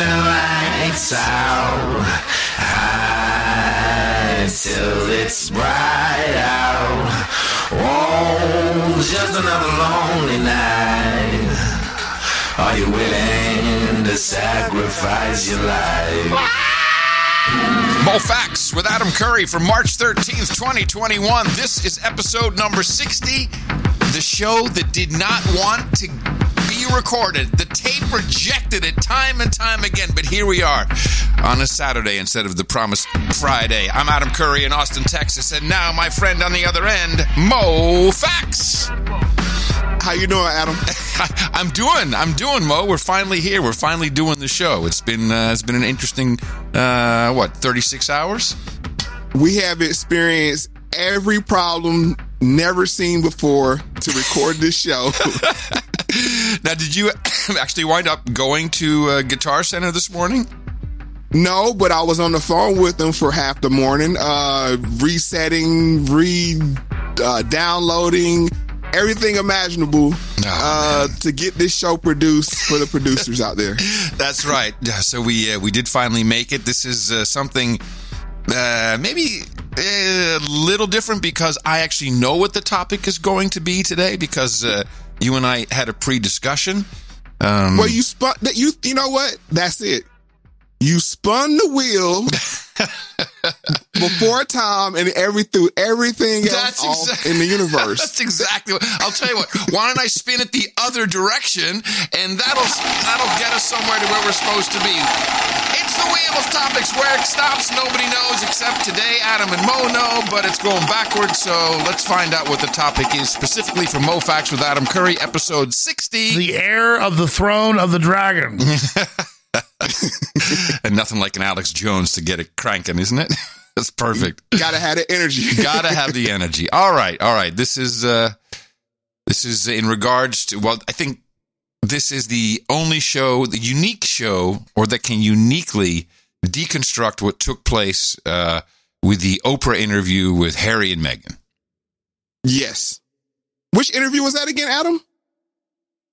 the lights out. High till it's bright out. Oh, just another lonely night. Are you willing to sacrifice your life? Mo Facts with Adam Curry for March 13th, 2021. This is episode number 60. The show that did not want to recorded. The tape rejected it time and time again, but here we are on a Saturday instead of the promised Friday. I'm Adam Curry in Austin, Texas, and now my friend on the other end, Mo Facts. How you doing, Adam? I'm doing. I'm doing, Mo. We're finally here. We're finally doing the show. It's been uh, it's been an interesting uh, what 36 hours. We have experienced every problem never seen before to record this show. now, did you actually wind up going to uh, Guitar Center this morning? No, but I was on the phone with them for half the morning, uh, resetting, re uh, downloading everything imaginable uh, to get this show produced for the producers out there. That's right. So we uh, we did finally make it. This is uh, something uh, maybe a little different because I actually know what the topic is going to be today because uh, you and I had a pre-discussion. Um, well, you spun that you you know what? That's it. You spun the wheel before time and every through everything else exa- in the universe. That's exactly what I'll tell you what. Why don't I spin it the other direction and that'll that'll get us somewhere to where we're supposed to be. It's the wheel of topics where it stops nobody knows except today Adam and Mo know, but it's going backwards, so let's find out what the topic is specifically for MoFax with Adam Curry, episode 60. The heir of the throne of the dragon. and nothing like an Alex Jones to get it cranking, isn't it? That's perfect. Gotta have the energy. Gotta have the energy. All right, all right. This is uh this is in regards to well, I think this is the only show, the unique show, or that can uniquely deconstruct what took place uh with the Oprah interview with Harry and Meghan. Yes. Which interview was that again, Adam?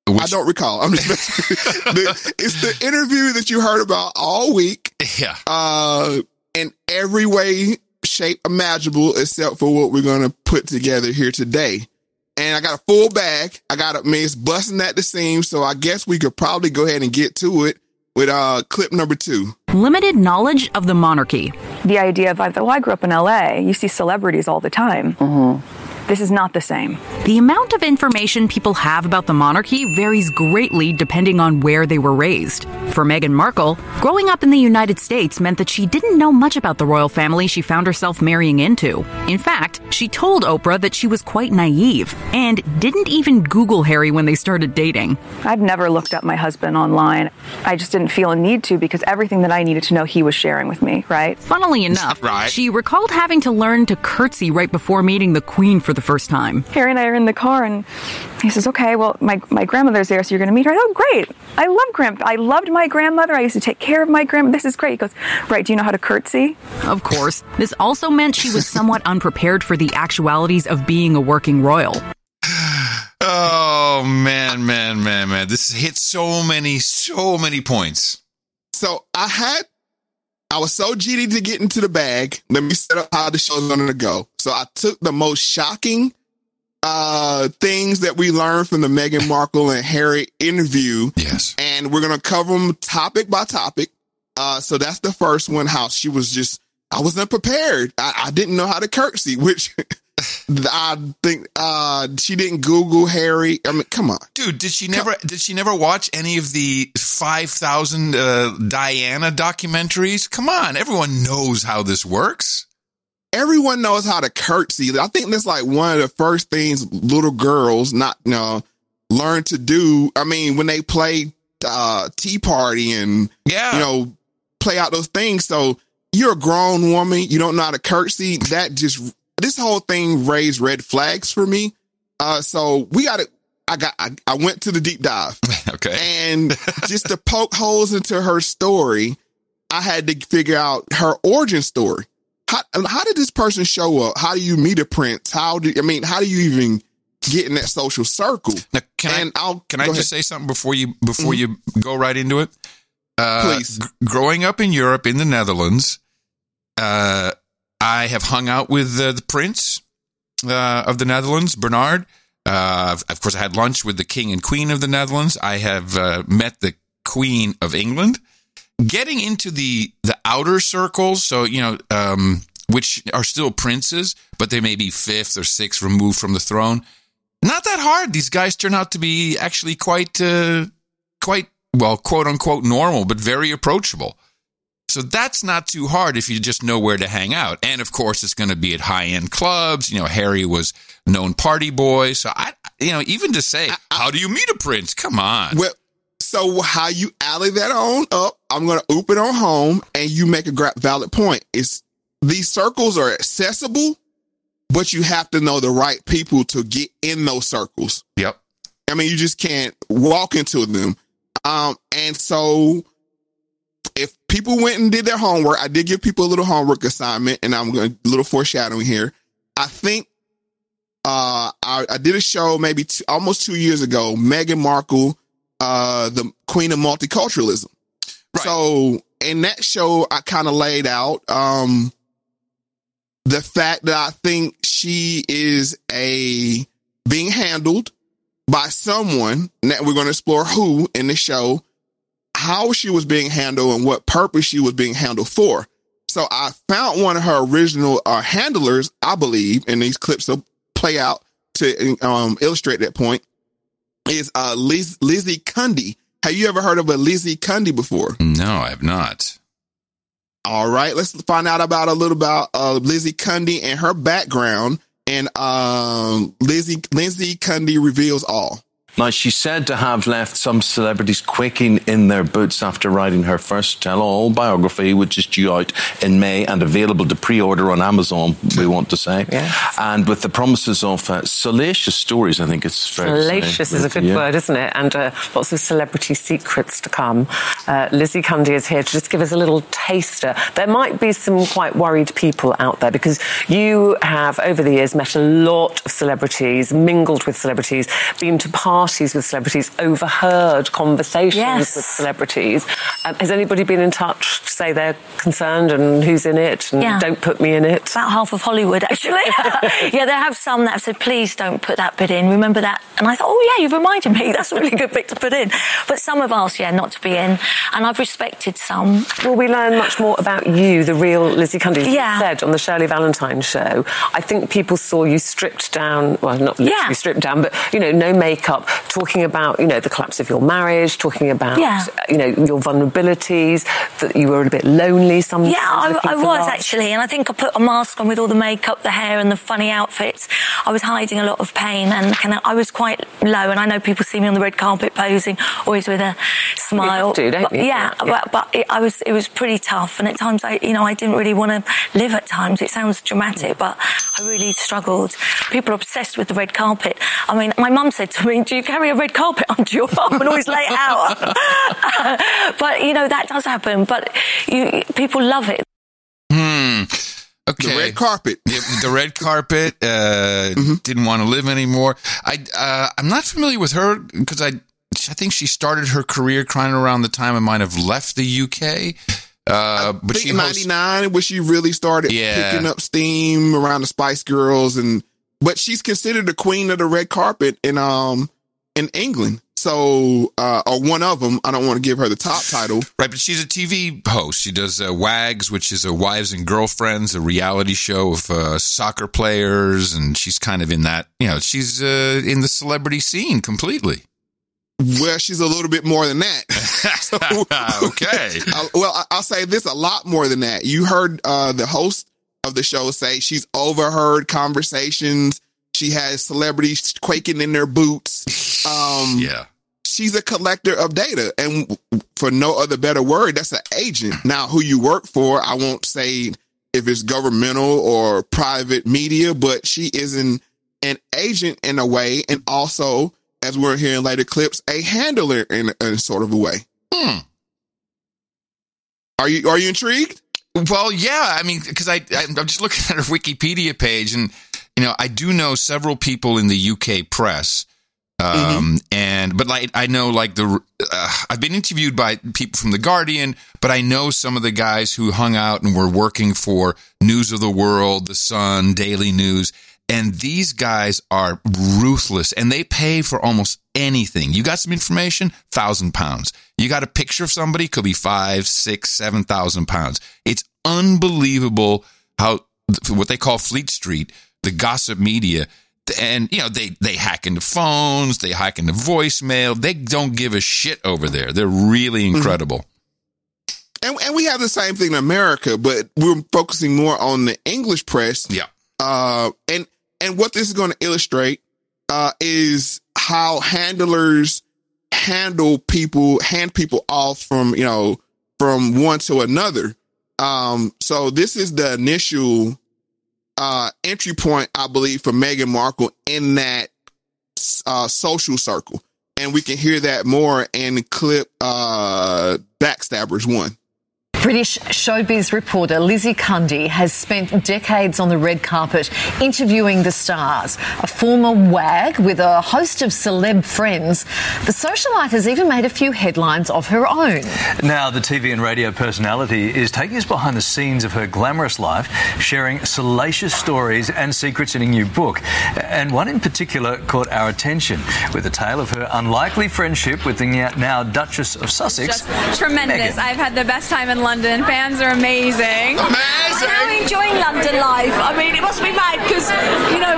Which, I don't recall. I'm just the, it's the interview that you heard about all week. Yeah. Uh, in every way, shape imaginable, except for what we're going to put together here today. And I got a full bag. I got a, I mean, it's busting at the seams. So I guess we could probably go ahead and get to it with uh, clip number two. Limited knowledge of the monarchy. The idea of, well, I grew up in LA. You see celebrities all the time. Mm-hmm. This is not the same. The amount of information people have about the monarchy varies greatly depending on where they were raised. For Meghan Markle, growing up in the United States meant that she didn't know much about the royal family she found herself marrying into. In fact, she told Oprah that she was quite naive and didn't even Google Harry when they started dating. I've never looked up my husband online. I just didn't feel a need to because everything that I needed to know he was sharing with me, right? Funnily enough, right. she recalled having to learn to curtsy right before meeting the Queen for the first time. Harry and I are in the car, and he says, "Okay, well, my, my grandmother's there, so you're going to meet her." Oh, great! I love grand. I loved my grandmother. I used to take care of my grandmother. This is great. He goes, "Right? Do you know how to curtsy?" Of course. This also meant she was somewhat unprepared for the actualities of being a working royal. Oh man, man, man, man! This hits so many, so many points. So I had I was so giddy to get into the bag. Let me set up how the show's going to go. So I took the most shocking uh things that we learned from the Meghan Markle and Harry interview. Yes. And we're going to cover them topic by topic. Uh so that's the first one how she was just I wasn't prepared. I, I didn't know how to curtsy, which I think uh she didn't Google Harry. I mean, come on, dude. Did she never? Did she never watch any of the five thousand uh, Diana documentaries? Come on, everyone knows how this works. Everyone knows how to curtsy. I think that's like one of the first things little girls not you know learn to do. I mean, when they play uh Tea Party and yeah, you know, play out those things. So you're a grown woman, you don't know how to curtsy. That just this whole thing raised red flags for me. Uh, so we got to. I got. I, I went to the deep dive. okay. And just to poke holes into her story, I had to figure out her origin story. How how did this person show up? How do you meet a prince? How do I mean? How do you even get in that social circle? Now, can and I? I'll, can I just say something before you before mm-hmm. you go right into it? Uh, Please. g- growing up in Europe, in the Netherlands, uh, I have hung out with uh, the Prince uh, of the Netherlands, Bernhard. Uh, of course, I had lunch with the King and Queen of the Netherlands. I have uh, met the Queen of England. Getting into the the outer circles, so you know, um, which are still princes, but they may be fifth or sixth removed from the throne. Not that hard. These guys turn out to be actually quite, uh, quite well, quote unquote, normal, but very approachable. So that's not too hard if you just know where to hang out. And of course, it's going to be at high end clubs. You know, Harry was known party boy. So I, you know, even to say, how do you meet a prince? Come on. Well, so how you alley that on up? I'm gonna oop it on home, and you make a valid point. It's these circles are accessible, but you have to know the right people to get in those circles. Yep. I mean, you just can't walk into them. Um, and so people went and did their homework, I did give people a little homework assignment, and I'm going a little foreshadowing here. I think uh, I, I did a show maybe two, almost two years ago. Meghan Markle, uh, the queen of multiculturalism. Right. So in that show, I kind of laid out um, the fact that I think she is a being handled by someone that we're going to explore who in the show, how she was being handled and what purpose she was being handled for. So I found one of her original uh, handlers, I believe, and these clips will play out to um, illustrate that point, is uh, Liz, Lizzie Cundy. Have you ever heard of a Lizzie Cundy before? No, I have not. All right, let's find out about a little about uh, Lizzie Cundy and her background. And um, Lizzie Lindsay Cundy reveals all. Now, she's said to have left some celebrities quaking in their boots after writing her first tell all biography, which is due out in May and available to pre order on Amazon, we want to say. And with the promises of uh, salacious stories, I think it's fair. Salacious is a good Yeah. word, isn't it? And uh, lots of celebrity secrets to come. Uh, Lizzie Cundy is here to just give us a little taster. There might be some quite worried people out there because you have, over the years, met a lot of celebrities, mingled with celebrities, been to parties with celebrities, overheard conversations Yes. with celebrities. Um, has anybody been in touch to say they're concerned and who's in it and Yeah. don't put me in it? About half of Hollywood, actually. yeah, there have some that have said, please don't put that bit in. Remember that? And I thought, oh, yeah, you've reminded me. That's a really good bit to put in. But some have asked, yeah, not to be in. And I've respected some. Will we learn much more about you, the real Lizzie Cundy? Yeah. said on the Shirley Valentine show, I think people saw you stripped down, well, not literally Yeah. stripped down, but, you know, no makeup, talking about, you know, the collapse of your marriage, talking about, Yeah. you know, your vulnerabilities, that you were a bit lonely sometimes. Yeah, I, I was love. actually, and I think I put a mask on with all the makeup, the hair, and the funny outfits. I was hiding a lot of pain, and kind of, I was quite low. And I know people see me on the red carpet posing, always with a smile. don't But you? Yeah, Yeah. but, but it, I was, it was pretty tough, and at times, I, you know, I didn't really want to live. At times, it sounds dramatic, but I really struggled. People are obsessed with the red carpet. I mean, my mum said to me, "Do you carry a red carpet under your arm and always lay it out?" but you know that does happen. But you, people love it. Hmm. Okay. The red carpet. Yeah, the red carpet. Uh, Didn't want to live anymore. I uh, I'm not familiar with her because I I think she started her career kind of around the time I might have left the UK. Uh, but I she hosts- 99 when she really started Yeah. picking up steam around the Spice Girls and but she's considered the queen of the red carpet and um in England. So uh or one of them. I don't want to give her the top title. Right, but she's a TV host. She does uh, Wags, which is a Wives and Girlfriends, a reality show of uh, soccer players, and she's kind of in that. You know, she's uh, in the celebrity scene completely. Well, she's a little bit more than that. So- okay. Uh, well, I- I'll say this a lot more than that. You heard uh, the host of the show say she's overheard conversations. She has celebrities quaking in their boots. Um, Yeah. she's a collector of data, and for no other better word, that's an agent. Now, who you work for, I won't say if it's governmental or private media, but she is an an agent in a way, and also, as we're hearing later clips, a handler in, in sort of a way. Hmm. Are you are you intrigued? Well, yeah. I mean, because I I'm just looking at her Wikipedia page, and you know, I do know several people in the UK press, um, and and but like I know like the uh, I've been interviewed by people from the Guardian, but I know some of the guys who hung out and were working for News of the World, The Sun, Daily News, and these guys are ruthless and they pay for almost anything. You got some information, thousand pounds. You got a picture of somebody, could be five, six, seven thousand pounds. It's unbelievable how what they call Fleet Street, the gossip media, and you know they they hack into phones, they hack into voicemail. They don't give a shit over there. They're really incredible. And, and we have the same thing in America, but we're focusing more on the English press. Yeah. Uh, and and what this is going to illustrate uh, is how handlers handle people, hand people off from you know from one to another. Um, so this is the initial uh, entry point, I believe, for Meghan Markle in that uh, social circle, and we can hear that more in clip uh, "Backstabbers" one. British showbiz reporter Lizzie Cundy has spent decades on the red carpet interviewing the stars. A former wag with a host of celeb friends, the socialite has even made a few headlines of her own. Now, the TV and radio personality is taking us behind the scenes of her glamorous life, sharing salacious stories and secrets in a new book. And one in particular caught our attention with a tale of her unlikely friendship with the now Duchess of Sussex. Just tremendous. Meghan. I've had the best time in London. Fans are amazing. Amazing. How are you enjoying London life? I mean, it must be mad because, you know,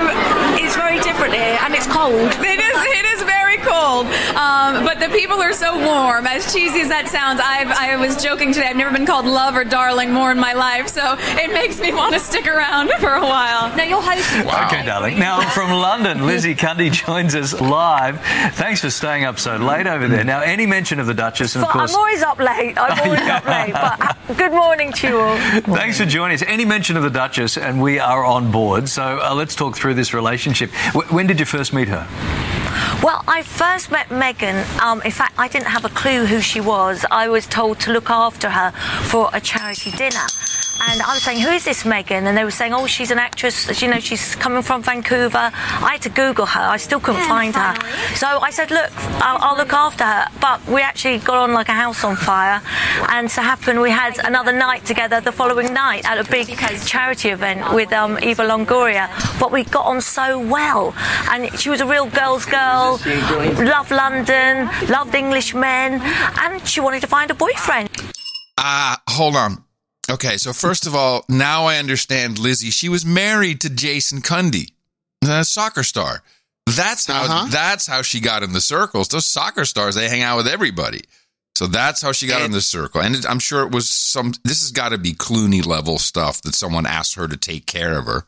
it's very different here and it's cold. It is. It is very cold. Um, but the people are so warm. As cheesy as that sounds, I've, I was joking today. I've never been called love or darling more in my life, so it makes me want to stick around for a while. Now you're hosting. Okay, darling. Now, from London, Lizzie Cundy joins us live. Thanks for staying up so late over there. Now, any mention of the Duchess, and of course. I'm always up late. I'm always up late. But good morning to you all. Thanks for joining us. Any mention of the Duchess, and we are on board. So uh, let's talk through this relationship. W- when did you first meet her? Well, I first met Meghan. Um, in fact, I didn't have a clue who she was. I was told to look after her for a charity dinner. And I was saying, who is this Meghan? And they were saying, oh, she's an actress. You know, she's coming from Vancouver. I had to Google her. I still couldn't find her. So I said, look, I'll, I'll look after her. But we actually got on like a house on fire. And so happened we had another night together the following night at a big charity event with um, Eva Longoria. But we got on so well. And she was a real girl's girl, loved London, loved English men, and she wanted to find a boyfriend. Ah, hold on. Okay, so first of all, now I understand Lizzie. She was married to Jason Cundy, the soccer star. That's how Uh-huh. that's how she got in the circles. Those soccer stars, they hang out with everybody. So that's how she got in the circle. And I'm sure it was some this has got to be Clooney level stuff that someone asked her to take care of her.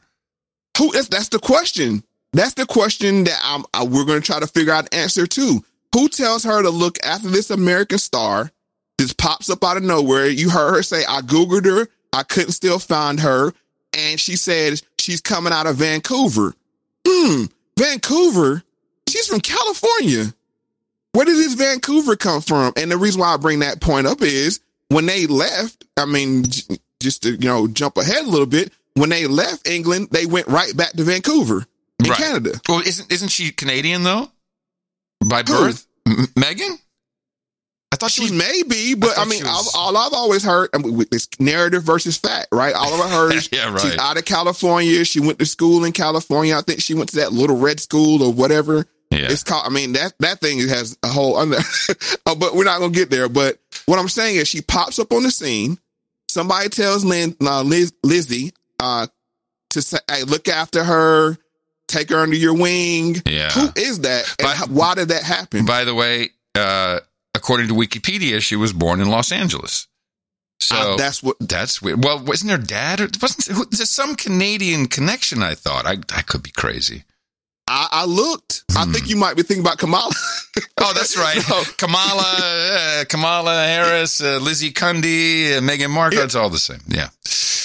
Who is that's the question. That's the question that I'm, I, we're going to try to figure out the answer to. Who tells her to look after this American star? This pops up out of nowhere. You heard her say, I Googled her. I couldn't still find her. And she said she's coming out of Vancouver. Hmm. Vancouver? She's from California. Where did this Vancouver come from? And the reason why I bring that point up is when they left, I mean, just to, you know, jump ahead a little bit, when they left England, they went right back to Vancouver in Right. Canada. Well, isn't isn't she Canadian though? By Who? birth? M- Meghan? I thought she She may be, but I, thought mean, was- all, all I've always heard, I mean, with- it's narrative versus fact, right? All I've heard Yeah, right. she's out of California. She went to school in California. I think she went to that little red school or whatever. Yeah. It's called, I mean, that, that thing has a whole under, uh, but we're not going to get there. But what I'm saying is she pops up on the scene. Somebody tells Lynn, uh, Liz, Lizzie, uh, to say, hey, look after her, take her under your wing. Yeah. Who is that? And But- how- why did that happen? By the way, uh, according to Wikipedia, she was born in Los Angeles. So Uh, that's what, that's weird. Well, wasn't her dad? Or, wasn't who- there's some Canadian connection? I thought I I could be crazy. I, I looked. I think you might be thinking about Kamala. Oh, that's right. No. Kamala, uh, Kamala Harris, uh, Lizzie Cundy, uh, Meghan Markle. It's all the same. Yeah.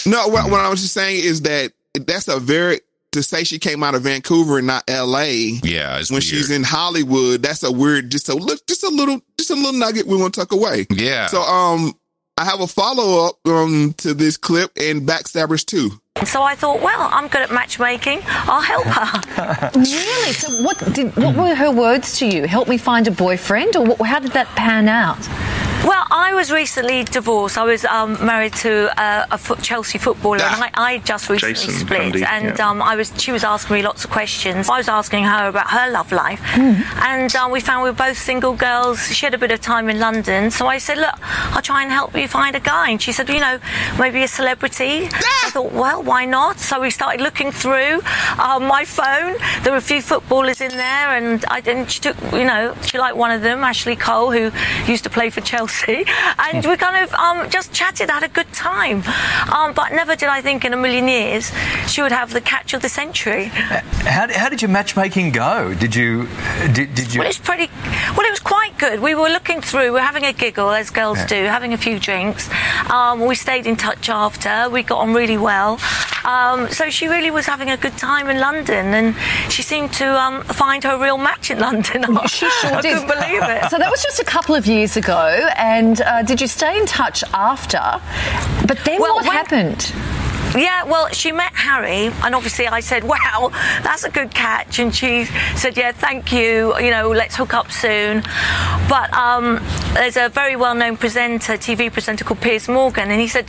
No, what, what I was just saying is that that's a very to say she came out of Vancouver and not L.A. Yeah. It's when weird. she's in Hollywood. That's a weird, just a look, just a little, just a little nugget we want to tuck away. Yeah. So, um, I have a follow up um to this clip and Backstabbers too. So I thought, well, I'm good at matchmaking. I'll help her. really? So what did what were her words to you? Help me find a boyfriend, or what, how did that pan out? Well, I was recently divorced. I was um, married to uh, a foot Chelsea footballer, and I, I just recently Jason split. Cundy, and yeah. um, I was, she was asking me lots of questions. I was asking her about her love life, and um, we found we were both single girls. She had a bit of time in London, so I said, "Look, I'll try and help you find a guy." And she said, "You know, maybe a celebrity." I thought, "Well, why not?" So we started looking through um, my phone. There were a few footballers in there, and I and she took, you know, she liked one of them, Ashley Cole, who used to play for Chelsea, and we kind of um, just chatted, had a good time. Um, but never did I think in a million years she would have the catch of the century. How, how did your matchmaking go? Did you did, did you? Well, it's pretty. Well, it was quite good. We were looking through. We were having a giggle, as girls Yeah. do, having a few drinks. Um, we stayed in touch after. We got on really well. Um, so she really was having a good time in London, and she seemed to um, find her real match in London. She sure I did. couldn't believe it. So that was just a couple of years ago, and uh, did you stay in touch after? But then Well, what when- happened? Yeah, well, she met Harry, and obviously I said, "Wow, that's a good catch," and she said, "Yeah, thank you. You know, let's hook up soon." But um, there's a very well-known presenter, TV presenter called Piers Morgan, and he said,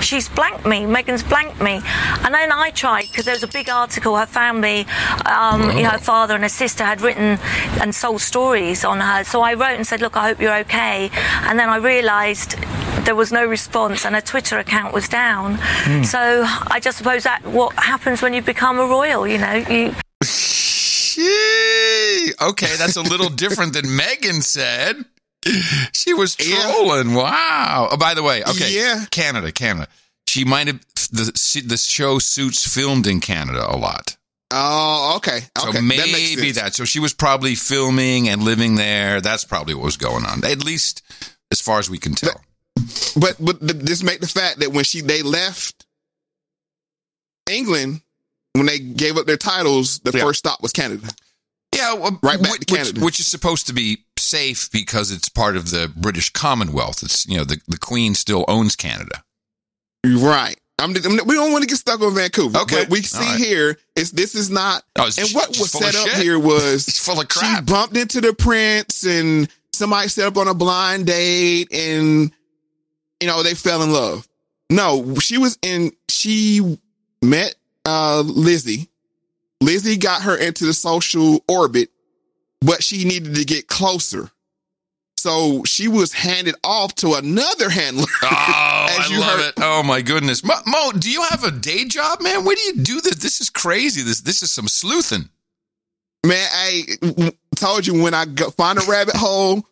"She's blanked me. Meghan's blanked me." And then I tried because there was a big article. Her family, um, you know, her father and her sister had written and sold stories on her. So I wrote and said, "Look, I hope you're okay." And then I realised there was no response and her Twitter account was down. Hmm. So I just suppose that what happens when you become a royal, you know, you Gee, okay, that's a little different than Meghan said. She was trolling. Wow. Oh, by the way, okay. Yeah. Canada, Canada. She might have the the show Suits filmed in Canada a lot. Oh, okay. So Okay. that makes maybe sense. that. So she was probably filming and living there. That's probably what was going on. At least as far as we can tell. But but th- this make the fact that when she they left England when they gave up their titles, the Yeah. first stop was Canada. Yeah, well, Right back which, to Canada. Which, which is supposed to be safe because it's part of the British Commonwealth. It's you know the the Queen still owns Canada. Right. I'm, I'm- we don't want to get stuck on Vancouver. Okay. But we see right. here is this is not. Oh, and what was set up shit. here was It's full of she crap. bumped into the prince and somebody set up on a blind date and you know they fell in love. No, she was in. She met uh Lizzie. Lizzie got her into the social orbit, but she needed to get closer. So she was handed off to another handler. Oh, I love heard- it. Oh my goodness, Mo, Mo, do you have a day job, man? Where do you do this? This is crazy. This this is some sleuthing. Man, I told you when I go, find a rabbit hole,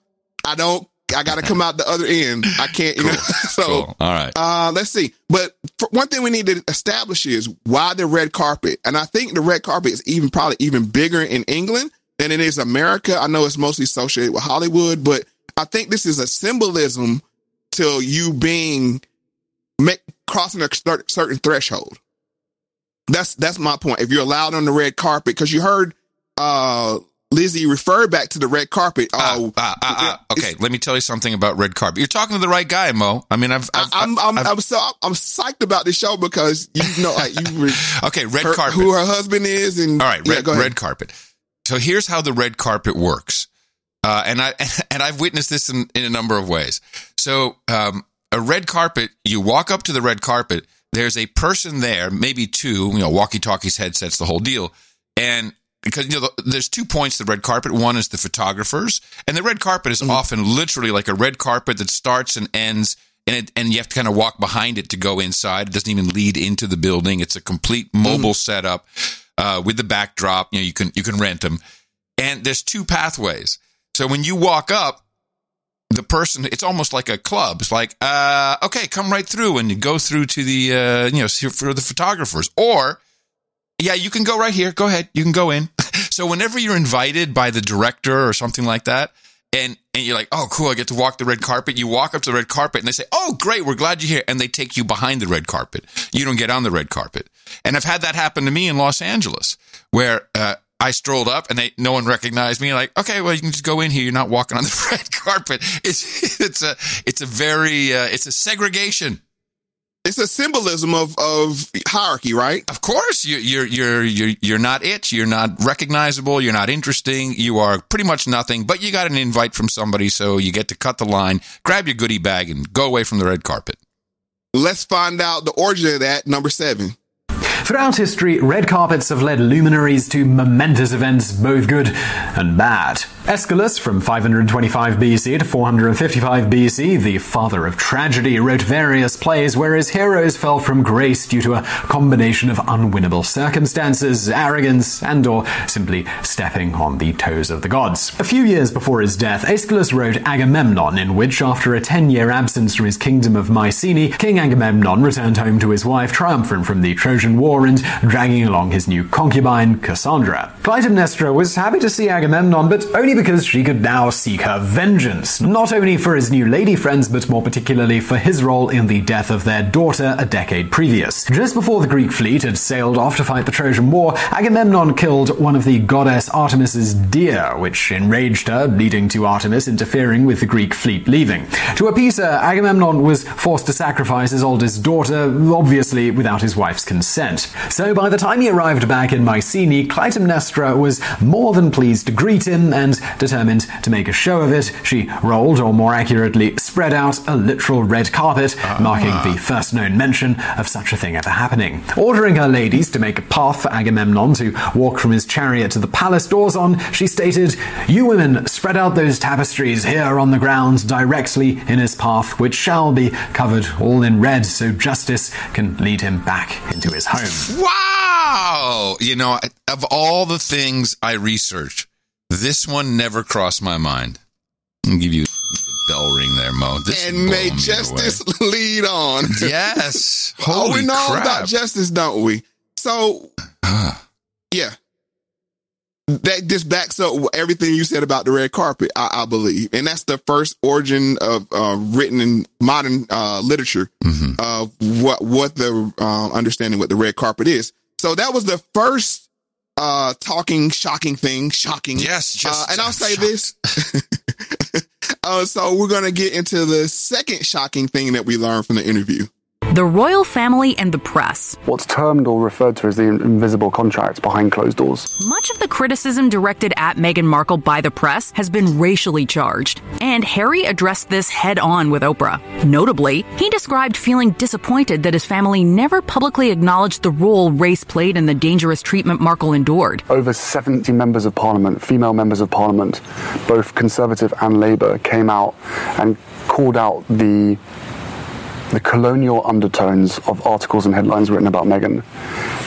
I don't. I got to come out the other end. I can't. You know. so, Cool. All right. uh, let's see. But one thing we need to establish is why the red carpet, and I think the red carpet is even probably even bigger in England than it is America. I know it's mostly associated with Hollywood, but I think this is a symbolism to you being make, crossing a certain threshold. That's that's my point. If you're allowed on the red carpet, because you heard uh Lizzie refer back to the red carpet. Oh, Ah, ah, ah. Okay, let me tell you something about red carpet. You're talking to the right guy, Mo. I mean, I've, I've, I'm, I've- I'm so I'm psyched about this show because you know like you were okay, red her- carpet. who her husband is and All right, red, ahead. red carpet. So here's how the red carpet works, uh, and I and I've witnessed this in, in a number of ways. So um, a red carpet, you walk up to the red carpet. There's a person there, maybe two, you know, walkie-talkies, headsets, the whole deal, and because you know there's two points to the red carpet. One is the photographers, and the red carpet Mm-hmm. is often literally like a red carpet that starts and ends. And, it, and you have to kind of walk behind it to go inside. It doesn't even lead into the building. It's a complete mobile setup uh, with the backdrop. You know, you can you can rent them, and there's two pathways. So when you walk up, the person it's almost like a club. It's like, uh, okay, come right through, and you go through to the uh, you know for the photographers, or yeah, you can go right here. Go ahead, you can go in. So whenever you're invited by the director or something like that. And, and you're like, oh, cool. I get to walk the red carpet. You walk up to the red carpet and they say, oh, great. We're glad you're here. And they take you behind the red carpet. You don't get on the red carpet. And I've had that happen to me in Los Angeles where, uh, I strolled up and they, no one recognized me. Like, okay, well, you can just go in here. You're not walking on the red carpet. It's, it's a, it's a very, uh, it's a segregation. It's a symbolism of of hierarchy, right? Of course, you're you're you're you're you're not it. You're not recognizable. You're not interesting. You are pretty much nothing. But you got an invite from somebody, so you get to cut the line, grab your goodie bag, and go away from the red carpet. Let's find out the origin of that. Number seven. Throughout history, red carpets have led luminaries to momentous events, both good and bad. Aeschylus, from 525 BC to 455 BC, the father of tragedy, wrote various plays where his heroes fell from grace due to a combination of unwinnable circumstances, arrogance, and or simply stepping on the toes of the gods. A few years before his death, Aeschylus wrote Agamemnon, in which, after a 10-year absence from his kingdom of Mycenae, King Agamemnon returned home to his wife triumphant from the Trojan War and dragging along his new concubine, Cassandra. Clytemnestra was happy to see Agamemnon, but only because she could now seek her vengeance, not only for his new lady friends, but more particularly for his role in the death of their daughter a decade previous. Just before the Greek fleet had sailed off to fight the Trojan War, Agamemnon killed one of the goddess Artemis's deer, which enraged her, leading to Artemis interfering with the Greek fleet leaving. To appease her, Agamemnon was forced to sacrifice his oldest daughter, obviously without his wife's consent. So by the time he arrived back in Mycenae, Clytemnestra was more than pleased to greet him and determined to make a show of it. She rolled, or more accurately, spread out a literal red carpet, ah. marking the first known mention of such a thing ever happening. Ordering her ladies to make a path for Agamemnon to walk from his chariot to the palace doors on, she stated, You women, spread out those tapestries here on the ground directly in his path, which shall be covered all in red, so justice can lead him back into his home. Wow! You know, of all the things I researched, this one never crossed my mind. I'll give you a bell ring there, Mo. This and may justice away. lead on. Yes. Holy oh, we know crap. about justice, don't we? So, yeah. That just backs up everything you said about the red carpet, I, I believe. And that's the first origin of uh, written in modern uh, literature Mm-hmm. of what, what the uh, understanding what the red carpet is. So that was the first uh, talking, shocking thing. Shocking. Yes. Just, Uh, and I'll say this. uh, so we're going to get into the second shocking thing that we learned from the interview. The royal family and the press. What's termed or referred to as the invisible contracts behind closed doors. Much of the criticism directed at Meghan Markle by the press has been racially charged, and Harry addressed this head on with Oprah. Notably, he described feeling disappointed that his family never publicly acknowledged the role race played in the dangerous treatment Markle endured. Over 70 members of parliament, female members of parliament, both Conservative and Labour, came out and called out the the colonial undertones of articles and headlines written about Meghan.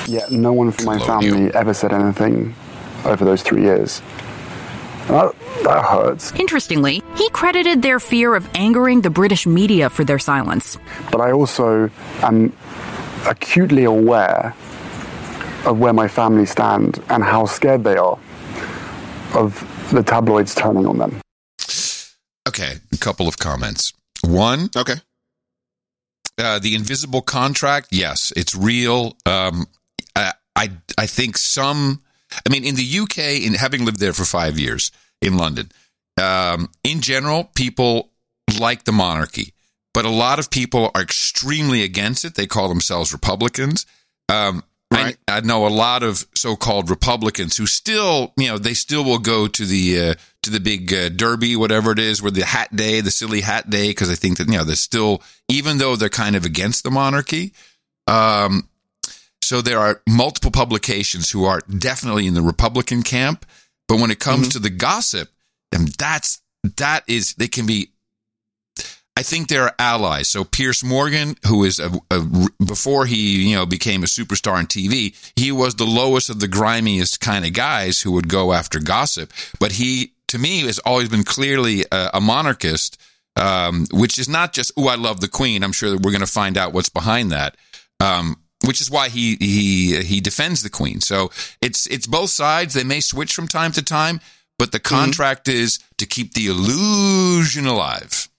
Yet no one from my family ever said anything over those three years. That, that hurts. Interestingly, he credited their fear of angering the British media for their silence. But I also am acutely aware of where my family stand and how scared they are of the tabloids turning on them. Okay, a couple of comments. One, okay, uh, the invisible contract. Yes, it's real. Um, I, I I think some. I mean, in the UK, in having lived there for five years in London, um, in general, people like the monarchy, but a lot of people are extremely against it. They call themselves Republicans. Um, I, I know a lot of so-called Republicans who still, you know, they still will go to the uh, to the big uh, Derby, whatever it is, where the hat day, the silly hat day, because I think that you know they're still, even though they're kind of against the monarchy. Um, so there are multiple publications who are definitely in the Republican camp, but when it comes to the gossip, and that's that is they can be I think they're allies. So Piers Morgan, who is a, a, before he you know became a superstar on TV, he was the lowest of the grimiest kind of guys who would go after gossip. But he, to me, has always been clearly a, a monarchist, um, which is not just "oh, I love the Queen." I'm sure that we're going to find out what's behind that. Um, which is why he he he defends the Queen. So it's it's both sides. They may switch from time to time, but the contract is to keep the illusion alive.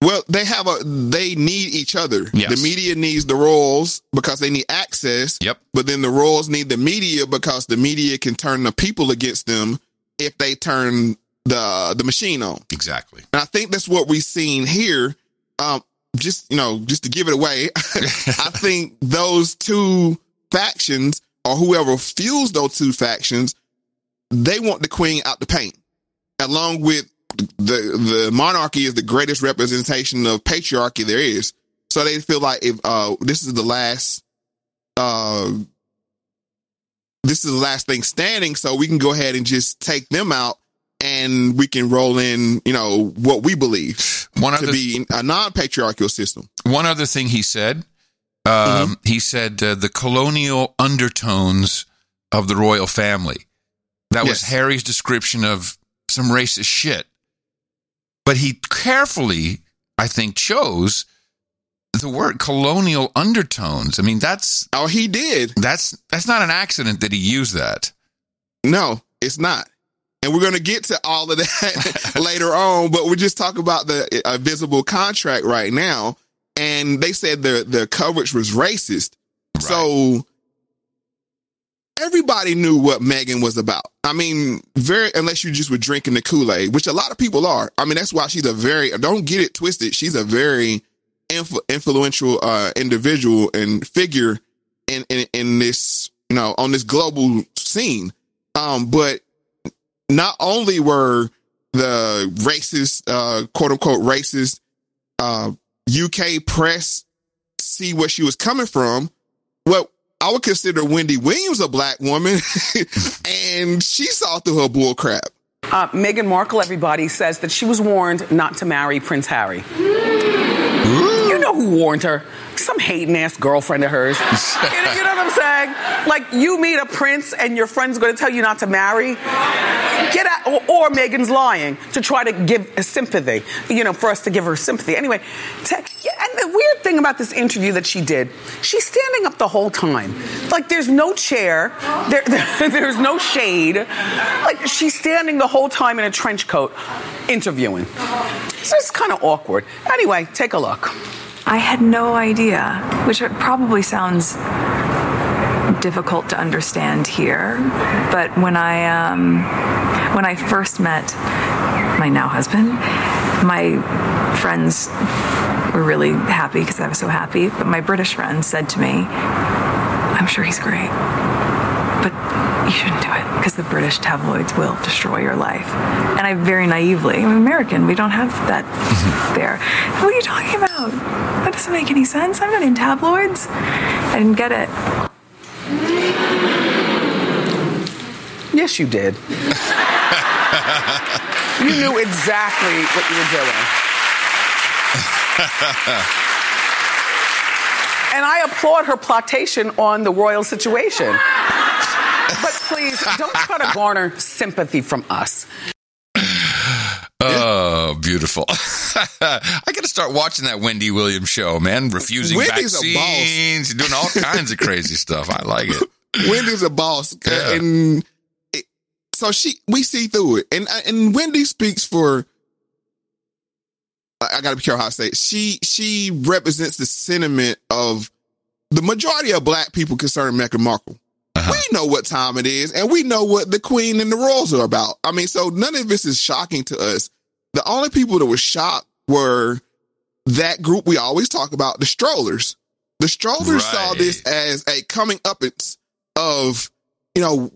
Well, they have a they need each other. Yes. The media needs the royals because they need access. Yep. But then the royals need the media because the media can turn the people against them if they turn the the machine on. Exactly. And I think that's what we've seen here. Um, just you know, just to give it away, I think those two factions or whoever fuels those two factions, they want the queen out the paint, along with the the monarchy is the greatest representation of patriarchy there is. So they feel like if uh, this is the last, uh, this is the last thing standing, so we can go ahead and just take them out, and we can roll in, you know, what we believe One to other- be a non-patriarchal system. One other thing he said, um, he said uh, the colonial undertones of the royal family. That was Harry's description of some racist shit. But he carefully, I think, chose the word colonial undertones. I mean, that's oh, he did. That's that's not an accident that he used that. No, it's not. And we're going to get to all of that later on, but we're just talking about the uh, visible contract right now. And they said the, the coverage was racist. So everybody knew what Meghan was about. I mean, very, unless you just were drinking the Kool-Aid, which a lot of people are. I mean, that's why she's a very, don't get it twisted. She's a very influ- influential, uh, individual and figure in, in, in this, you know, on this global scene. Um, but not only were the racist, uh, quote unquote racist, uh, UK press see where she was coming from. Well, I would consider Wendy Williams a black woman, and she saw through her bull crap. Uh, Meghan Markle, everybody says that she was warned not to marry Prince Harry. You know who warned her? Some hating ass girlfriend of hers. you, know, you know what I'm saying? Like you meet a prince and your friend's to tell you not to marry. Get out, or, or Meghan's lying to try to give sympathy. You know, for us to give her sympathy. Anyway, and the weird thing about this interview that she did, she's standing up the whole time. Like there's no chair, there, there's no shade. Like she's standing the whole time in a trench coat, interviewing. So it's kind of awkward. Anyway, take a look. I had no idea, which probably sounds difficult to understand here. But when I um, when I first met my now husband, my friends were really happy because I was so happy. But my British friend said to me, "I'm sure he's great, but you shouldn't do it because the British tabloids will destroy your life." And I very naively, I'm American. We don't have that there. What are you talking about? That doesn't make any sense. I'm not in tabloids. I didn't get it. Yes, you did. you knew exactly what you were doing. And I applaud her plotation on the royal situation. But please, don't try to garner sympathy from us. Oh, beautiful. I got to start watching that Wendy Williams show, man. Refusing Wendy's a boss. vaccines, doing all kinds of crazy stuff. I like it. Wendy's a boss, uh, and it, so she we see through it, and uh, and Wendy speaks for. I, I got to be careful how I say it. She she represents the sentiment of the majority of black people concerning Meghan Markle. We know what time it is, and we know what the Queen and the Royals are about. I mean, so none of this is shocking to us. The only people that were shocked were that group we always talk about, the strollers. The strollers saw this as a coming up of, you know,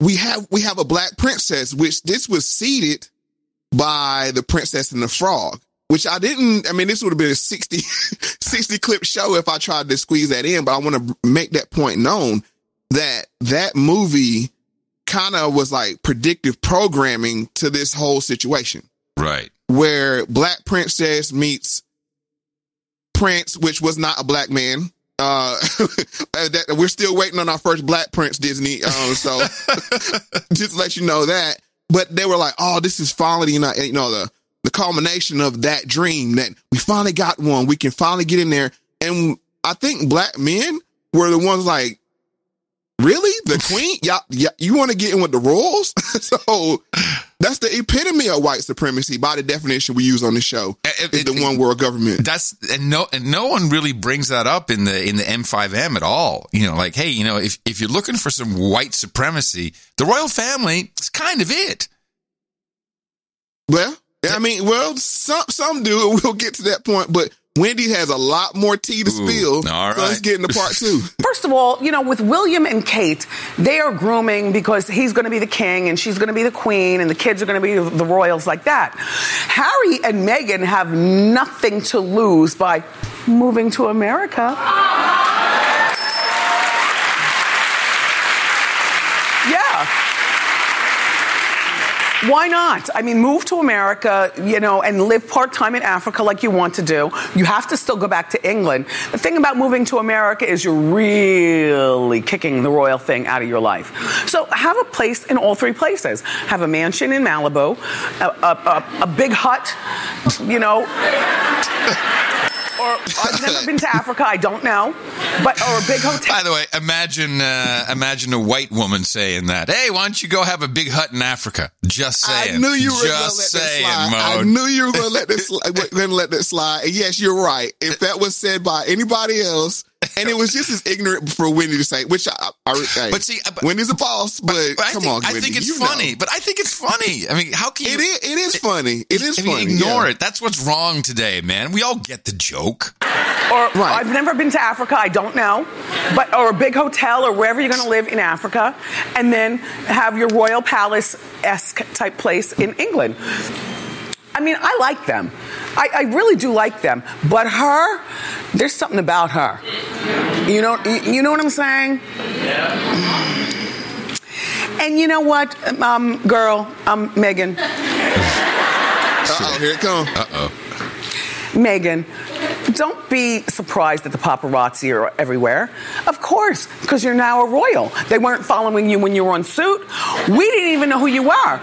we have we have a black princess, which this was seeded by the Princess and the Frog, which I didn't. I mean, this would have been a 60, 60 clip show if I tried to squeeze that in, but I want to make that point known that that movie kind of was like predictive programming to this whole situation Right. where Black Princess meets Prince, which was not a black man. Uh, that, we're still waiting on our first Black Prince Disney. Um, so just let you know that. But they were like, "Oh, this is finally, you know, you know the the culmination of that dream that we finally got one. We can finally get in there." And I think black men were the ones like, "Really, the queen? Yeah, yeah, you want to get in with the royals?" so that's the epitome of white supremacy by the definition we use on the show. is the one world government. That's and no and no one really brings that up in the in the MSM at all. You know, like hey, you know, if if you're looking for some white supremacy, the royal family is kind of it. Well, I mean, well, some some do. We'll get to that point, but Wendy has a lot more tea to spill. all So let's get into part two. First of all, you know, with William and Kate, they are grooming because he's going to be the king and she's going to be the queen and the kids are going to be the royals like that. Harry and Meghan have nothing to lose by moving to America. Yeah. Why not? I mean, move to America, you know, and live part time in Africa like you want to do. You have to still go back to England. The thing about moving to America is you're really kicking the royal thing out of your life. So have a place in all three places. Have a mansion in Malibu, a, a, a, a big hut, you know. Or I've never been to Africa. I don't know, but or a big hotel. By the way, imagine uh, imagine a white woman saying that. Hey, why don't you go have a big hut in Africa? Just saying. I knew you were going to let Just that saying, slide. I Mo. knew you were going to let this going to let that slide. And yes, you're right. If that was said by anybody else, and it was just as ignorant for Wendy to say, which I, I, I But see, but- Wendy's a boss. But, I come think, on, I think it's you know. funny. But I think it's funny. I mean, how can you? It is. It is funny. It is funny. ignore yeah. it. That's what's wrong today, man. We all get the joke. Or I've never been to Africa, I don't know. But or a big hotel or wherever you're going to live in Africa, and then have your royal palace esque type place in England. I mean, I like them. I, I really do like them. But her, there's something about her. You know, you you know what I'm saying? And you know what, um, girl, um, Meghan. Uh-oh, here it comes. Uh oh. Meghan, don't be surprised that the paparazzi are everywhere. Of course, because you're now a royal. They weren't following you when you were on suit. We didn't even know who you were,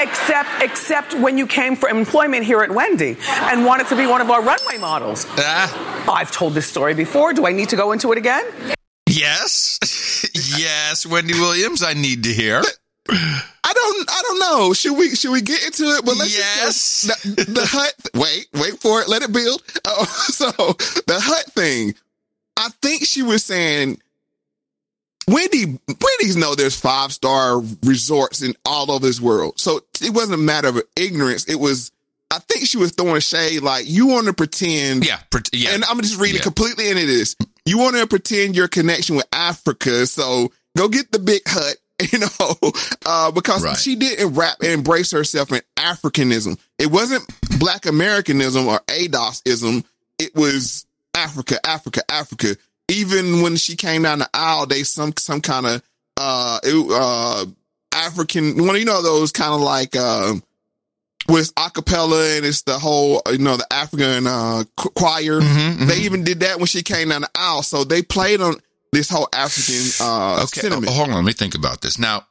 except except when you came for employment here at Wendy and wanted to be one of our runway models. Ah. I've told this story before. Do I need to go into it again? Yes, yes, Wendy Williams. I need to hear. I don't. I don't know. Should we? Should we get into it? But let's Yes. just. The, the hut. Wait. Wait for it. Let it build. Oh, so the hut thing. I think she was saying. Wendy, Wendy's know there's five star resorts in all over this world. So it wasn't a matter of ignorance. It was, I think she was throwing shade like you want to pretend. Yeah, pret- yeah. And I'm just reading Yeah. completely into this. You want to pretend your connection with Africa. So go get the big hut, you know, uh, because Right. she didn't rap and embrace herself in Africanism. It wasn't black Americanism or ADOSism. It was Africa, Africa, Africa. Even when she came down the aisle, they some, some kind of, uh, uh, African, one, you know, those kind of like, um, with acapella and it's the whole, you know, the African uh, ch- choir. Mm-hmm, They even did that when she came down the aisle. So they played on this whole African uh, Okay, sentiment. oh, hold on. Let me think about this. Now,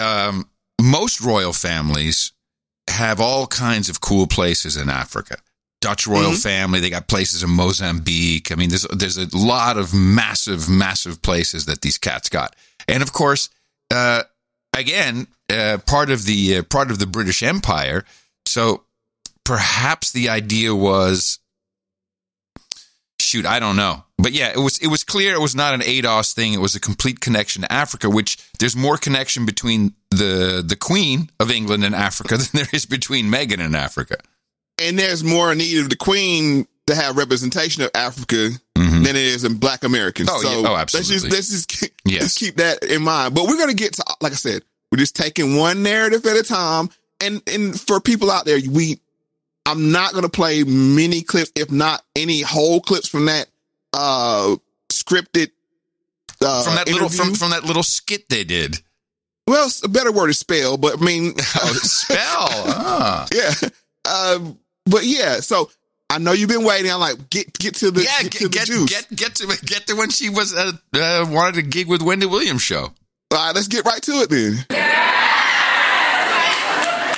um, most royal families have all kinds of cool places in Africa. Dutch royal Mhm. family, they got places in Mozambique. I mean, there's there's a lot of massive, massive places that these cats got, and of course, uh, again, uh, part of the uh, part of the British Empire. So perhaps the idea was shoot, I don't know. But yeah, it was it was clear it was not an ADOS thing. It was a complete connection to Africa, which there's more connection between the the Queen of England and Africa than there is between Meghan and Africa. and there's more need of the Queen to have representation of Africa than it is in Black Americans. Mm-hmm. Oh, so yeah. Oh, absolutely. Let's just, let's just keep, Yes. let's keep that in mind. But we're going to get to, like I said, we're just taking one narrative at a time. And and for people out there, we, I'm not going to play many clips, if not any whole clips from that uh scripted uh, from that little from from that little skit they did. Well, it's a better word is spell, but I mean, Oh, spell. Ah. yeah. Um, but yeah, so I know you've been waiting. I'm like, get get to the Yeah, get, get to the get, juice. get get to get to when she was uh, uh, wanted to gig with Wendy Williams show. All right, let's get right to it then.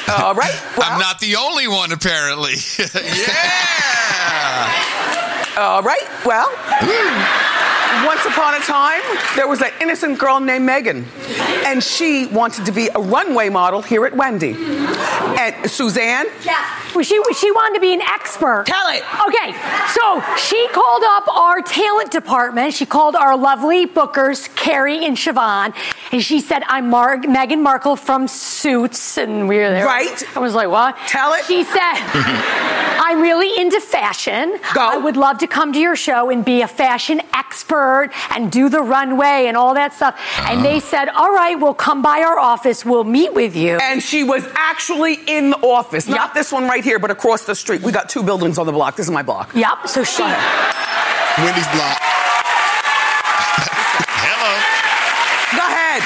All right. I'm not the only one, apparently. yeah. All right. Well, Once upon a time, there was an innocent girl named Meghan, and she wanted to be a runway model here at Wendy. And Suzanne, Well, she she wanted to be an expert. Tell it. Okay, so she called up our talent department. She called our lovely bookers, Carrie and Siobhan, and she said, "I'm Mar- Meghan Markle from Suits," and we were there. Right. I was like, "What?" Tell it. She said, "I'm really into fashion. I would love to come to your show and be a fashion expert and do the runway and all that stuff." And they uh-huh. said, "All right, we'll come by our office. We'll meet with you." and she was actually in the office, not this one right here, but across the street. We got two buildings on the block. This is my block. Yep. So she. Wendy's block. Go ahead.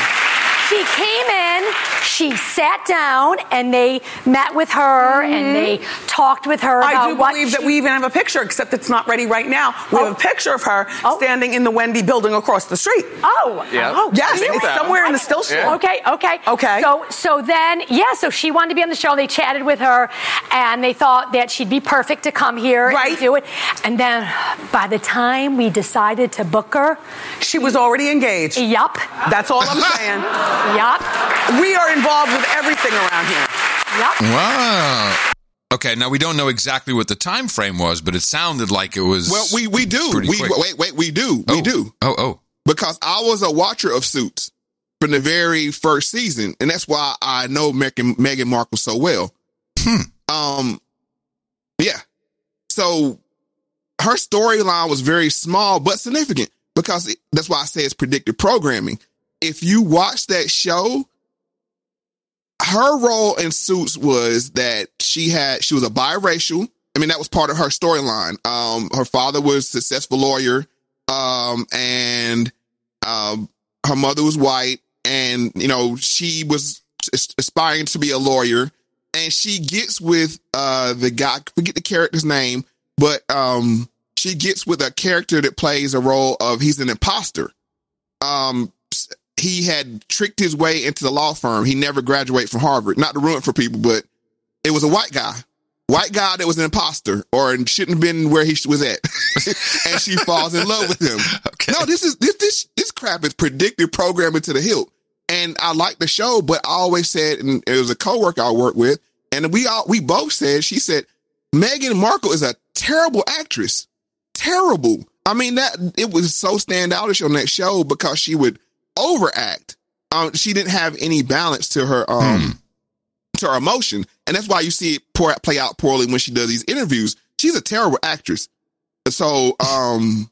She came in, she sat down, and they met with her and mm-hmm. they talked with her I do what believe that we even have a picture, except it's not ready right now. We have a oh. picture of her oh. standing in the Wendy building across the street. Oh, Yeah. oh, Yes, really? it's somewhere in the still store. Okay, okay, Okay. So, so then, yeah, so she wanted to be on the show. They chatted with her, and they thought that she'd be perfect to come here and do it. And then, by the time we decided to book her, she was already engaged. Yup. That's all I'm saying. yup. We are involved with everything around here. Yup. Wow. Okay, now we don't know exactly what the time frame was, but it sounded like it was. Well, we we do. We quick. wait, wait, we do. We do. Oh, oh. Because I was a watcher of Suits from the very first season, and that's why I know Meghan, Meghan Markle so well. Um, yeah. So her storyline was very small but significant because it, that's why I say it's predictive programming. If you watch that show, her role in Suits was that she had she was a biracial. I mean, that was part of her storyline. Um, her father was a successful lawyer, um, and um, her mother was white, and you know she was aspiring to be a lawyer, and she gets with uh the guy. Forget the character's name, but um, she gets with a character that plays a role of he's an imposter. Um, he had tricked his way into the law firm. He never graduated from Harvard. Not to ruin it for people, but it was a white guy. White guy that was an imposter or shouldn't have been where he was at. and she falls in love with him. No, this is this this this crap is predictive programming to the hilt. And I like the show, but I always said, and it was a coworker I worked with, and we all we both said, she said, Meghan Markle is a terrible actress. Terrible. I mean, that it was so standoutish on that show because she would overact. Um, she didn't have any balance to her um to her emotion, and that's why you see it pour, play out poorly when she does these interviews. She's a terrible actress. So, um,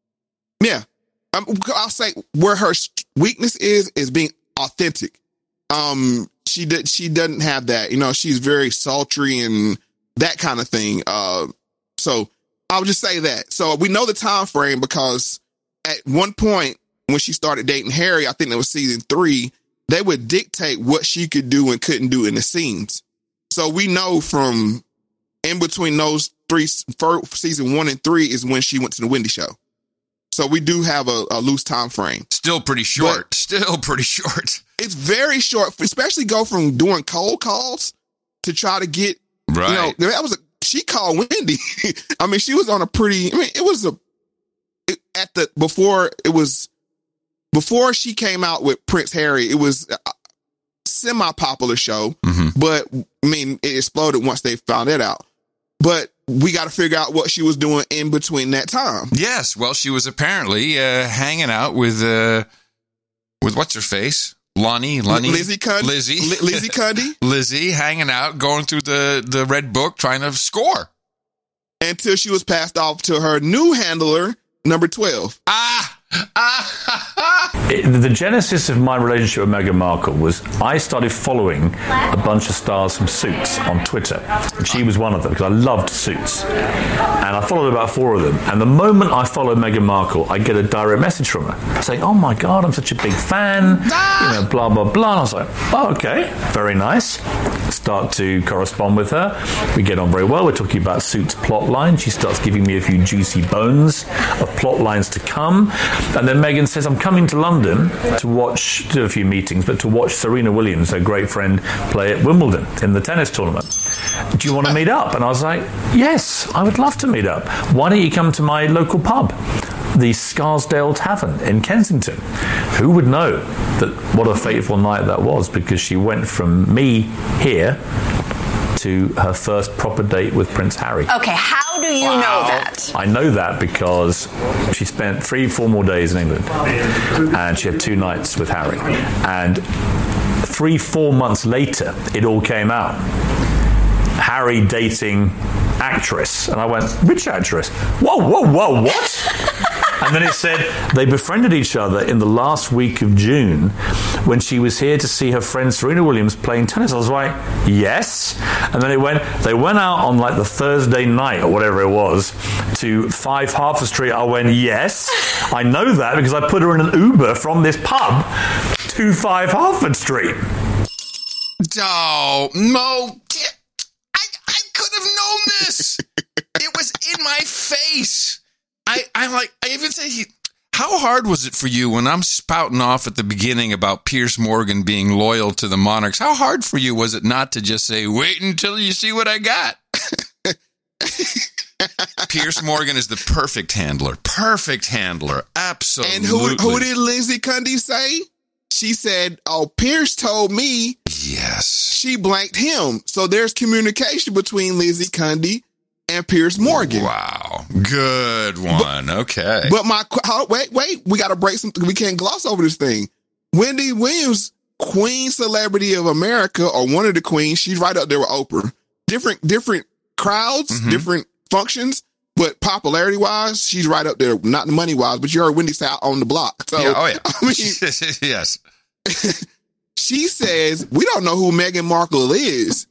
yeah, um, I'll say where her weakness is is being authentic. Um, she did she doesn't have that. You know, she's very sultry and that kind of thing. Uh, so I would just say that. So we know the time frame because at one point when she started dating Harry, I think that was season three, they would dictate what she could do and couldn't do in the scenes. So we know from in between those three, for season one and three is when she went to the Wendy show. So we do have a, a loose time frame. Still pretty short. Still pretty short. It's very short, especially go from doing cold calls to try to get Right. You know, that was a she called Wendy. I mean, she was on a pretty. I mean, it was a it, at the before it was before she came out with Prince Harry. It was a semi popular show, but I mean, it exploded once they found it out. But we got to figure out what she was doing in between that time. Yes. Well, she was apparently uh, hanging out with uh, with what's her face, Lonnie, Lonnie, Lizzie Cundy. Lizzie, Li- Lizzie Cundy. Lizzie, hanging out, going through the the red book, trying to score. Until she was passed off to her new handler, number twelve. Ah, It- the genesis of my relationship with Meghan Markle was I started following a bunch of stars from Suits on Twitter. And she was one of them because I loved Suits. And I followed about four of them. And the moment I followed Meghan Markle, I get a direct message from her saying, Oh my God, I'm such a big fan. You know, blah, blah, blah. And I was like, Oh, okay, very nice. Start to correspond with her. We get on very well. We're talking about Suits plot line. She starts giving me a few juicy bones of plot lines to come. And then Meghan says, I'm coming to London to watch, a few meetings, but to watch Serena Williams, her great friend, play at Wimbledon in the tennis tournament. Do you want to meet up? And I was like, Yes, I would love to meet up. Why don't you come to my local pub? the Scarsdale Tavern in Kensington. Who would know that what a fateful night that was because she went from me here to her first proper date with Prince Harry. Okay, how do you know that? I know that because she spent three, four more days in England and she had two nights with Harry. And three, four months later, it all came out. Harry dating actress. And I went, which actress? Whoa, whoa, whoa, what? and then it said they befriended each other in the last week of June when she was here to see her friend Serena Williams playing tennis. I was like, yes. And then it went, they went out on like the Thursday night or whatever it was to 5 Hertford Street. I went, yes. I know that because I put her in an Uber from this pub to 5 Hertford Street. Oh, Mo, I, I could have known this. it was in my face. I, I like, I even say he, how hard was it for you when I'm spouting off at the beginning about Piers Morgan being loyal to the Monarchs? How hard for you was it not to just say, wait until you see what I got? Piers Morgan is the perfect handler. Perfect handler. Absolutely. And who who did Lindsay Cundy say? She said, "Oh, Pierce told me." Yes. She blanked him. So there's communication between Lindsay Cundy and Piers Morgan. Wow. Good one. okay. But my wait, wait, we got to break some. We can't gloss over this thing. Wendy Williams, Queen Celebrity of America, or one of the queens. She's right up there with Oprah. Different, different crowds, Mm-hmm. different functions, but popularity wise, she's right up there. Not the money wise, but you heard Wendy say on the block. So, yeah, oh yeah. I mean, yes. she says we don't know who Meghan Markle is,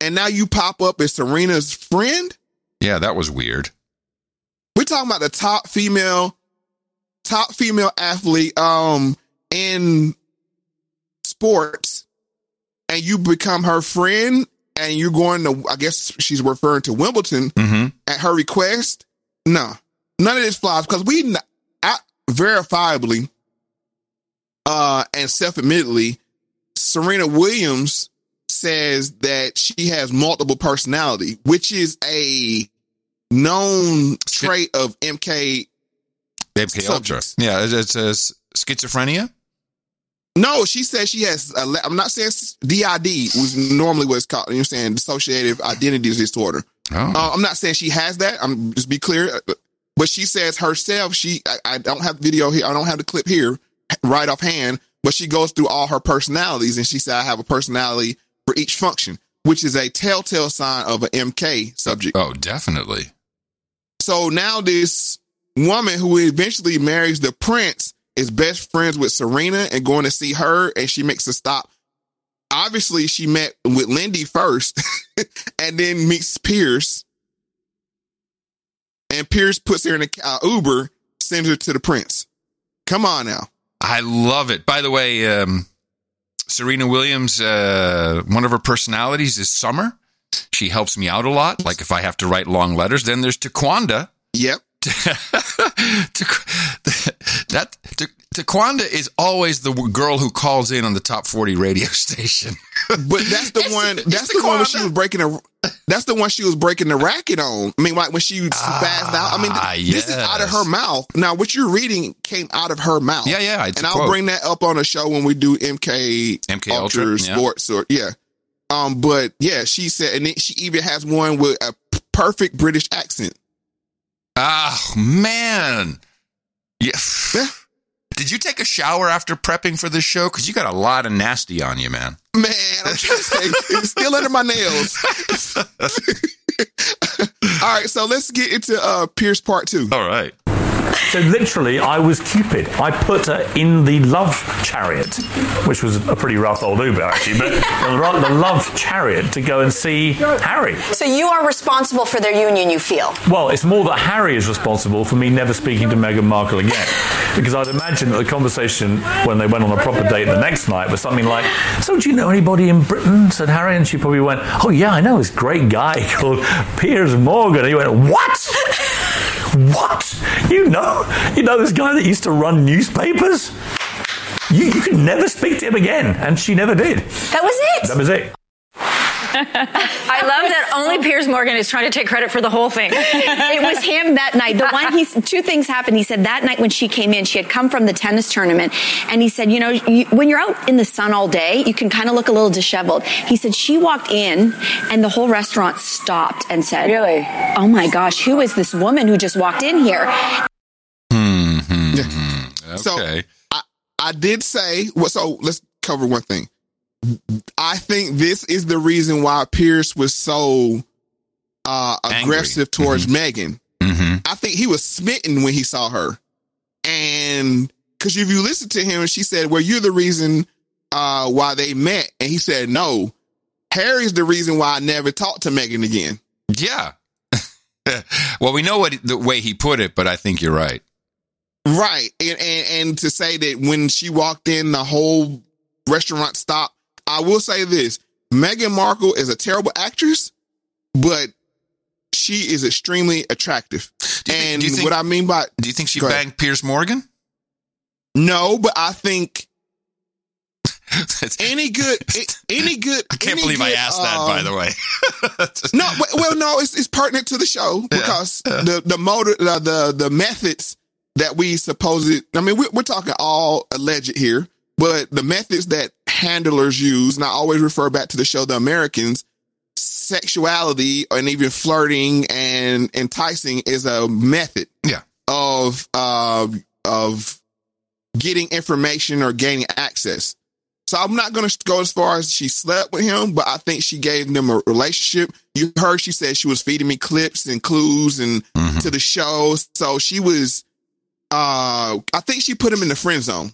and now you pop up as Serena's friend. Yeah, that was weird. We're talking about the top female, top female athlete um in sports, and you become her friend, and you're going to. I guess she's referring to Wimbledon Mm-hmm. at her request. No, none of this flies because we I, verifiably, uh, and self-admittedly, Serena Williams says that she has multiple personality, which is a known trait of MK. MK Ultra. Yeah, it's, it's, it's schizophrenia. No, she says she has. I'm not saying DID was normally what it's called. You know I'm saying? Dissociative identity disorder. Oh. Uh, I'm not saying she has that. I'm just be clear. uh, But she says herself, she, I, I don't have the video here. I don't have the clip here right offhand, but she goes through all her personalities and she said, I have a personality for each function, which is a telltale sign of an MK subject. Oh, definitely. So now this woman who eventually marries the prince is best friends with Serena and going to see her and she makes a stop. Obviously, she met with Lindy first and then meets Pierce. And Pierce puts her in a uh, Uber, sends her to the prince. Come on now. I love it. By the way, um, Serena Williams, uh, one of her personalities is Summer. She helps me out a lot. Like if I have to write long letters, then there's Taquanda. Yep. that Taquanda is always the girl who calls in on the top 40 radio station. But that's the one. That's the one when she was breaking a. That's the one she was breaking the racket on. I mean, like when she spazzed out. I mean, th- Ah, this is out of her mouth. Now, what you're reading came out of her mouth. Yeah, yeah, it's and I'll quote. bring that up on a show when we do MK MK Ultra, Ultra, yeah. Sports or yeah. Um, but yeah, she said, and then she even has one with a perfect British accent. Ah, man. Yeah. Did you take a shower after prepping for this show? Because you got a lot of nasty on you, man. Man, I'm trying to say, it's still under my nails. All right, so let's get into uh Pierce part two. All right. So literally, I was Cupid. I put her in the love chariot, which was a pretty rough old Uber actually, but the, the love chariot to go and see Harry. So you are responsible for their union, you feel? Well, it's more that Harry is responsible for me never speaking to Meghan Markle again. Because I'd imagine that the conversation when they went on a proper date the next night was something like, So, do you know anybody in Britain? said Harry. And she probably went, Oh, yeah, I know this great guy called Piers Morgan. And he went, What? What? You know? You know this guy that used to run newspapers? You, you can never speak to him again. And she never did. That was it. That was it. I love that only Piers Morgan is trying to take credit for the whole thing. it was him that night. The one he's two things happened. He said that night when she came in, she had come from the tennis tournament, and he said, you know, you, when you're out in the sun all day, you can kind of look a little disheveled. He said she walked in, and the whole restaurant stopped and said, "Really? Oh my gosh, who is this woman who just walked in here?" Hmm. So I, I did say well, so let's cover one thing. I think this is the reason why Pierce was so uh aggressive towards Meghan. I think he was smitten when he saw her. And because if you listen to him, and she said, Well, you're the reason uh why they met. And he said, No, Harry's the reason why I never talked to Meghan again. Yeah. well, we know what the way he put it, but I think you're right. Right. And, and and to say that when she walked in, the whole restaurant stopped. I will say this Meghan Markle is a terrible actress, but she is extremely attractive. and think- what I mean by Do you think she banged Piers Morgan? No, but I think any good any good I can't believe I asked that, by the um, way. no, well, no, it's, it's pertinent to the show because the the motor the, the the methods that we supposed. I mean, we're, we're talking all alleged here, but the methods that handlers use, and I always refer back to the show The Americans. Sexuality and even flirting and enticing is a method yeah. of uh, of getting information or gaining access. So I'm not going to go as far as she slept with him, but I think she gave them a relationship. You heard she said she was feeding me clips and clues and to the show. So she was, uh, I think she put him in the friend zone.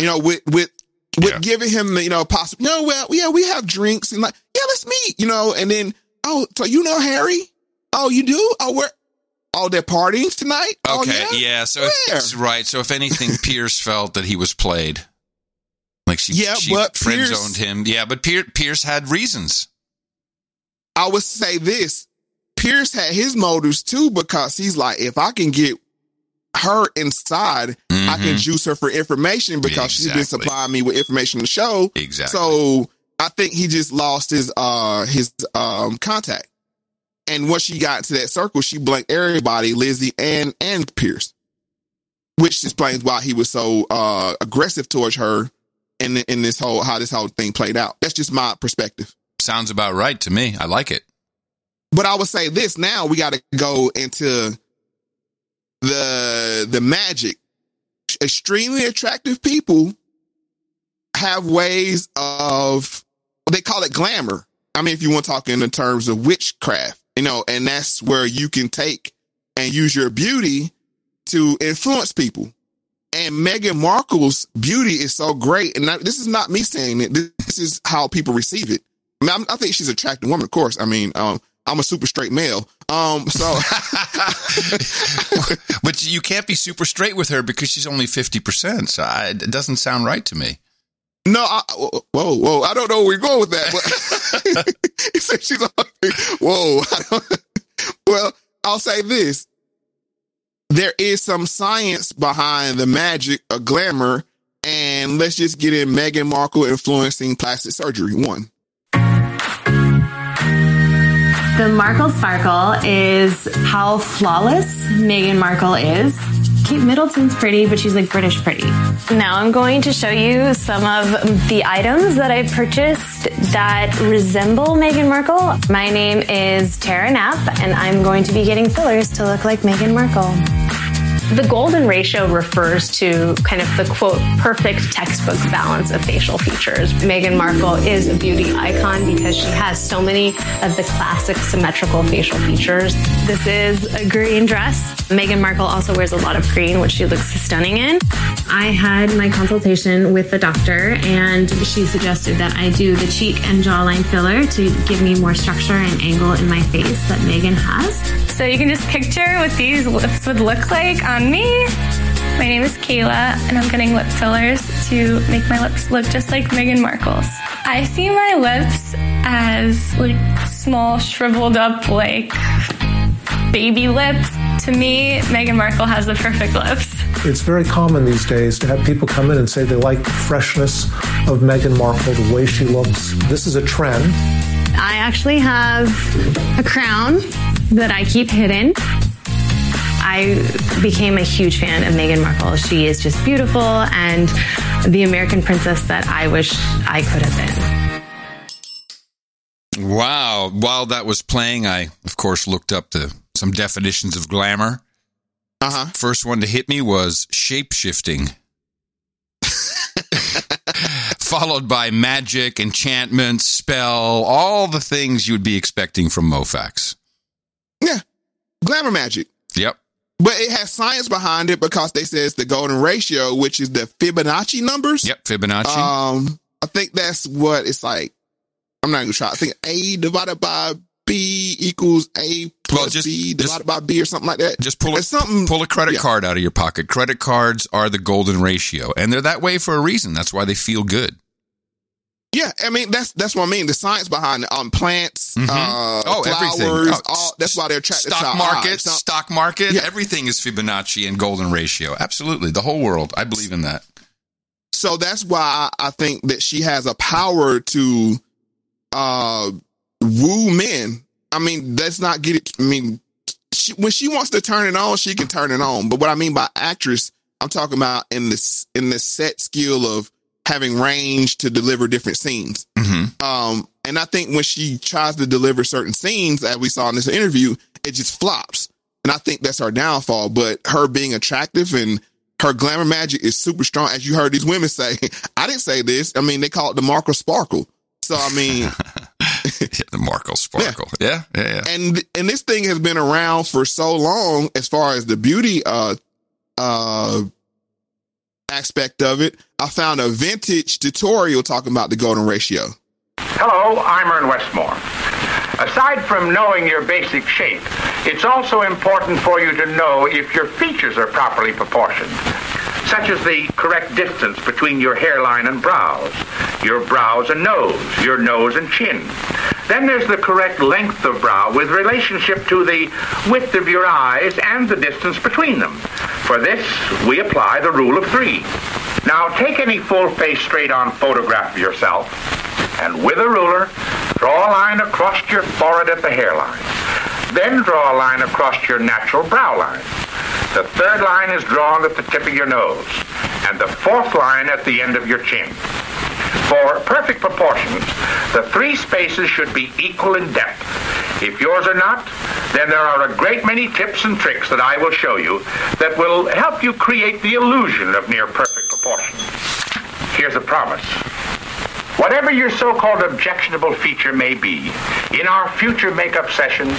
You know, with with with giving him, the you know, possible. No, well, yeah, we have drinks and like, yeah, let's meet. You know, and then oh, so you know Harry? Oh, you do? Oh, where? Oh, they're partying tonight. Oh, Okay, yeah. yeah. So if, right. So if anything, Pierce felt that he was played. Like she, Yeah, she but friend Pierce- zoned him. Yeah, but Pier, Pierce had reasons. I would say this. Pierce had his motives too because he's like, if I can get her inside, I can juice her for information because she's been Exactly. supplying me with information to show. Exactly. So I think he just lost his uh his um contact. And once she got to that circle, she blanked everybody, Lizzie and and Pierce. Which explains why he was so uh aggressive towards her in in this whole how this whole thing played out. That's just my perspective. Sounds about right to me. I like it. But I would say this now we got to go into the the magic. Extremely attractive people have ways of they call it glamour. I mean, if you want to talk in the terms of witchcraft, you know, and that's where you can take and use your beauty to influence people. And Meghan Markle's beauty is so great, and I, this is not me saying it. This is how people receive it. I mean, I'm, I think she's an attractive woman, of course. I mean, um, I'm a super straight male. Um, so But you can't be super straight with her because she's only 50%. So I, it doesn't sound right to me. no, I, whoa, whoa, I don't know where we're going with that. But he said she's only, whoa. Well, I'll say this: there is some science behind the magic of glamour, and let's just get in Meghan Markle influencing plastic surgery. One. The Markle Sparkle is how flawless Meghan Markle is. Kate Middleton's pretty, but she's like British pretty. Now I'm going to show you some of the items that I purchased that resemble Meghan Markle. My name is Tara Knapp, and I'm going to be getting fillers to look like Meghan Markle. The golden ratio refers to kind of the quote perfect textbook balance of facial features. Meghan Markle is a beauty icon because she has so many of the classic symmetrical facial features. This is a green dress. Meghan Markle also wears a lot of green, which she looks stunning in. I had my consultation with the doctor, and she suggested that I do the cheek and jawline filler to give me more structure and angle in my face that Meghan has. So you can just picture what these lips would look like on me. My name is Kayla, and I'm getting lip fillers to make my lips look just like Meghan Markle's. I see my lips as like small, shriveled up, like baby lips. To me, Meghan Markle has the perfect lips. It's very common these days to have people come in and say they like the freshness of Meghan Markle, the way she looks. This is a trend. I actually have a crown that I keep hidden. I became a huge fan of Meghan Markle. She is just beautiful and the American princess that I wish I could have been. Wow. While that was playing, I, of course, looked up the, some definitions of glamour. Uh huh. First one to hit me was shape shifting. Followed by magic, enchantment, spell, all the things you'd be expecting from Mo Facts. Yeah. Glamour magic. Yep. But it has science behind it because they say it's the golden ratio, which is the Fibonacci numbers. Yep, Fibonacci. Um, I think that's what it's like. I'm not gonna try. I think A divided by B equals A plus Well, just- B just- divided by B or something like that. Just pull a, It's something. pull a credit yeah. card out of your pocket. Credit cards are the golden ratio, and they're that way for a reason. That's why they feel good. Yeah, I mean that's that's what I mean. The science behind it, um, plants, uh, Oh, flowers, everything. Oh, all, that's why they're attracted to Stock market, eyes. Stock market, Yeah. everything is Fibonacci and golden ratio. Absolutely, the whole world. I believe in that. So that's why I I think that she has a power to uh woo men. I mean, let's not get it. I mean, she, when she wants to turn it on, she can turn it on. But what I mean by actress, I'm talking about in this in the set skill of having range to deliver different scenes. Um, and I think when she tries to deliver certain scenes, as we saw in this interview, it just flops. And I think that's her downfall. But her being attractive and her glamour magic is super strong. As you heard these women say, I didn't say this. I mean, they call it the Markle Sparkle. So I mean, the Markle Sparkle. Yeah, yeah, yeah. and and this thing has been around for so long as far as the beauty uh uh aspect of it. I found a vintage tutorial talking about the golden ratio. Hello, I'm Ern Westmore. Aside from knowing your basic shape, it's also important for you to know if your features are properly proportioned, such as the correct distance between your hairline and brows, your brows and nose, your nose and chin. Then there's the correct length of brow with relationship to the width of your eyes and the distance between them. For this, we apply the rule of three. Now take any full face straight on photograph of yourself and with a ruler, draw a line across your forehead at the hairline. Then draw a line across your natural brow line. The third line is drawn at the tip of your nose, and the fourth line at the end of your chin. For perfect proportions, the three spaces should be equal in depth. If yours are not, then there are a great many tips and tricks that I will show you that will help you create the illusion of near perfect proportions. Here's a promise. Whatever your so-called objectionable feature may be, in our future makeup sessions,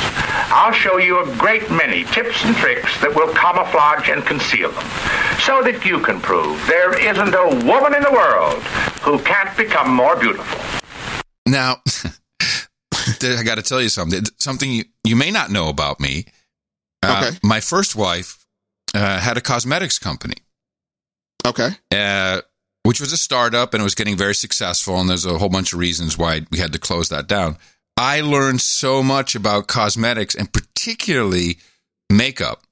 I'll show you a great many tips and tricks that will camouflage and conceal them, so that you can prove there isn't a woman in the world who can't become more beautiful. Now, I got to tell you something. Something you, you may not know about me. Uh, Okay. My first wife uh, had a cosmetics company. Okay. Uh, which was a startup and it was getting very successful. And there's a whole bunch of reasons why we had to close that down. I learned so much about cosmetics and particularly makeup.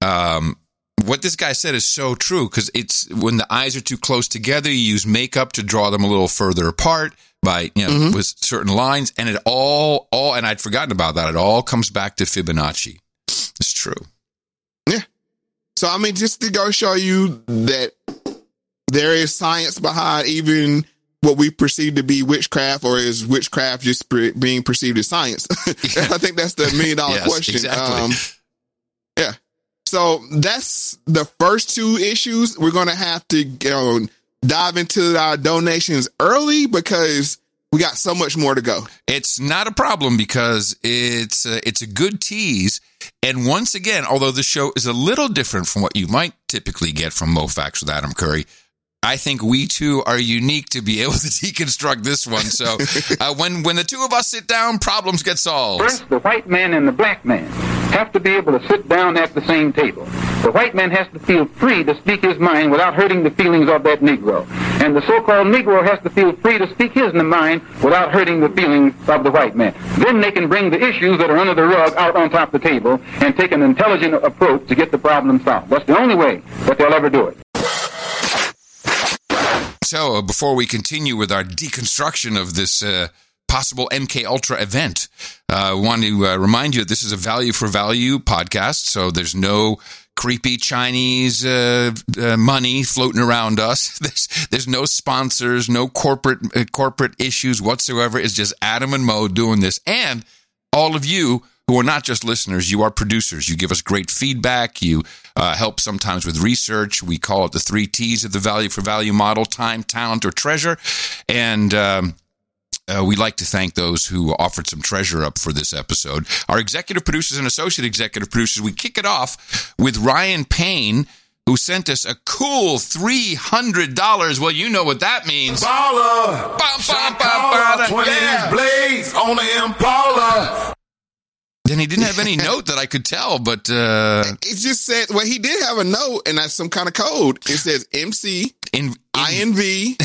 Um, what this guy said is so true because it's when the eyes are too close together, you use makeup to draw them a little further apart by you know with certain lines, and it all all and I'd forgotten about that. It all comes back to Fibonacci. It's true. Yeah. So I mean, just to go show you that there is science behind even what we perceive to be witchcraft, or is witchcraft just pre- being perceived as science? I think that's the million dollar Yes, question. exactly. Um, yeah. So that's the first two issues. We're going to have to you know, dive into our donations early because we got so much more to go. It's not a problem because it's a, it's a good tease. And once again, although the show is a little different from what you might typically get from Mo Facts with Adam Curry, I think we two are unique to be able to deconstruct this one. So uh, when when the two of us sit down, problems get solved. First, the white man and the black man have to be able to sit down at the same table. The white man has to feel free to speak his mind without hurting the feelings of that Negro. And the so-called Negro has to feel free to speak his mind without hurting the feelings of the white man. Then they can bring the issues that are under the rug out on top of the table and take an intelligent approach to get the problem solved. That's the only way that they'll ever do it. So uh, before we continue with our deconstruction of this uh, possible MK Ultra event. Uh, want to uh, remind you that this is a value for value podcast, so there's no creepy Chinese uh, uh, money floating around us. There's there's no sponsors, no corporate uh, corporate issues whatsoever. It's just Adam and Mo doing this, and all of you who are not just listeners, you are producers. You give us great feedback. You uh, help sometimes with research. We call it the three T's of the value for value model: time, talent, or treasure, and. Um, uh, we'd like to thank those who offered some treasure up for this episode. Our executive producers and associate executive producers, we kick it off with Ryan Payne, who sent us a cool $300. Well, you know what that means. Baller! Bum, bum, bum, 20 yeah. blades on the Impala. Then he didn't have any note that I could tell, but uh, it just said, well, he did have a note, and that's some kind of code. It says MC in, INV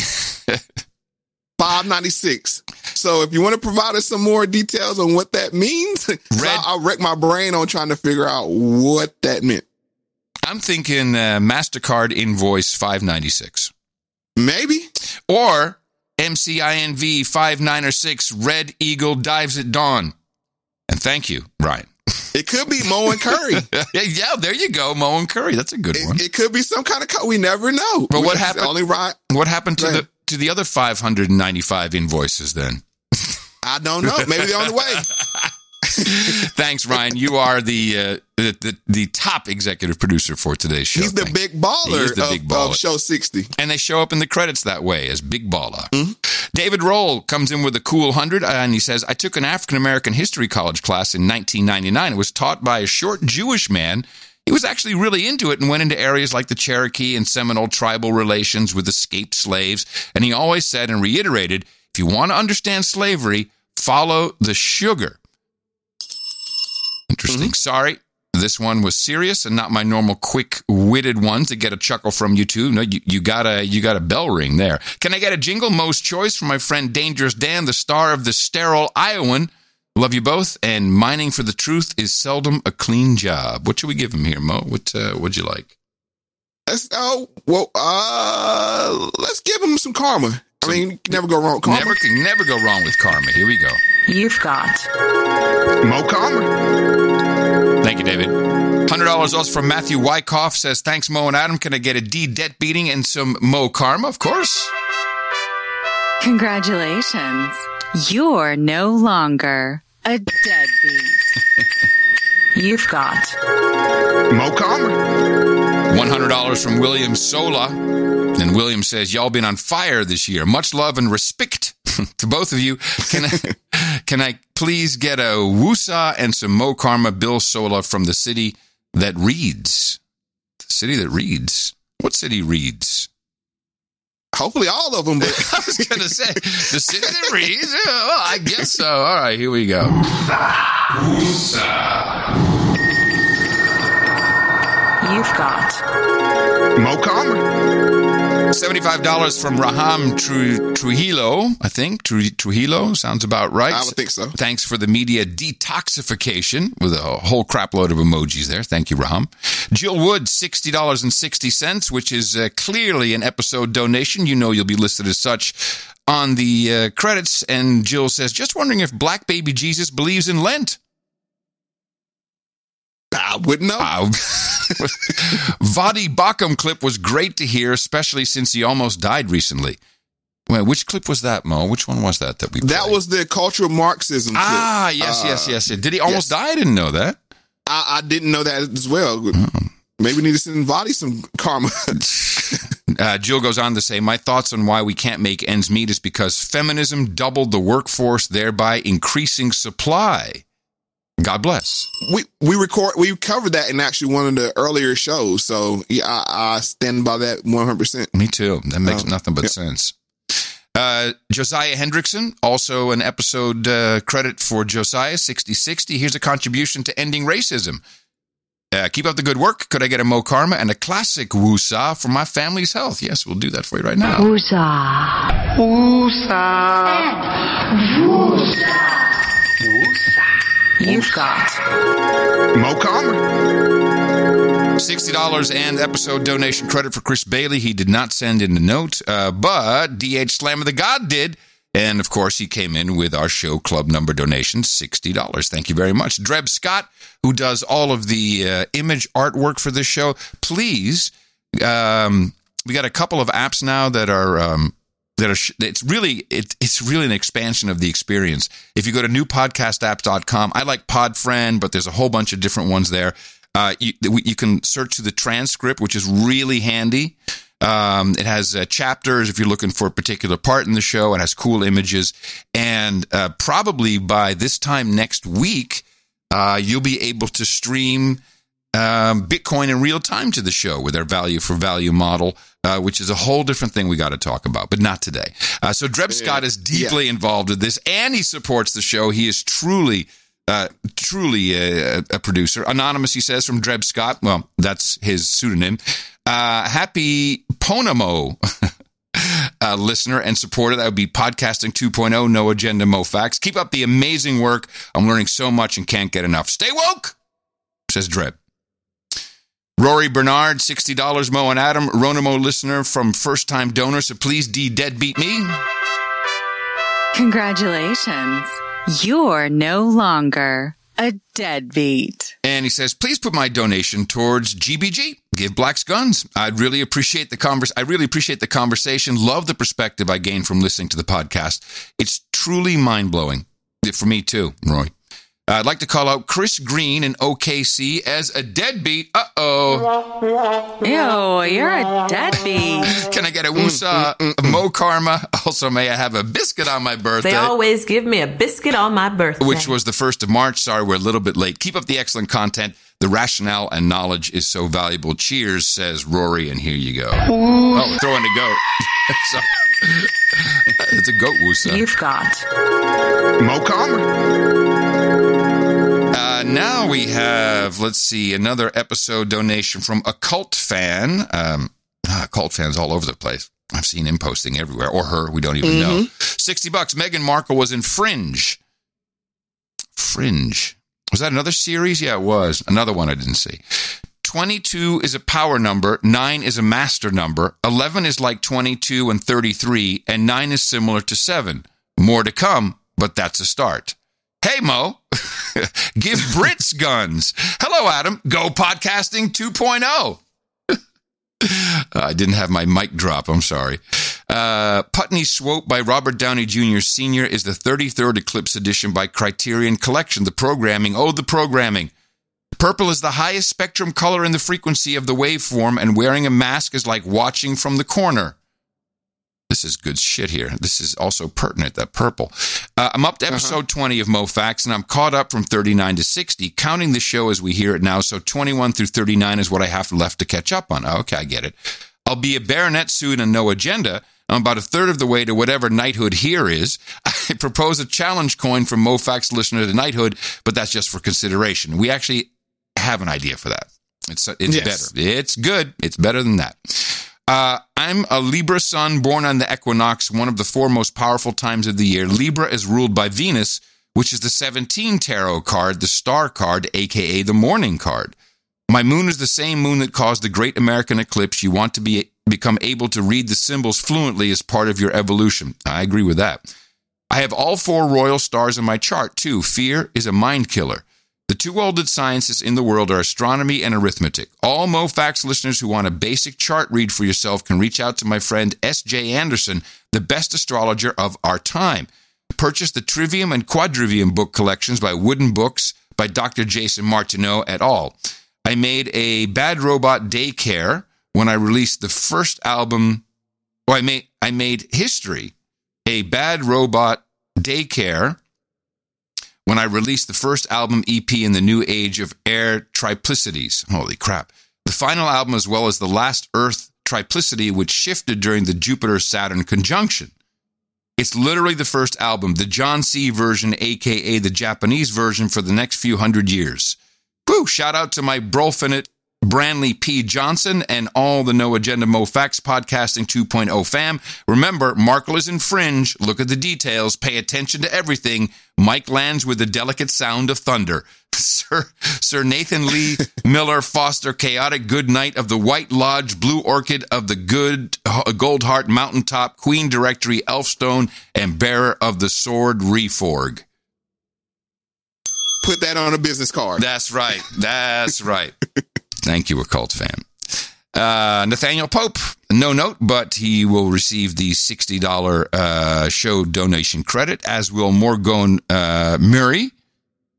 596. So if you want to provide us some more details on what that means, Red, I, I wrecked my brain on trying to figure out what that meant. I'm thinking uh, MasterCard invoice 596. Maybe. Or MCINV 596 Red Eagle dives at dawn. And thank you, Ryan. It could be Mo and Curry. yeah, there you go, Mo and Curry. That's a good it, one. It could be some kind of code. We never know. But what happened? Only Ryan. What happened to the to the other 595 invoices then? I don't know. Maybe they're on the way. Thanks, Ryan. You are the, uh, the, the the top executive producer for today's show. He's the Thanks. big baller, He's the of, big baller. of show 60. And they show up in the credits that way as Big Baller. Mm-hmm. David Roll comes in with a cool 100 and he says, I took an African American history college class in 1999. It was taught by a short Jewish man. He was actually really into it and went into areas like the Cherokee and Seminole tribal relations with escaped slaves. And he always said and reiterated if you want to understand slavery, follow the sugar. Interesting. Sorry. This one was serious and not my normal quick-witted one to get a chuckle from you two. No, you, you got a you got a bell ring there. Can I get a jingle? Most choice from my friend Dangerous Dan, the star of the sterile Iowan. Love you both. And mining for the truth is seldom a clean job. What should we give him here, Mo? What uh, would you like? Let's oh well uh let's give him some karma. I mean, you can never go wrong. with Karma. Never can never go wrong with karma. Here we go. You've got Mo Karma. Thank you, David. Hundred dollars also from Matthew Wyckoff says, "Thanks, Mo and Adam. Can I get a D debt beating and some Mo karma? Of course." Congratulations. You're no longer a deadbeat. You've got Mo Karma. One hundred dollars from William Sola, and William says, "Y'all been on fire this year. Much love and respect to both of you. Can I, can I please get a woosah and some Mo Karma, Bill Sola from the city that reads, the city that reads. What city reads? Hopefully, all of them. But I was gonna say the city that reads. Yeah, well, I guess so. All right, here we go. You've got Mo Karma. Seventy-five dollars from Raham Tru- Trujillo. I think Tru- Trujillo sounds about right. I would think so. Thanks for the media detoxification with a whole crapload of emojis there. Thank you, Raham. Jill Wood, sixty dollars and sixty cents, which is uh, clearly an episode donation. You know you'll be listed as such on the uh, credits. And Jill says, just wondering if Black Baby Jesus believes in Lent. I wouldn't know. Voddie Baucham clip was great to hear, especially since he almost died recently. Wait, which clip was that, Mo? Which one was that that we? That was the cultural Marxism. clip. Ah, yes, Uh, yes, yes. Did he almost yes. die? I didn't know that. I, I didn't know that as well. Hmm. Maybe we need to send Voddie some karma. Uh, Jill goes on to say, My thoughts on why we can't make ends meet is because feminism doubled the workforce, thereby increasing supply. God bless. we we record we covered that in actually one of the earlier shows. So yeah, I, I stand by that one hundred percent. Me too. That makes Oh, nothing but yeah. sense. Uh, Josiah Hendrickson, also an episode uh, credit for Josiah, 6060. Here's a contribution to ending racism. Uh, keep up the good work. Could I get a Mo Karma and a classic woosah for my family's health? Yes, we'll do that for you right now. Woosah. You've got Mo Karma. $60 and episode donation credit for Chris Bailey. He did not send in a note, uh, but DH Slam of the God did. And of course, he came in with our show club number donation, $60. Thank you very much. Dreb Scott, who does all of the uh, image artwork for this show, please. Um, we got a couple of apps now that are. Um, that are it's really it, it's really an expansion of the experience. If you go to newpodcastapps.com, I like Podfriend, but there's a whole bunch of different ones there. Uh, you, you can search the transcript, which is really handy. Um, it has uh, chapters if you're looking for a particular part in the show. It has cool images. And uh, probably by this time next week, uh, you'll be able to stream um, Bitcoin in real time to the show with our value for value model, uh, which is a whole different thing we got to talk about, but not today. Uh, so Dreb Scott is deeply yeah. involved with this and he supports the show. He is truly uh, truly a, a, producer. Anonymous, he says, from Dreb Scott. Well, that's his pseudonym. Uh, happy Ponamo. uh, listener and supporter. That would be Podcasting 2.0, No Agenda, Mo Facts. Keep up the amazing work. I'm learning so much and can't get enough. Stay woke, says Dreb. Rory Bernhard, $60 Mo and Adam. Ronimo listener from first time donor. So please D deadbeat me. Congratulations. You're no longer a deadbeat. And he says, please put my donation towards GBG. Give blacks guns. I'd really appreciate the convers. I really appreciate the conversation. Love the perspective I gained from listening to the podcast. It's truly mind blowing for me too, Roy. I'd like to call out Chris Green in OKC as a deadbeat. Uh oh. Ew, you're a deadbeat. Can I get a woosah, mm, mm, mm, Mo Karma? Also, may I have a biscuit on my birthday? They always give me a biscuit on my birthday. Which was the 1st of March. Sorry, we're a little bit late. Keep up the excellent content. The rationale and knowledge is so valuable. Cheers, says Rory, and here you go. Oh, throwing a goat. it's a goat woosah. You've got Mo Karma. Uh, now we have, let's see, another episode donation from a cult fan. Um, ah, cult fans all over the place. I've seen him posting everywhere, or her. We don't even mm-hmm. know. 60 bucks. Meghan Markle was in Fringe. Fringe. Was that another series? Yeah, it was. Another one I didn't see. 22 is a power number, 9 is a master number, 11 is like 22 and 33, and 9 is similar to 7. More to come, but that's a start. Hey, Mo, give Brits guns. Hello, Adam. Go podcasting 2.0. I didn't have my mic drop. I'm sorry. Uh, Putney Swope by Robert Downey Jr. Sr. is the 33rd Eclipse edition by Criterion Collection. The programming. Oh, the programming. Purple is the highest spectrum color in the frequency of the waveform, and wearing a mask is like watching from the corner. This is good shit here. This is also pertinent, that purple. Uh, I'm up to uh-huh. episode uh-huh. 20 of Mo Facts, and I'm caught up from 39 to 60, counting the show as we hear it now. So 21 through 39 is what I have left to catch up on. okay, I get it. I'll be a baronet soon and no agenda. I'm about a third of the way to whatever knighthood here is. I propose a challenge coin from Mo Facts listener to knighthood, but that's just for consideration. We actually have an idea for that. It's it's yes. better. It's good. It's better than that. Uh, I'm a Libra sun born on the equinox, one of the four most powerful times of the year. Libra is ruled by Venus, which is the 17 tarot card, the star card, aka the morning card. My moon is the same moon that caused the great American eclipse. You want to be become able to read the symbols fluently as part of your evolution. I agree with that. I have all four royal stars in my chart too. Fear is a mind killer. The two oldest sciences in the world are astronomy and arithmetic. All Mo Facts listeners who want a basic chart read for yourself can reach out to my friend S.J. Anderson, the best astrologer of our time. Purchase the Trivium and Quadrivium book collections by Wooden Books by Dr. Jason Martineau et al. I made a Bad Robot Daycare when I released the first album. Well, I made I made history. A Bad Robot Daycare when I released the first album EP in the new age of air triplicities. Holy crap. The final album, as well as the last Earth triplicity, which shifted during the Jupiter Saturn conjunction. It's literally the first album, the John C. version, aka the Japanese version, for the next few hundred years. Woo! Shout out to my Brolfinite Branley P. Johnson, and all the No Agenda Mo Facts Podcasting 2.0 fam. Remember, Markle is in fringe. Look at the details. Pay attention to everything. Mike lands with the delicate sound of thunder. Sir, Sir Nathan Lee Miller Foster, Chaotic Good Knight of the White Lodge, Blue Orchid of the Good Gold Heart Mountaintop, Queen Directory, Elfstone, and Bearer of the Sword, Reforg. Put that on a business card. That's right. That's right. Thank you, occult fan. Uh, Nathaniel Pope, no note, but he will receive the $60 uh, show donation credit, as will Morgone uh, Murray,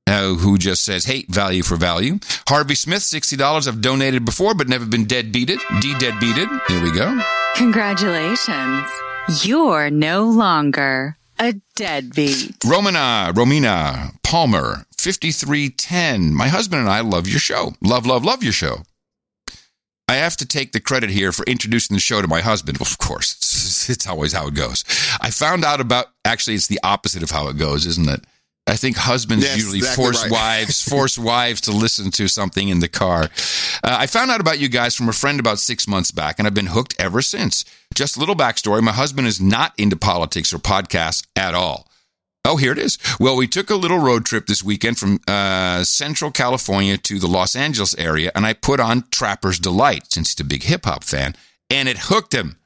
uh, who just says, hey, value for value. Harvey Smith, $60. I've donated before, but never been dead beated. D dead beated. Here we go. Congratulations. You're no longer a deadbeat. Romana, Romina Palmer, 5310. My husband and I love your show. Love, love, love your show. I have to take the credit here for introducing the show to my husband. Well, of course, it's, it's always how it goes. I found out about, actually, it's the opposite of how it goes, isn't it? I think husbands Yes, usually exactly force right. wives force wives to listen to something in the car. Uh, I found out about you guys from a friend about six months back, and I've been hooked ever since. Just a little backstory: my husband is not into politics or podcasts at all. Oh, here it is. Well, we took a little road trip this weekend from uh, Central California to the Los Angeles area, and I put on Trapper's Delight since he's a big hip hop fan, and it hooked him.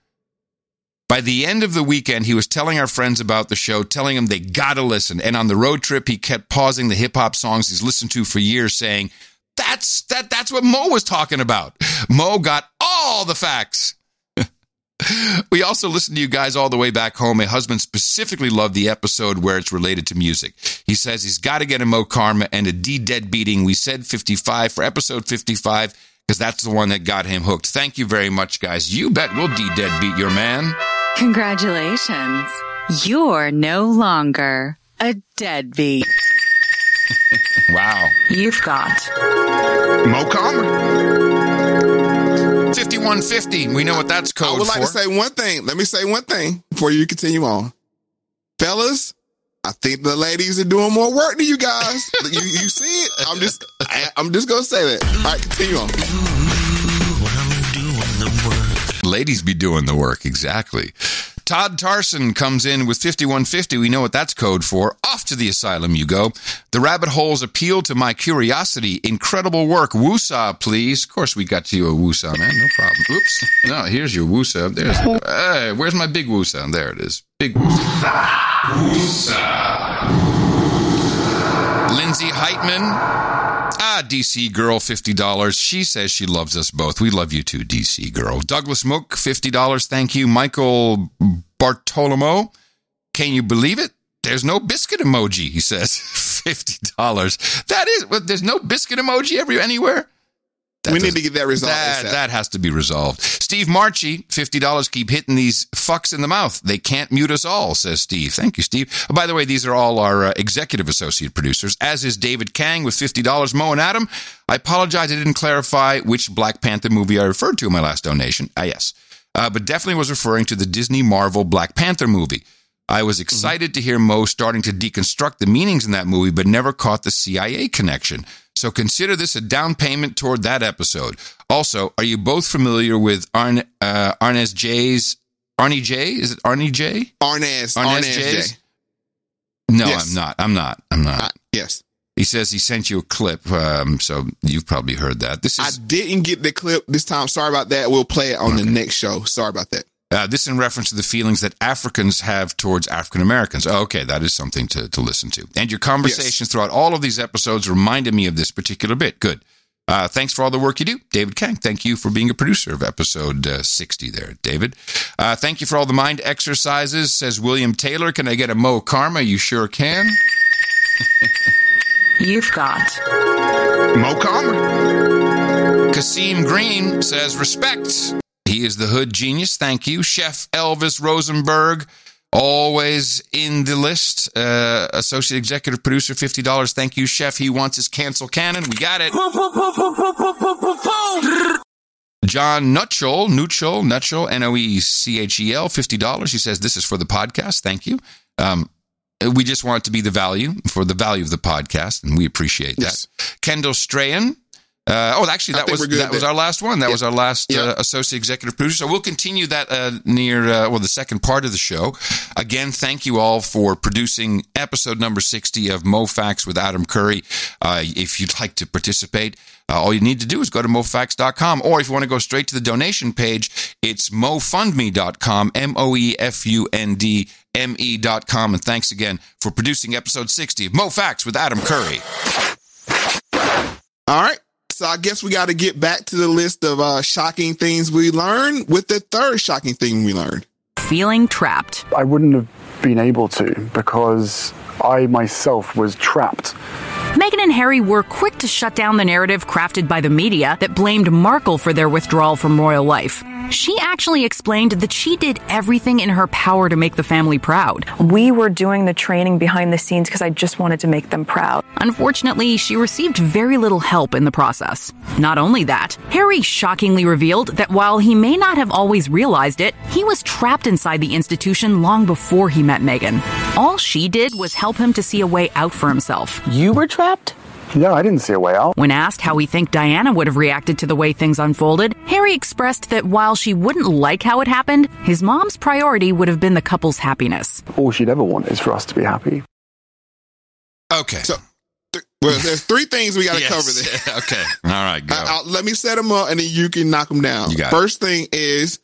By the end of the weekend, he was telling our friends about the show, telling them they gotta listen. And on the road trip, he kept pausing the hip hop songs he's listened to for years, saying, "That's that. That's what Mo was talking about." Mo got all the facts. we also listened to you guys all the way back home. My husband specifically loved the episode where it's related to music. He says he's got to get a Mo Karma and a D Dead beating. We said 55 for episode 55 because that's the one that got him hooked. Thank you very much, guys. You bet we'll D Dead beat your man. Congratulations. You're no longer a deadbeat. wow. You've got Mo Karma. 5150. We know what that's code I would like for. to say one thing. Let me say one thing before you continue on. Fellas, I think the ladies are doing more work than you guys. you, you see it? I'm just I, I'm just gonna say that. All right, continue on. Ladies be doing the work, exactly. Todd Tarson comes in with 5150. We know what that's code for. Off to the asylum you go. The rabbit holes appeal to my curiosity. Incredible work. Woosah, please. Of course, we got you a woosah, man. No problem. Oops. No, here's your woosah. There's. Hey, where's my big woosah? There it is. Big woosah. Lindsay Heitman. Ah, DC girl, $50. She says she loves us both. We love you too, DC girl. Douglas Mook, $50. Thank you. Michael Bartolomo. Can you believe it? There's no biscuit emoji, he says. $50. That is, there's no biscuit emoji every, anywhere? That we need to get that resolved. That, that has to be resolved. Steve Marchi, $50. Keep hitting these fucks in the mouth. They can't mute us all, says Steve. Thank you, Steve. Oh, by the way, these are all our uh, executive associate producers, as is David Kang with $50. Mo and Adam, I apologize I didn't clarify which Black Panther movie I referred to in my last donation. Ah, yes. Uh, but definitely was referring to the Disney Marvel Black Panther movie. I was excited to hear Mo starting to deconstruct the meanings in that movie, but never caught the CIA connection. So consider this a down payment toward that episode. Also, are you both familiar with Arn, uh, J's Arnie J? Is it Arnie J? Arnaz. Arnaz Arnaz J's? J. No, Yes. I'm not. I'm not. I'm not. yes. He says he sent you a clip, um, so you've probably heard that. This I didn't get the clip this time. Sorry about that. We'll play it on the next show. Sorry about that. Uh, this in reference to the feelings that Africans have towards African Americans. Oh, okay, that is something to, to listen to. And your conversations throughout all of these episodes reminded me of this particular bit. Good. Uh, thanks for all the work you do, David Kang. Thank you for being a producer of episode uh, 60 there, David. Uh, thank you for all the mind exercises, says William Taylor. Can I get a Mo Karma? You sure can. You've got Mo Karma. Kasim Green says, respect. He is the hood genius. Thank you. Chef Elvis Rosenberg, always in the list. Uh, Associate Executive Producer, $50. Thank you, Chef. He wants his cancel cannon. We got it. John Noechel, Noechel, Noechel, N O E C H E L, $50. He says, This is for the podcast. Thank you. Um, we just want it to be the value for the value of the podcast, and we appreciate that. Kendall Strahan, Uh, oh, actually, that was that was our last one. That was our last uh, associate executive producer. So we'll continue that uh, near uh, well the second part of the show. Again, thank you all for producing episode number sixty of Mo Facts with Adam Curry. Uh, if you'd like to participate. Uh, all you need to do is go to mofax.com, or if you want to go straight to the donation page, it's moefundme.com, M O E F U N D M E.com. And thanks again for producing episode 60 of Mo Facts with Adam Curry. All right. So I guess we got to get back to the list of uh, shocking things we learned with the third shocking thing we learned. Feeling trapped. I wouldn't have been able to because I myself was trapped. Meghan and Harry were quick to shut down the narrative crafted by the media that blamed Markle for their withdrawal from royal life. She actually explained that she did everything in her power to make the family proud. We were doing the training behind the scenes because I just wanted to make them proud. Unfortunately, she received very little help in the process. Not only that, Harry shockingly revealed that while he may not have always realized it, he was trapped inside the institution long before he met Meghan. All she did was help him to see a way out for himself. You were trapped? Yeah, I didn't see a way out. When asked how he think Diana would have reacted to the way things unfolded, Harry expressed that while she wouldn't like how it happened, his mom's priority would have been the couple's happiness. All she'd ever want is for us to be happy. Okay. So, th- well, there's three things we got to Yes. cover there. okay. All right, go. I- I'll- let me set them up and then you can knock them down. You got it. First thing is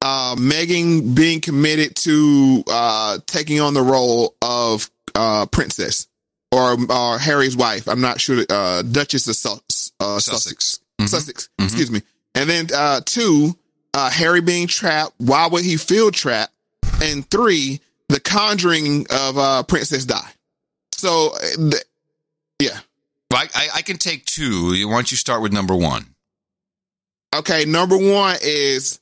uh, Meghan being committed to uh, taking on the role of uh, princess or, or Harry's wife. I'm not sure. Uh, Duchess of Sus- uh, Sussex. Mm-hmm. Sussex. Excuse me. And then uh, two, uh, Harry being trapped. Why would he feel trapped? And three, the conjuring of uh, Princess Di. So, uh, th- yeah. Well, I, I can take two. Why don't you start with number one? Okay, number one is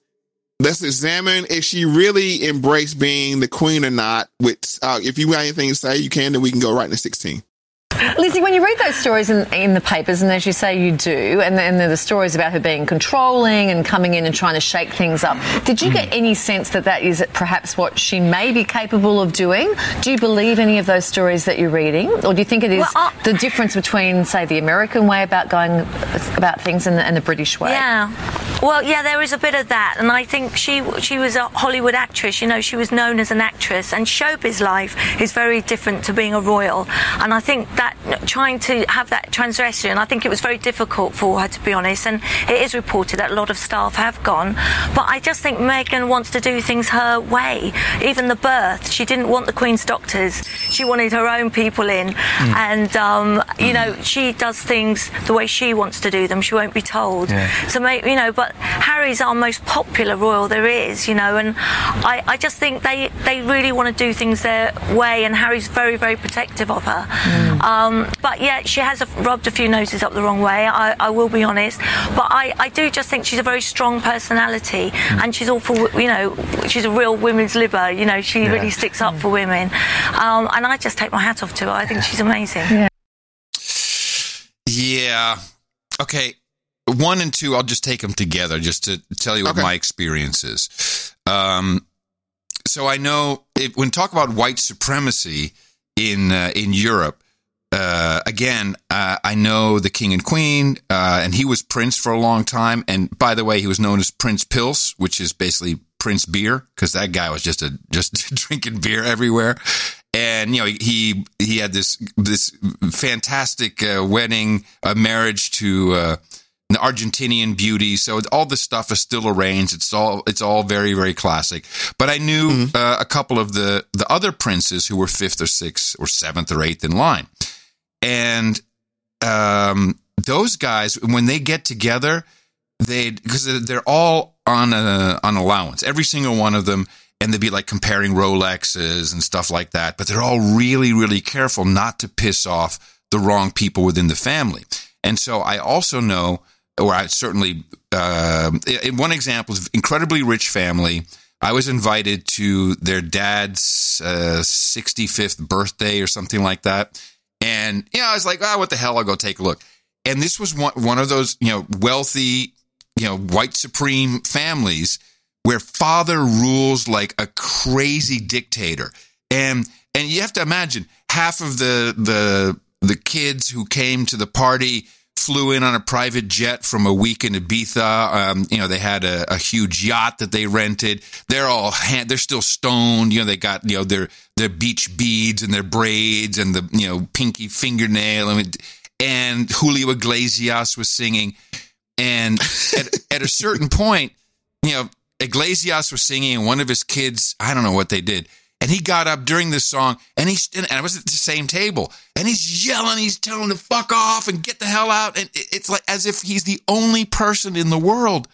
let's examine if she really embraced being the queen or not. Which, uh, if you got anything to say, you can. Then we can go right into sixteen. Lizzie, when you read those stories in, in the papers, and as you say you do, and then the stories about her being controlling and coming in and trying to shake things up, did you get any sense that that is perhaps what she may be capable of doing? Do you believe any of those stories that you're reading, or do you think it is the difference between, say, the American way about going about things and the, and the British way? Yeah. Well, yeah, there is a bit of that, and I think she she was a Hollywood actress. You know, she was known as an actress, and showbiz life is very different to being a royal. And I think that trying to have that transgression, I think it was very difficult for her to be honest. And it is reported that a lot of staff have gone, but I just think Meghan wants to do things her way. Even the birth, she didn't want the Queen's doctors. She wanted her own people in, and um, you know, she does things the way she wants to do them. She won't be told. Yeah. So, you know, but Harry's our most popular royal there is, you know, and I, I just think they, they really want to do things their way, and Harry's very, very protective of her. Um, but yeah, she has a, rubbed a few noses up the wrong way, I, I will be honest. But I, I do just think she's a very strong personality, and she's all for, you know, she's a real women's liber, you know, she Yeah. really sticks up for women. Um, and I just take my hat off to her. I think she's amazing. Yeah. Okay. One and two, I'll just take them together just to tell you what my experience is. Um, so I know it, when talk about white supremacy in uh, in Europe, uh, again, uh, I know the king and queen, uh, and he was prince for a long time. And by the way, he was known as Prince Pils, which is basically Prince Beer, because that guy was just a just drinking beer everywhere. And you know he he had this this fantastic uh, wedding, a marriage to uh, an Argentinian beauty. So all this stuff is still arranged. It's all it's all very very classic. But I knew uh, a couple of the the other princes who were fifth or sixth or seventh or eighth in line, and um, those guys when they get together, they because they're all on a on allowance, every single one of them. And they'd be like comparing Rolexes and stuff like that, but they're all really, really careful not to piss off the wrong people within the family. And so I also know, or I certainly, uh, one example is incredibly rich family. I was invited to their dad's uh, 65th birthday or something like that. And, you know, I was like, oh, what the hell? I'll go take a look. And this was one, one of those, you know, wealthy, you know, white supreme families where father rules like a crazy dictator. And, and you have to imagine half of the, the, the kids who came to the party flew in on a private jet from a week in Ibiza. Um, you know, they had a, a, huge yacht that they rented. They're all hand, they're still stoned. You know, they got you know their their beach beads and their braids and the you know pinky fingernail. I mean, and Julio Iglesias was singing. And at, at a certain point, you know, Iglesias was singing, and one of his kids, I don't know what they did and he got up during this song and he's, and I was at the same table and he's yelling, he's telling him to fuck off and get the hell out. And it's like as if he's the only person in the world.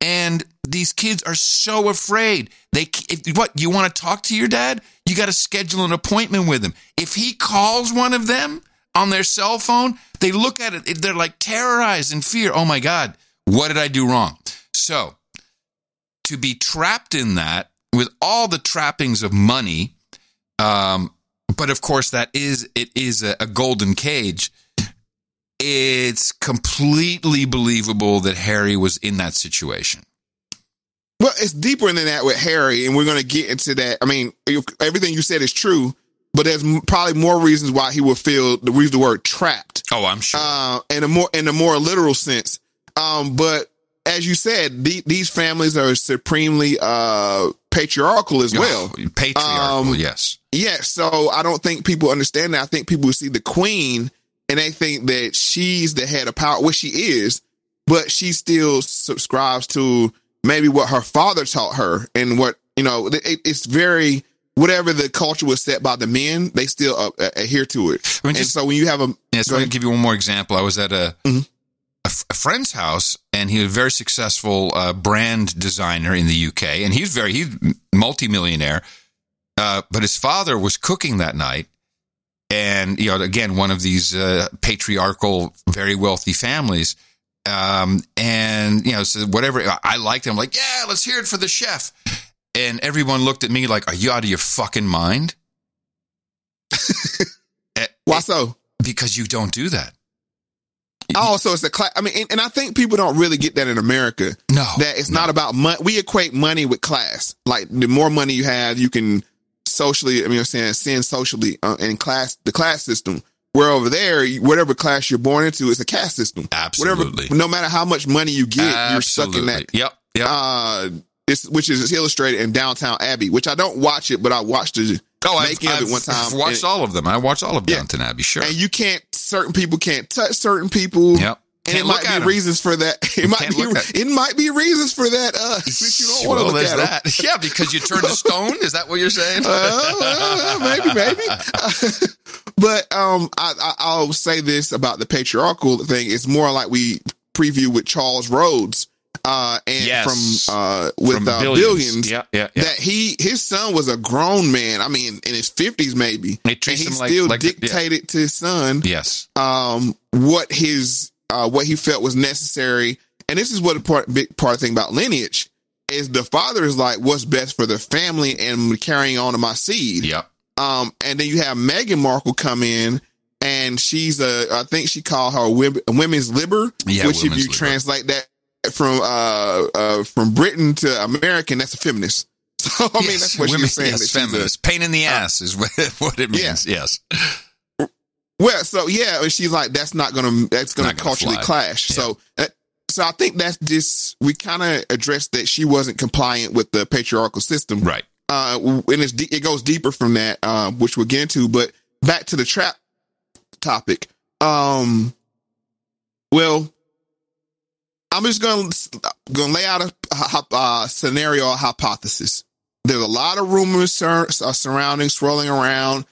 And these kids are so afraid. They, if, what, you want to talk to your dad? You got to schedule an appointment with him. If he calls one of them on their cell phone, they look at it, they're like terrorized in fear. Oh my God, what did I do wrong? So to be trapped in that with all the trappings of money, um, but of course that is it is a, a golden cage. It's completely believable that Harry was in that situation. Well, it's deeper than that with Harry, and we're going to get into that. I mean, everything you said is true, but there's probably more reasons why he would feel the use the word trapped. Oh, I'm sure. Uh, in a more in a more literal sense. Um, but as you said, the, these families are supremely uh, patriarchal as well. Oh, patriarchal, um, yes. Yes. So I don't think people understand that. I think people see the queen and they think that she's the head of power, which she is, but she still subscribes to maybe what her father taught her and what, you know, it, it's very, whatever the culture was set by the men, they still uh, adhere to it. I mean, just, and so when you have a, yeah, so going to give you one more example. I was at a, mm-hmm a, f- a friend's house, and he was a very successful uh, brand designer in the UK, and he's very he's multimillionaire. Uh, but his father was cooking that night, and you know, again, one of these uh, patriarchal, very wealthy families. Um, and you know, so whatever I liked him, like, yeah, let's hear it for the chef. And everyone looked at me like, "Are you out of your fucking mind?" Why so? Because you don't do that. Oh, so it's a class. I mean, and, and, I think people don't really get that in America. No, that it's no. not about money. We equate money with class. Like the more money you have, you can socially. I mean, I'm saying sin socially uh, in class, the class system. Where over there, whatever class you're born into is a caste system. Absolutely. Whatever, no matter how much money you get, Absolutely. you're stuck in that. Yep. Yep. Uh, which is illustrated in Downtown Abbey, which I don't watch it, but I watched the Oh, I've, I've, one time. I've watched all of them. I watched all of Downton yeah. Abbey. Sure. And you can't. Certain people can't touch certain people. Yep. And it might be reasons for that. It might be. It might be reasons for that. Uh, you don't want to look at that. yeah, because you turned to stone. Is that what you're saying? uh, maybe, maybe. but um, I, I, I'll say this about the patriarchal thing. It's more like we preview with Charles Rhoades uh, and yes. from uh, with from uh, billions, billions yeah, yeah, yeah, that he his son was a grown man. I mean, in his fifties maybe, and he like, still like, dictated yeah. to his son, yes, um, what his uh, what he felt was necessary. And this is what a part big part of the thing about lineage is the father is like what's best for the family and carrying on to my seed. Yeah. Um, and then you have Meghan Markle come in and she's a, I think she called her women's liber, yeah, which if you liber. translate that from uh, uh, from Britain to American, that's a feminist. So I mean, that's what women, she's saying. Yes, feminist. A, Pain in the ass uh, is what, it means. Yeah. Yes. Well, so yeah, and she's like, that's not gonna, that's gonna, gonna culturally fly. clash. Yeah. So, uh, so I think that's just we kind of addressed that she wasn't compliant with the patriarchal system, right? Uh, and it's it goes deeper from that, uh, which we'll get into. But back to the trap topic. Um, well, I'm just gonna gonna lay out a, a, a scenario a hypothesis. There's a lot of rumors sur- uh, surrounding, swirling around.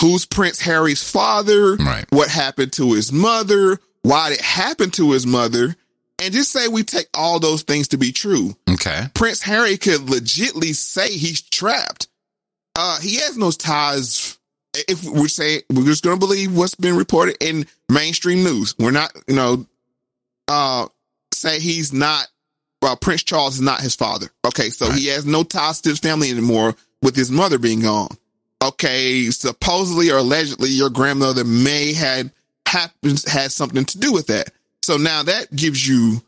Who's Prince Harry's father? Right. What happened to his mother? Why did it happen to his mother? And just say we take all those things to be true. Okay. Prince Harry could legitly say he's trapped. Uh, he has no ties. If we're saying we're just going to believe what's been reported in mainstream news, we're not, you know, uh, say he's not, well, Prince Charles is not his father. Okay. So right. he has no ties to his family anymore with his mother being gone. Okay. Supposedly or allegedly your grandmother may had happens, had something to do with that. So now that gives you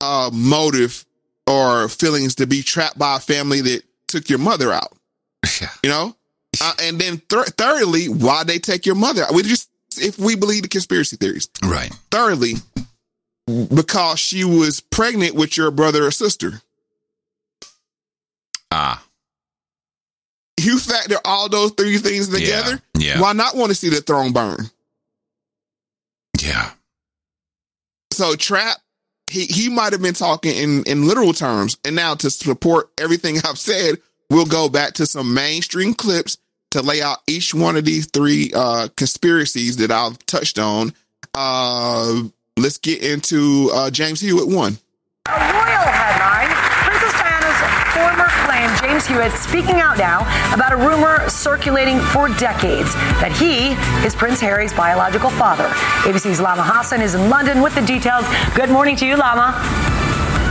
a motive or feelings to be trapped by a family that took your mother out. Yeah. You know? Uh, and then th- thirdly, why they take your mother. We just, if we believe the conspiracy theories. Right. Thirdly, because she was pregnant with your brother or sister. Ah. You factor all those three things together. yeah. Why not want to see the throne burn? Yeah. So Trap, he he might have been talking in in literal terms, and now to support everything I've said, we'll go back to some mainstream clips to lay out each one of these three uh conspiracies that I've touched on. Uh let's get into uh James Hewitt one. A royal headline Princess Diana's former flame, James Hewitt, speaking out now about a rumor circulating for decades that he is Prince Harry's biological father. ABC's Lama Hasan is in London with the details. Good morning to you, Lama.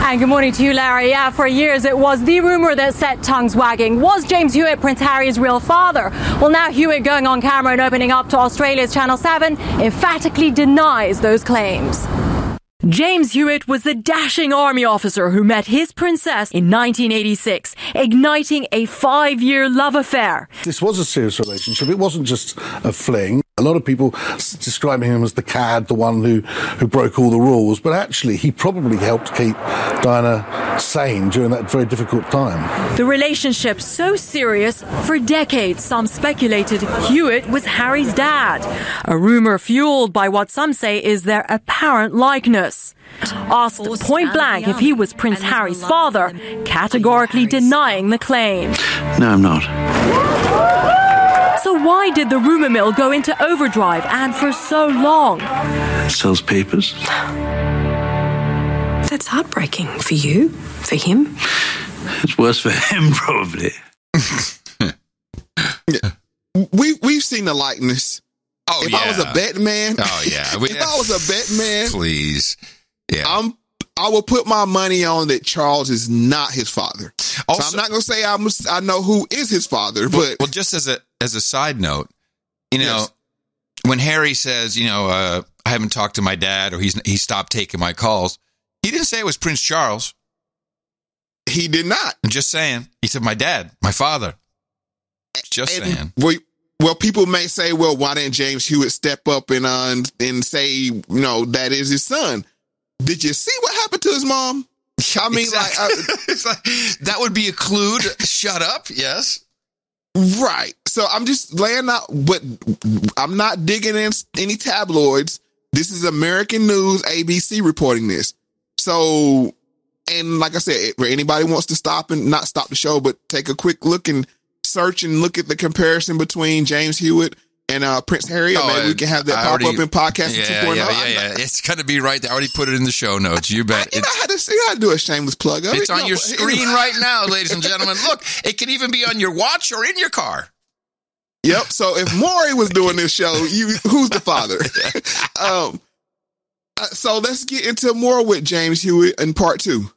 And good morning to you, Larry. Yeah, for years it was the rumor that set tongues wagging. Was James Hewitt Prince Harry's real father? Well, now Hewitt going on camera and opening up to Australia's Channel 7 emphatically denies those claims. James Hewitt was the dashing army officer who met his princess in 1986, igniting a five year love affair. This was a serious relationship. It wasn't just a fling. A lot of people s- describing him as the cad, the one who, who broke all the rules, but actually he probably helped keep Diana sane during that very difficult time. The relationship so serious, for decades some speculated Hewitt was Harry's dad. A rumor fueled by what some say is their apparent likeness. Asked point blank if he was Prince Harry's father, categorically denying the claim. No, I'm not. So why did the rumor mill go into overdrive and for so long? Sells papers. That's heartbreaking for you, for him. It's worse for him, probably. We we've seen the likeness. Oh if I was a Batman. Oh yeah. We- if I was a Batman, please. Yeah. I'm I will put my money on that Charles is not his father. so I'm not gonna say I'm I know who is his father, but well, just as a as a side note, you know, when Harry says, you know, uh, I haven't talked to my dad or he's he stopped taking my calls, he didn't say it was Prince Charles. He did not. I'm just saying. He said my dad, my father. Just saying. well, well, people may say, well, why didn't James Hewitt step up and uh, and, and say, you know, that is his son? Did you see what happened to his mom? I mean, like, uh, It's like, that would be a clue to shut up. Yes. Right. So I'm just laying out, but I'm not digging in any tabloids. This is American News, ABC reporting this. So, and like I said, where anybody wants to stop and not stop the show, but take a quick look and search and look at the comparison between James Hewitt and uh, Prince Harry, or Oh, maybe we can have that I pop already- up in podcast Yeah, 2.0. yeah, I- yeah, yeah. It's going to be right there. I already put it in the show notes. You bet. You know how to see how to do a shameless plug of It's it. on No, your screen anyway. right now, ladies and gentlemen. Look, it can even be on your watch or in your car. Yep. So if Maury was doing this show, you who's the father? um. uh, so let's get into more with James Hewitt in part two.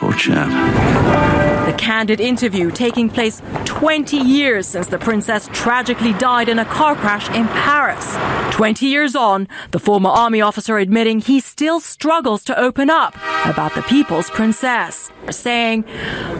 Poor chap. Candid interview taking place 20 years since the princess tragically died in a car crash in Paris. 20 years on, the former army officer admitting he still struggles to open up about the people's princess, saying,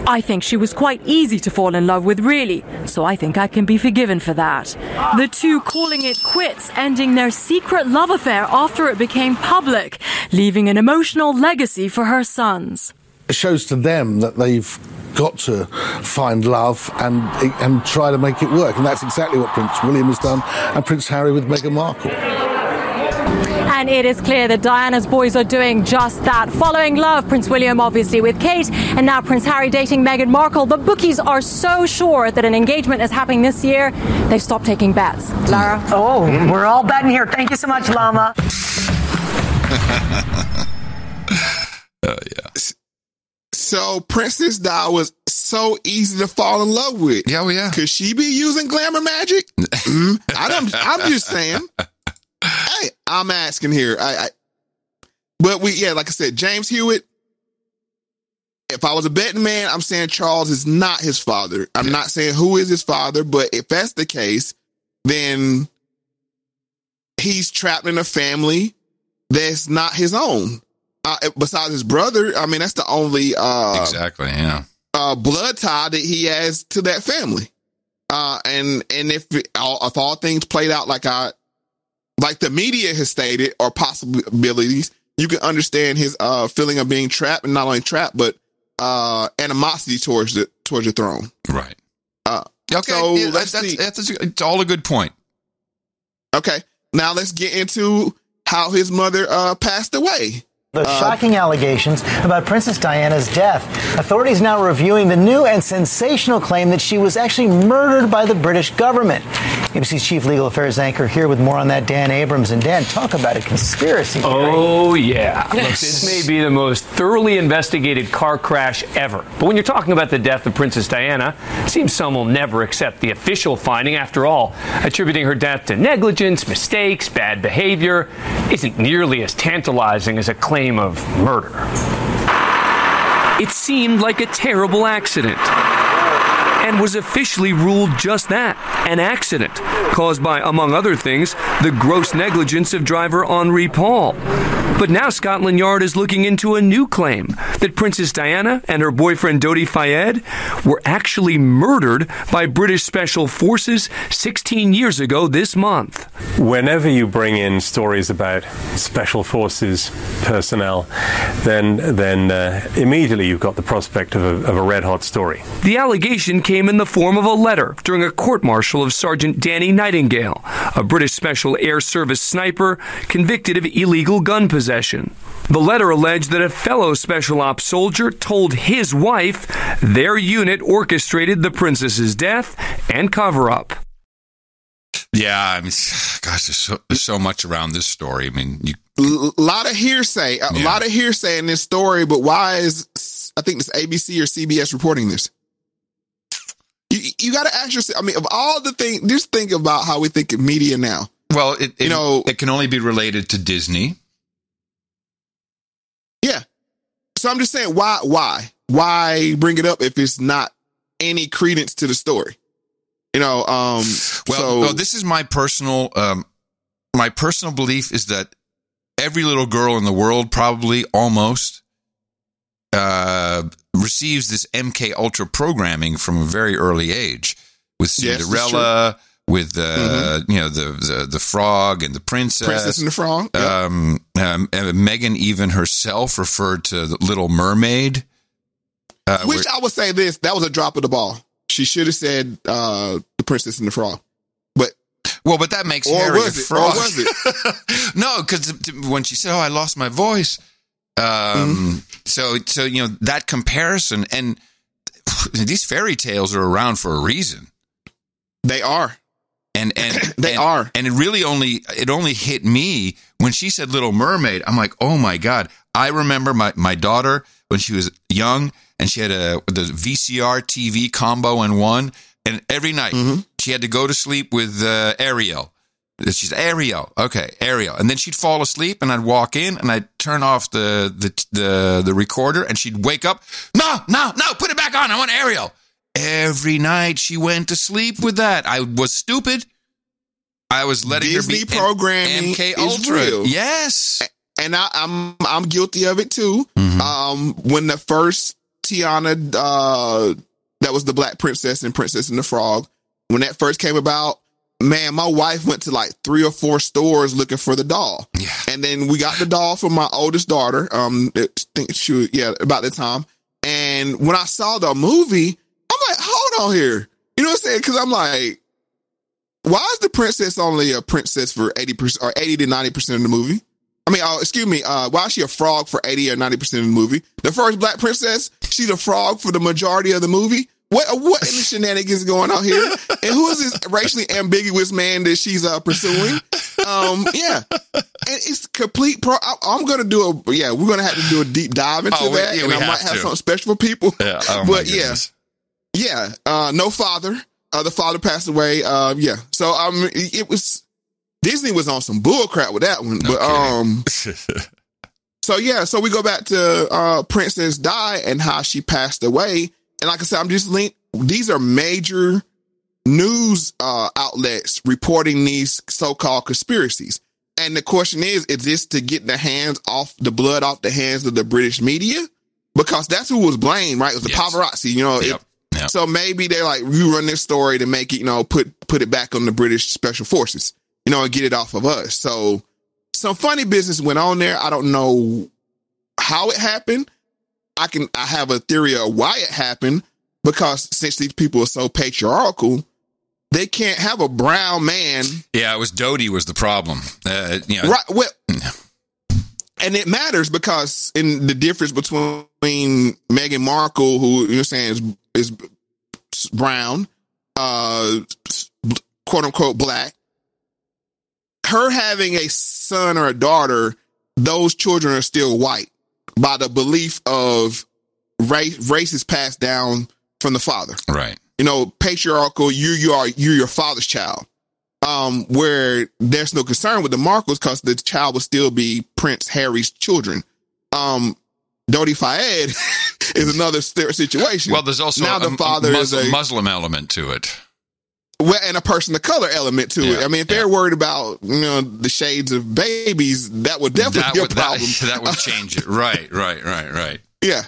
I think she was quite easy to fall in love with, really, so I think I can be forgiven for that. The two calling it quits, ending their secret love affair after it became public, leaving an emotional legacy for her sons. It shows to them that they've got to find love and and try to make it work, and that's exactly what Prince William has done, and Prince Harry with Meghan Markle. And it is clear that Diana's boys are doing just that. Following love, Prince William obviously with Kate, and now Prince Harry dating Meghan Markle. The bookies are so sure that an engagement is happening this year, they've stopped taking bets. Lara? Oh, we're all betting here. Thank you so much, Lama. Oh uh, yeah. So Princess Di was so easy to fall in love with. Yeah, well, yeah. Could she be using glamour magic? Mm, I don't, I'm just saying. Hey, I'm asking here. I, I, but we, yeah, like I said, James Hewitt. If I was a betting man, I'm saying Charles is not his father. I'm not saying who is his father, but if that's the case, then he's trapped in a family that's not his own. Uh, besides his brother, I mean, that's the only uh, Exactly. Yeah. uh, blood tie that he has to that family. Uh, and and if it, all, if all things played out like I like the media has stated, or possibilities, you can understand his uh feeling of being trapped, and not only trapped, but uh animosity towards the towards the throne. Right. Uh, Okay. So yeah, let's that's, see. that's, that's it's all a good point. Okay, now let's get into how his mother uh passed away. The Uh, shocking allegations about Princess Diana's death. Authorities now reviewing the new and sensational claim that she was actually murdered by the British government. ABC's chief legal affairs anchor here with more on that, Dan Abrams. And Dan, talk about a conspiracy. theory. Oh, yeah. Look, this may be the most thoroughly investigated car crash ever. But when you're talking about the death of Princess Diana, it seems some will never accept the official finding. After all, attributing her death to negligence, mistakes, bad behavior isn't nearly as tantalizing as a claim of murder. It seemed like a terrible accident and was officially ruled just that an accident caused by, among other things, the gross negligence of driver Henri Paul. But now Scotland Yard is looking into a new claim that Princess Diana and her boyfriend Dodi Fayed were actually murdered by British Special Forces 16 years ago this month. Whenever you bring in stories about special forces personnel, then then uh, immediately you've got the prospect of a, of a red hot story. The allegation came in the form of a letter during a court martial of Sergeant Danny Nightingale, a British Special Air Service sniper convicted of illegal gun possession. The letter alleged that a fellow Special Ops soldier told his wife their unit orchestrated the princess's death and cover up. Yeah, I mean, gosh, there's so, there's so much around this story. I mean, you, a lot of hearsay, a Yeah. lot of hearsay in this story. But why is I think this ABC or CBS reporting this? You, you got to ask yourself. I mean, of all the things, just think about how we think of media now. well, it, it, You know- it can only be related to Disney. Yeah. So I'm just saying, why, why, why bring it up if it's not any credence to the story? You know, um, Well, so no, this is my personal, um, my personal belief is that every little girl in the world, probably almost, uh, receives this MK Ultra programming from a very early age with Yes, Cinderella, with uh, you know the, the the frog and the princess, Princess and the Frog. Yep. Um, um, and Meghan even herself referred to the Little Mermaid. Uh, which where- I would say this, that was a drop of the ball. She should have said, uh, the princess and the frog. But, well, but that makes or Harry was a it? Or was it? no, because when she said, "Oh, I lost my voice," um, Mm-hmm. so so you know that comparison, and these fairy tales are around for a reason. They are, and and They and- are. and it really only it only hit me when she said Little Mermaid. I'm like, oh my god! I remember my my daughter when she was young, and she had a the VCR TV combo in one, and every night Mm-hmm. she had to go to sleep with uh, Ariel. She's Ariel, okay, Ariel, and then she'd fall asleep, and I'd walk in, and I'd turn off the the the, the recorder, and she'd wake up. No, no, no, put it back on. I want Ariel. Every night she went to sleep with that. I was stupid. I was letting Disney her be programming MK Ultra. real. Yes, and I, I'm I'm guilty of it too. Mm-hmm. Um, when the first Tiana, uh, that was the Black Princess and Princess and the Frog, when that first came about, man, my wife went to like three or four stores looking for the doll. Yeah. And then we got the doll for my oldest daughter. Um, I think she was, yeah, about the time. And when I saw the movie, I'm like, hold on here. You know what I'm saying? Cause I'm like, why is the princess only a princess for 80% or 80 to 90% of the movie? I mean, uh, excuse me, uh, why is she a frog for 80 or 90% of the movie? The first black princess, she's a frog for the majority of the movie. What, what in the shenanigans going on here? And who is this racially ambiguous man that she's uh, pursuing? Um, yeah. And it's complete pro. I, I'm going to do a, yeah, we're to have to do a deep dive into Oh, we- that. yeah, and I might have have to. something special for people. Yeah, oh but yeah, yeah, uh, no father. Uh, the father passed away. Uh, yeah. So, um, it was, Disney was on some bull crap with that one. but, um, so yeah, so we go back to, uh, Princess Di and how she passed away. And like I said, I'm just linked. These are major news, uh, outlets reporting these so-called conspiracies. And the question is, is this to get the hands off the blood off the hands of the British media? Because that's who was blamed, right? It was the paparazzi, you know. it- so maybe they're like, you run this story to make it, you know, put put it back on the British special forces. You know, and get it off of us. So some funny business went on there. I don't know how it happened. I can, I have a theory of why it happened because since these people are so patriarchal, they can't have a brown man. Yeah, it was Dodi was the problem. Uh, you know, Right. Well, and it matters because in the difference between Meghan Markle, who you're saying is, is brown, uh, quote unquote black, her having a son or a daughter, those children are still white by the belief of race, race is passed down from the father. Right. You know, patriarchal, you, you are, you're your father's child. Um, where there's no concern with the Marcos because the child will still be Prince Harry's children. Um, Dodi Fayed is another situation. Well, there's also now a, the father a is Muslim, a Muslim element to it. Well, and a person of color element to it. I mean, if they're worried about you know the shades of babies, that would definitely that be a would, that- problem. That, would change it. Right, right, right, right. yeah,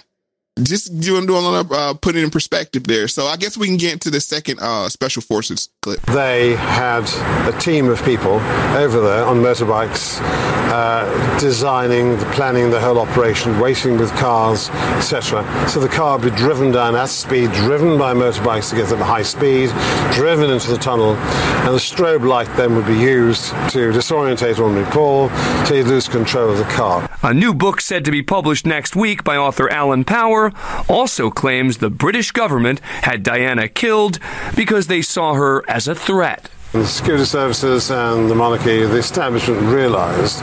just doing doing a little, uh, put it in perspective there. So I guess we can get into the second uh, special forces clip. They had a team of people over there on motorbikes, uh, designing, planning the whole operation, waiting with cars, etc. So the car would be driven down at speed, driven by motorbikes to get them at high speed, driven into the tunnel, and the strobe light then would be used to disorientate ordinary Paul, so he'd lose control of the car. A new book said to be published next week by author Alan Power also claims the British government had Diana killed because they saw her as a threat. The security services and the monarchy, the establishment realised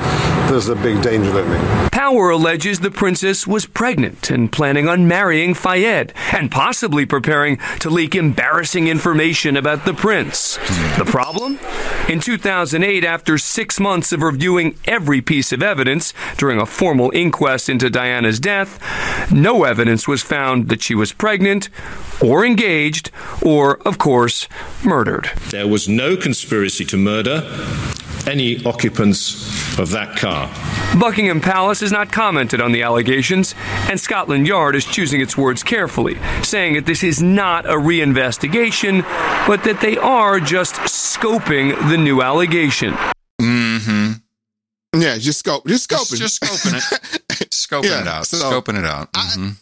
there's a big danger looming. Power alleges the princess was pregnant and planning on marrying Fayed and possibly preparing to leak embarrassing information about the prince. The problem? In 2008, after six months of reviewing every piece of evidence during a formal inquest into Diana's death, no evidence was found that she was pregnant or engaged or, of course, murdered. There was no conspiracy to murder any occupants of that car. Buckingham Palace has not commented on the allegations, and Scotland Yard is choosing its words carefully, saying that this is not a reinvestigation, but that they are just scoping the new allegation. Mm-hmm. Yeah, just scope, just scoping, just, scoping it, scoping Yeah, it out, so- scoping it out. Mhm.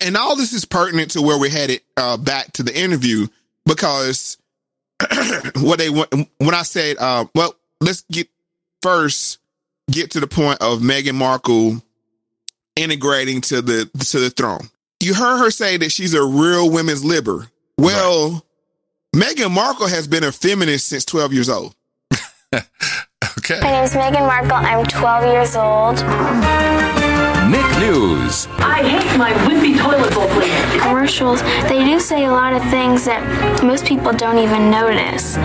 and all this is pertinent to where we're headed uh, back to the interview because what they when I said, uh, well, let's get first get to the point of Meghan Markle integrating to the to the throne. You heard her say that she's a real women's liber. Well, Meghan Markle has been a feminist since 12 years old. okay. My name is Meghan Markle. I'm 12 years old. Nick News. I hate my wimpy toilet bowl cleaner. Commercials, they do say a lot of things that most people don't even notice.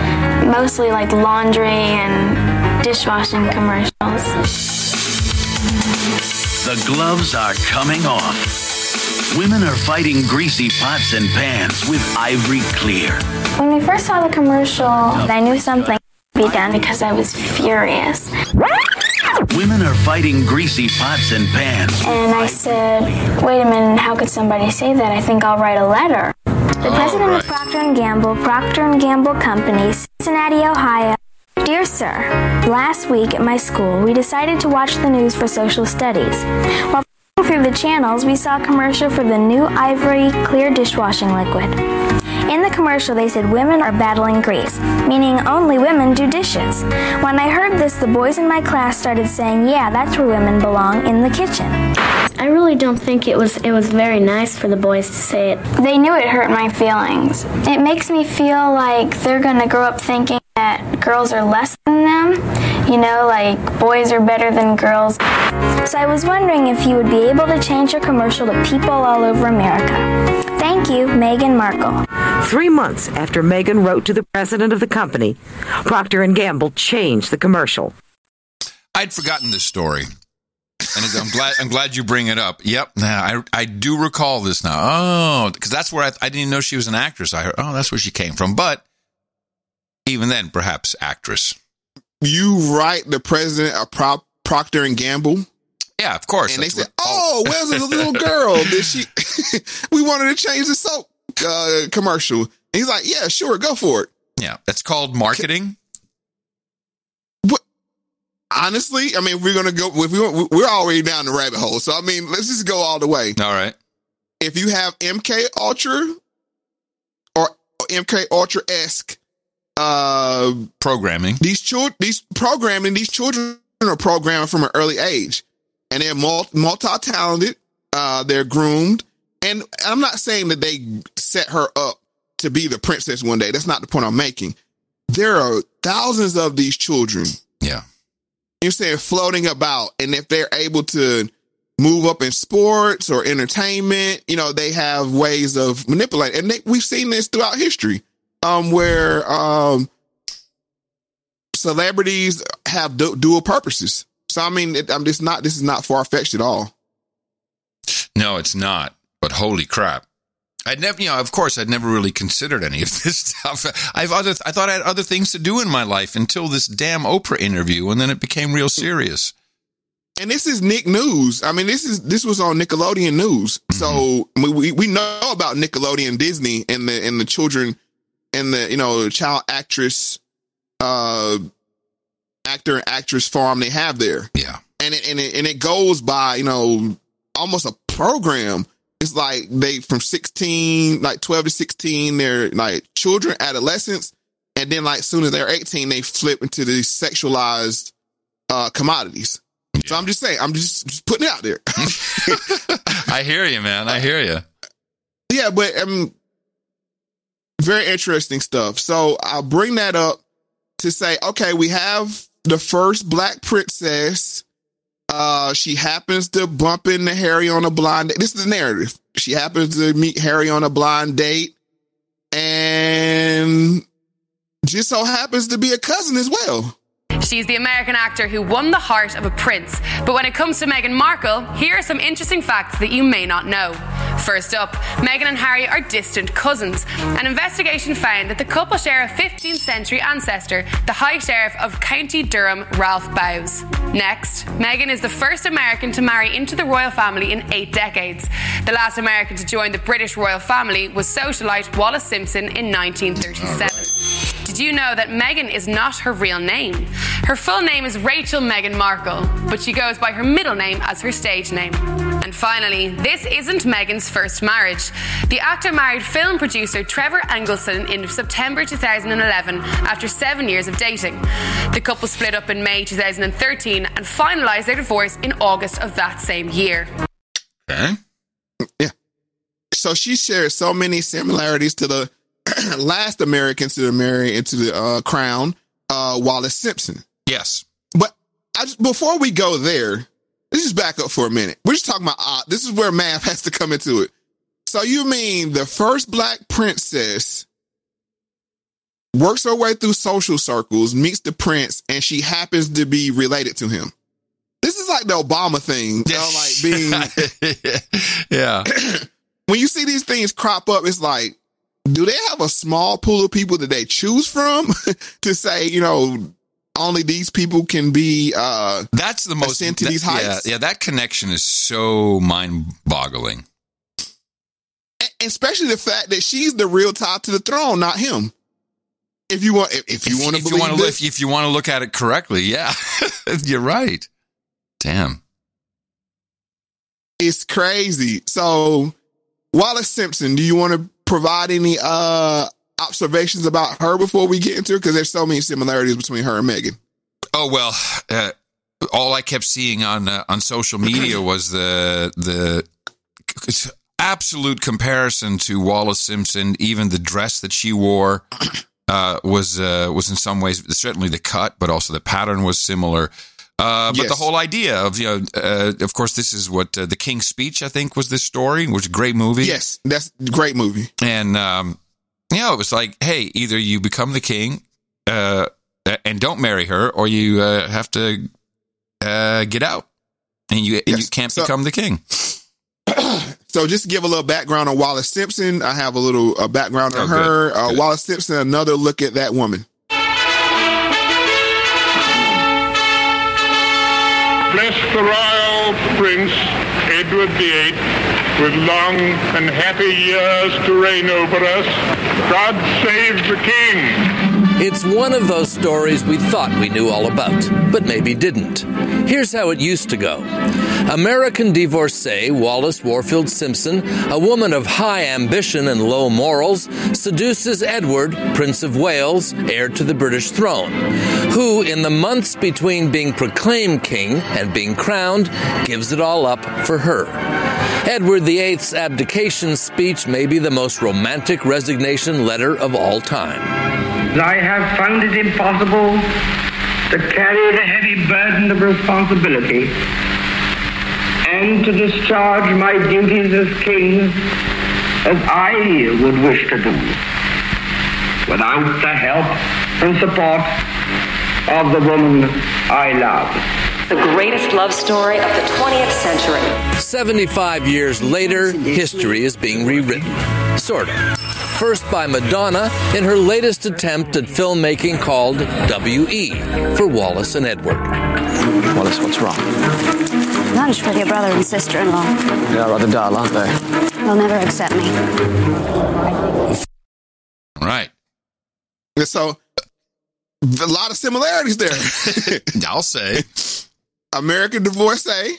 Mostly like laundry and dishwashing commercials. The gloves are coming off. Women are fighting greasy pots and pans with Ivory Clear. When we first saw the commercial, I knew something be done because I was furious. Women are fighting greasy pots and pans. And I said, wait a minute, how could somebody say that? I think I'll write a letter. The president of Procter & Gamble, Procter & Gamble Company, Cincinnati, Ohio. Dear sir, last week at my school, we decided to watch the news for social studies. While through the channels, we saw a commercial for the new Ivory Clear dishwashing liquid. In the commercial, they said women are battling grease, meaning only women do dishes. When I heard this, the boys in my class started saying, "Yeah, that's where women belong in the kitchen." I really don't think it was it was very nice for the boys to say it. They knew it hurt my feelings. It makes me feel like they're going to grow up thinking that girls are less than them. You know, like boys are better than girls. So I was wondering if you would be able to change your commercial to people all over America. Thank you, Meghan Markle. Three months after Meghan wrote to the president of the company, Procter & Gamble changed the commercial. I'd forgotten this story. And I'm glad I'm glad you bring it up. Yep, now I I do recall this now. Oh, because that's where I, I didn't even know she was an actress. I heard, oh, that's where she came from. But even then, perhaps actress. You write the president of Pro- Procter and Gamble. Yeah, of course. And they said, what- "Oh, where's this little girl? Did she? we wanted to change the soap uh, commercial." And he's like, "Yeah, sure, go for it." Yeah, that's called marketing. honestly, I mean, we're gonna go. If we, we're already down the rabbit hole, so I mean, let's just go all the way. All right. If you have MK Ultra or MK Ultra esque uh, programming, these children, these programming, these children are programmed from an early age, and they're multi talented. Uh, they're groomed, and I'm not saying that they set her up to be the princess one day. That's not the point I'm making. There are thousands of these children. Yeah. You're saying floating about, and if they're able to move up in sports or entertainment, you know, they have ways of manipulating. And they, we've seen this throughout history, um, where um, celebrities have du- dual purposes. So I mean, it, I'm just not. This is not far fetched at all. No, it's not. But holy crap! I'd never, you know, of course, I'd never really considered any of this stuff. I've other, I thought I had other things to do in my life until this damn Oprah interview, and then it became real serious. And this is Nick News. I mean, this is this was on Nickelodeon News. Mm-hmm. So we we know about Nickelodeon, Disney, and the and the children, and the you know child actress, uh, actor and actress farm they have there. Yeah, and it and it and it goes by you know almost a program it's like they from 16, like 12 to 16, they're like children, adolescents. And then like soon as they're 18, they flip into these sexualized uh commodities. Yeah. So I'm just saying, I'm just, just putting it out there. I hear you, man. I hear you. Yeah, but um very interesting stuff. So I'll bring that up to say, okay, we have the first black princess uh, she happens to bump into Harry on a blind date. This is the narrative. She happens to meet Harry on a blind date and just so happens to be a cousin as well. She's the American actor who won the heart of a prince. But when it comes to Meghan Markle, here are some interesting facts that you may not know. First up, Meghan and Harry are distant cousins. An investigation found that the couple share a 15th century ancestor, the High Sheriff of County Durham, Ralph Bowes. Next, Meghan is the first American to marry into the royal family in eight decades. The last American to join the British royal family was socialite Wallis Simpson in 1937. Did you know that Meghan is not her real name? Her full name is Rachel Meghan Markle, but she goes by her middle name as her stage name. And finally, this isn't Meghan's first marriage. The actor married film producer Trevor Engelson in September 2011 after seven years of dating. The couple split up in May 2013 and finalised their divorce in August of that same year. Okay. Yeah. So she shares so many similarities to the last Americans to marry into the uh, crown, uh, Wallis Simpson. Yes. But I just, before we go there, let's just back up for a minute. We're just talking about, uh, this is where math has to come into it. So you mean the first black princess works her way through social circles, meets the prince, and she happens to be related to him. This is like the Obama thing, you know, like being, yeah. when you see these things crop up, it's like, do they have a small pool of people that they choose from to say, you know, only these people can be uh that's the most into these heights? yeah, yeah that connection is so mind-boggling. Especially the fact that she's the real top to the throne not him. If you want if, if you want to if you want to look, if you want to look at it correctly yeah you're right. Damn. It's crazy. So Wallis Simpson do you want to provide any uh observations about her before we get into it? Because there's so many similarities between her and Meghan. Oh well, uh, all I kept seeing on uh, on social media was the the absolute comparison to Wallis Simpson. Even the dress that she wore uh, was uh, was in some ways certainly the cut, but also the pattern was similar. Uh, but yes. the whole idea of you know, uh, of course, this is what uh, the King's Speech I think was this story, which was a great movie. Yes, that's a great movie. And um, you know, it was like, hey, either you become the king uh, and don't marry her, or you uh, have to uh, get out, and you yes. you can't so, become the king. so, just to give a little background on Wallis Simpson, I have a little uh, background on oh, her. Uh. Wallis Simpson, another look at that woman. Bless the royal prince, Edward VIII, with long and happy years to reign over us. God save the king. It's one of those stories we thought we knew all about, but maybe didn't. Here's how it used to go. American divorcee Wallis Warfield Simpson, a woman of high ambition and low morals, seduces Edward, Prince of Wales, heir to the British throne, who, in the months between being proclaimed king and being crowned, gives it all up for her. Edward VIII's abdication speech may be the most romantic resignation letter of all time. I have found it impossible to carry the heavy burden of responsibility and to discharge my duties as king as I would wish to do without the help and support of the woman I love. The greatest love story of the 20th century. 75 years later, history is being rewritten. Sort of. First by Madonna in her latest attempt at filmmaking called W.E. for Wallis and Edward. Wallis, what's wrong? Lunch with your brother and sister in law. They are rather dull, aren't they? They'll never accept me. Right. So, a lot of similarities there. I'll say. American divorcee.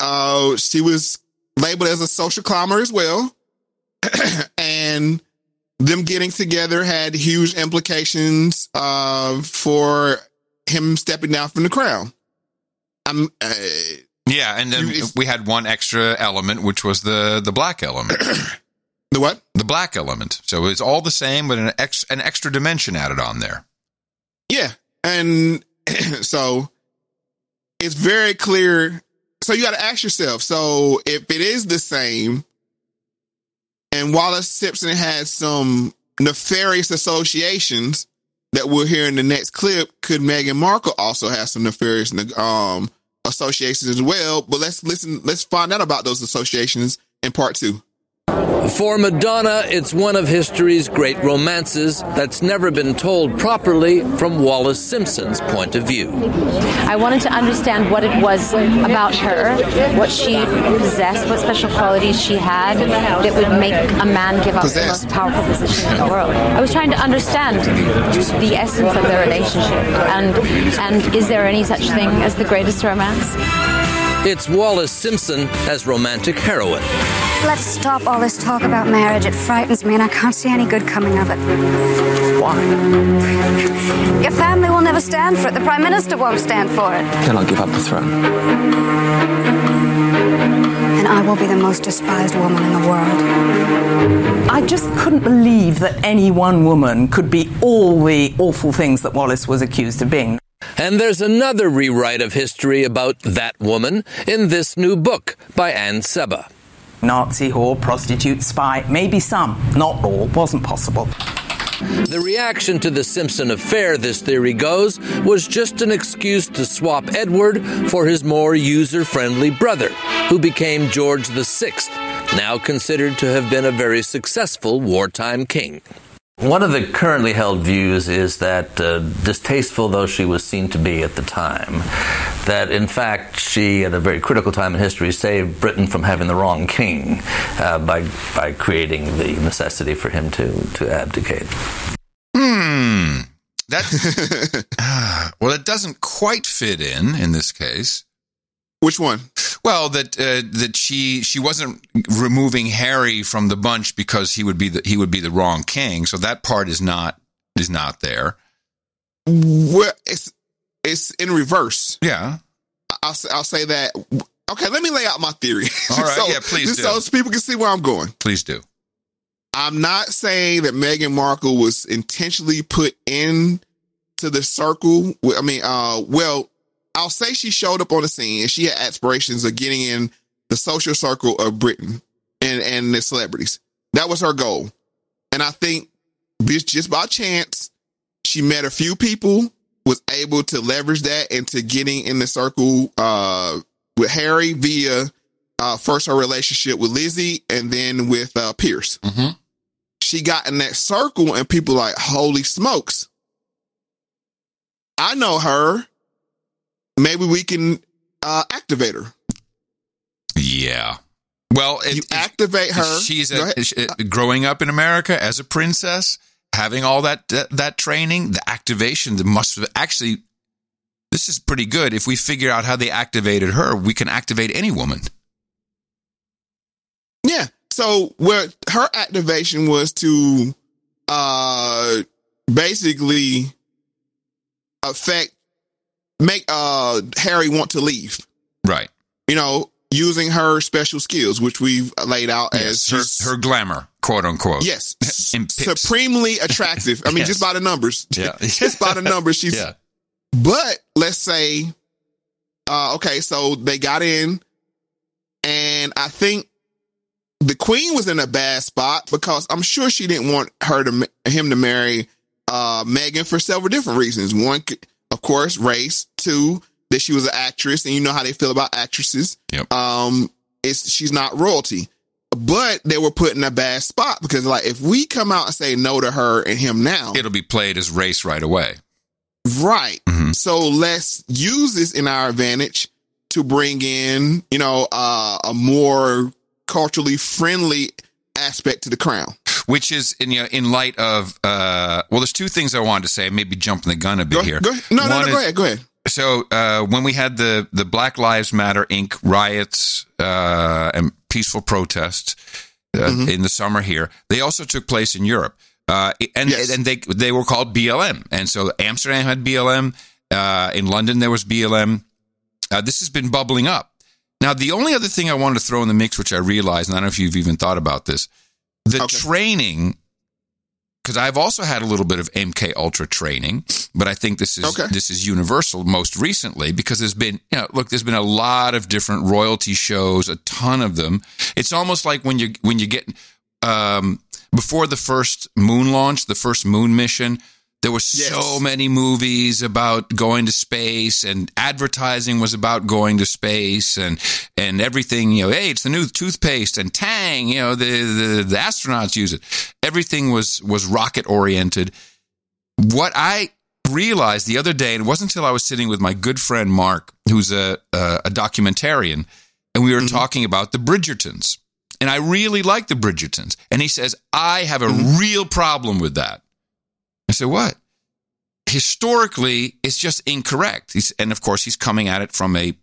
Uh, she was labeled as a social climber as well. and them getting together had huge implications uh, for him stepping down from the crown. I'm, uh, Yeah, and then we had one extra element, which was the the black element. the what? The black element. So it's all the same, but an ex, an extra dimension added on there. Yeah. And so it's very clear. So you got to ask yourself. So if it is the same, and Wallis Simpson has some nefarious associations that we'll hear in the next clip, could Meghan Markle also have some nefarious um, associations as well? But let's listen. Let's find out about those associations in part two. For Madonna, it's one of history's great romances that's never been told properly from Wallis Simpson's point of view. I wanted to understand what it was about her, what she possessed, what special qualities she had that would make a man give up the most powerful position in the world. I was trying to understand the essence of their relationship and and is there any such thing as the greatest romance? It's Wallis Simpson as romantic heroine. Let's stop all this talk about marriage. It frightens me, and I can't see any good coming of it. Why? Your family will never stand for it. The Prime Minister won't stand for it. Then I'll give up the throne. And I will be the most despised woman in the world. I just couldn't believe that any one woman could be all the awful things that Wallis was accused of being. And there's another rewrite of history about that woman in this new book by Anne Sebba. Nazi whore, prostitute, spy, maybe some, not all, wasn't possible. The reaction to the Simpson affair, this theory goes, was just an excuse to swap Edward for his more user friendly brother, who became George VI, now considered to have been a very successful wartime king. One of the currently held views is that, uh, distasteful though she was seen to be at the time, that in fact she, at a very critical time in history, saved Britain from having the wrong king uh, by by creating the necessity for him to to abdicate. Hmm. That well, it doesn't quite fit in in this case. Which one? Well, that uh, that she she wasn't removing Harry from the bunch because he would be the he would be the wrong king. So that part is not is not there. Well, it's it's in reverse. Yeah, I'll say- I'll say that. Okay, let me lay out my theory. All right, so, yeah, please just do. so people can see where I'm going. Please do. I'm not saying that Meghan Markle was intentionally put in to the circle. I mean, uh, well, I'll say she showed up on the scene and she had aspirations of getting in the social circle of Britain and and the celebrities. That was her goal, and I think just by chance she met a few people, was able to leverage that into getting in the circle uh, with Harry via uh, first her relationship with Lizzie and then with uh, Piers. She got in that circle and people like, holy smokes. I know her. Maybe we can uh, activate her. Yeah. Well, it, you activate her. She's a, uh, growing up in America as a princess, having all that that, that training, the activation, must have actually. This is pretty good. If we figure out how they activated her, we can activate any woman. Yeah. So what her activation was to uh basically affect make uh Harry want to leave. Right. You know, using her special skills, which we've laid out as her, her glamour, quote unquote. Yes. Supremely attractive. I mean, Yes. just by the numbers. Yeah. just by the numbers, she's. Yeah. But let's say, uh, okay, so they got in, and I think the queen was in a bad spot because I'm sure she didn't want her to him to marry uh, Meghan for several different reasons. One, c- of course, race. Two, that she was an actress, and you know how they feel about actresses. Yep. Um, it's she's not royalty, but they were put in a bad spot because, like, if we come out and say no to her and him now, It'll be played as race right away. Right. Mm-hmm. So let's use this in our advantage to bring in, you know, uh, a more culturally friendly aspect to the crown. Which is in you know, in light of uh, well, there's two things I wanted to say. Maybe jumping the gun a bit here. Go ahead. No, no, One no, is- go ahead. Go ahead. So uh, when we had the the Black Lives Matter Inc. riots uh, and peaceful protests uh, Mm-hmm. in the summer here, they also took place in Europe, uh, and and they they were called BLM, and so Amsterdam had BLM, uh, in London there was BLM. Uh, this has been bubbling up. Now, the only other thing I wanted to throw in the mix, which I realized, and I don't know if you've even thought about this, the training because I've also had a little bit of MK Ultra training, but I think this is this is universal most recently because there's been you know look there's been a lot of different royalty shows, a ton of them. It's almost like when you when you get um, before the first moon launch, the first moon mission. There were so many movies about going to space, and advertising was about going to space, and and everything. You know, hey, it's the new toothpaste, and Tang. You know, the the, the astronauts use it. Everything was was rocket oriented. What I realized the other day, and it wasn't until I was sitting with my good friend Mark, who's a a, a documentarian, and we were mm-hmm. talking about the Bridgertons, and I really like the Bridgertons, and he says I have a mm-hmm. real problem with that. I said, what? Historically, it's just incorrect. He's, and of course, he's coming at it from a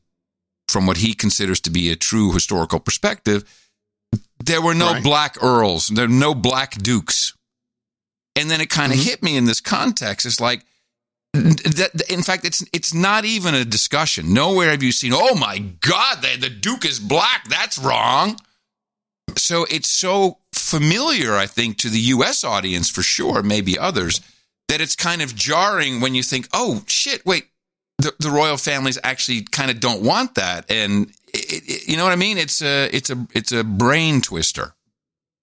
from what he considers to be a true historical perspective. There were no Right. black earls. There were no black dukes. And then it kind of mm-hmm. hit me in this context. It's like, that, in fact, it's it's not even a discussion. Nowhere have you seen, oh my God, the, the Duke is black. That's wrong. So it's so familiar, I think, to the U.S. audience for sure, maybe others, that it's kind of jarring when you think, oh shit, wait, the, the royal families actually kind of don't want that, and it, it- you know what I mean? It's a it's a it's a brain twister.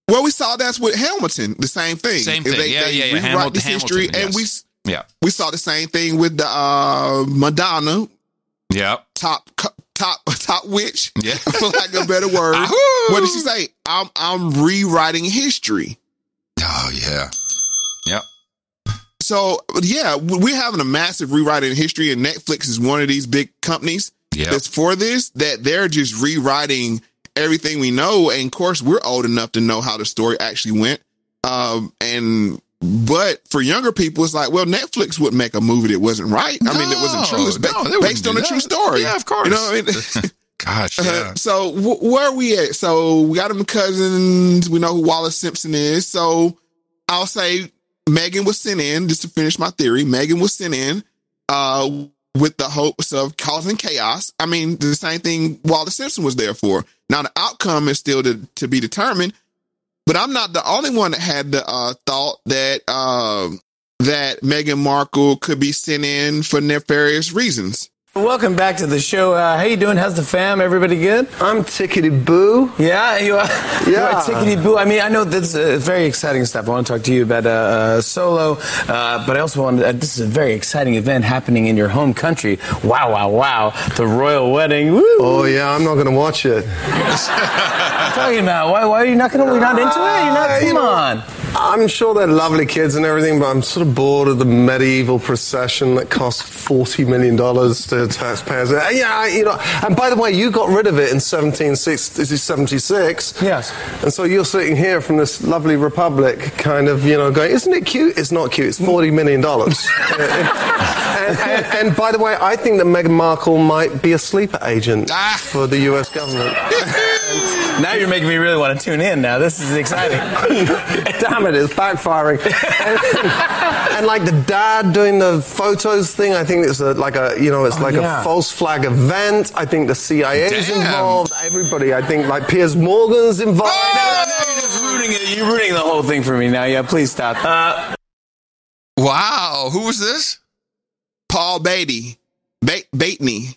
Well, we saw that's with Hamilton, the same thing. Same They- thing. Yeah, they yeah, yeah. rewrite Hamilton- this history, Hamilton, and we. Yeah. we saw the same thing with the uh, Madonna Yeah. top top top witch. Yeah. for lack of a better word. what did she say? I'm I'm rewriting history. Oh yeah. So yeah, we're having a massive rewrite in history, and Netflix is one of these big companies Yep. that's for this. That they're just rewriting everything we know, and of course, we're old enough to know how the story actually went. Um, and but for younger people, it's like, well, Netflix would make a movie that wasn't right. I mean, it wasn't true. It's ba- no, based on a true story. Yeah, of course. You know what I mean? Gosh, Uh, so wh- where are we at? So we got them cousins. We know who Wallis Simpson is. So I'll say Meghan was sent in just to finish my theory. Meghan was sent in uh, with the hopes of causing chaos. I mean, the same thing Wallis Simpson was there for. Now the outcome is still to, to be determined, but I'm not the only one that had the uh, thought that uh, that Meghan Markle could be sent in for nefarious reasons. Welcome back to the show. Uh, how you doing? How's the fam? Everybody good? I'm Tickety Boo. Yeah, you are. You Yeah. are Tickety Boo. I mean, I know this is uh, very exciting stuff. I want to talk to you about uh, uh, Solo, uh, but I also want. Uh, this is a very exciting event happening in your home country. Wow, wow, wow! The royal wedding. Woo! Oh yeah, I'm not going to watch it. What are talking about? Why, why are you not going to? You're not into it? You're not. Uh, Come you know, on. I'm sure they're lovely kids and everything, but I'm sort of bored of the medieval procession that cost forty million dollars to taxpayers. Uh, yeah, I- you know. And by the way, you got rid of it in 1776. Yes. And so you're sitting here from this lovely republic, kind of, you know, going, "Isn't it cute?" It's not cute. It's forty million dollars. and, and, and by the way, I think that Meghan Markle might be a sleeper agent for the U.S. government. Now you're making me really want to tune in. Now this is exciting. Damn it, it's backfiring. and, and like the dad doing the photos thing, I think it's a, like a, you know, it's Oh, like yeah. a false flag event. I think the CIA is involved. Everybody, I think like Piers Morgan's involved. you're just ruining it. You're ruining the whole thing for me now. Yeah, please stop. Uh, Wow. Who was this? Paul Beatty, ba- Bettany.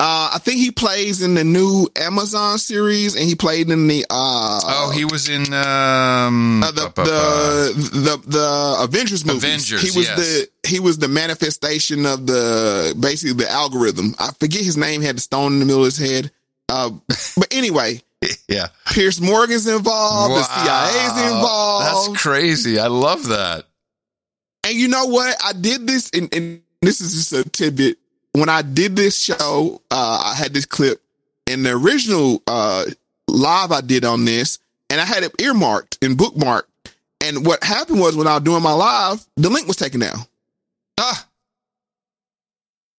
Uh, I think he plays in the new Amazon series, and he played in the uh, Oh, he was in um, uh, the, the the the Avengers movies. Avengers, He was yes. the he was the manifestation of the basically the algorithm. I forget his name. Had the stone in the middle of his head. Uh, but anyway, yeah. Piers Morgan's involved. The CIA's involved. That's crazy. I love that. And you know what? I did this, and, and this is just a tidbit. When I did this show, uh, I had this clip in the original uh, live I did on this, and I had it earmarked and bookmarked. And what happened was when I was doing my live, the link was taken down. Ah.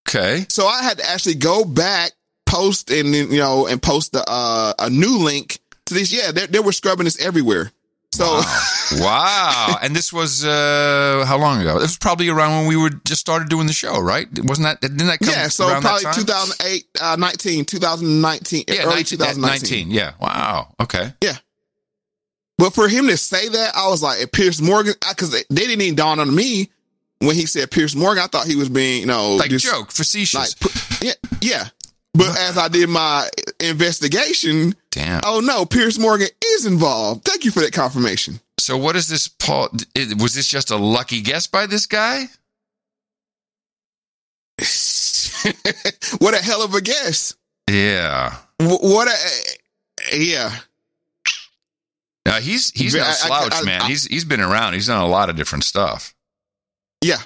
Okay. So I had to actually go back, post, and then, you know, and post a, uh, a new link to this. Yeah, they, they were scrubbing this everywhere. So Wow. and this was uh how long ago? It was probably around when we were just started doing the show, right? Wasn't that didn't that come yeah, so probably that time? 2008, uh, 19, 2019, yeah, early 19, 2019. 19. Yeah. Wow. Okay. Yeah. But for him to say that, I was like, Piers Morgan, because they they didn't even dawn on me when he said Piers Morgan. I thought he was being, you know, Like just- joke, facetious. like, yeah, yeah. But as I did my investigation, Damn. oh no, Piers Morgan is involved. Thank you for that confirmation. So what is this Paul was this just a lucky guess by this guy? what a hell of a guess. Yeah. What a, yeah. Uh, he's he's I- no I- slouch, I- man. I- he's he's been around. He's done a lot of different stuff. Yeah.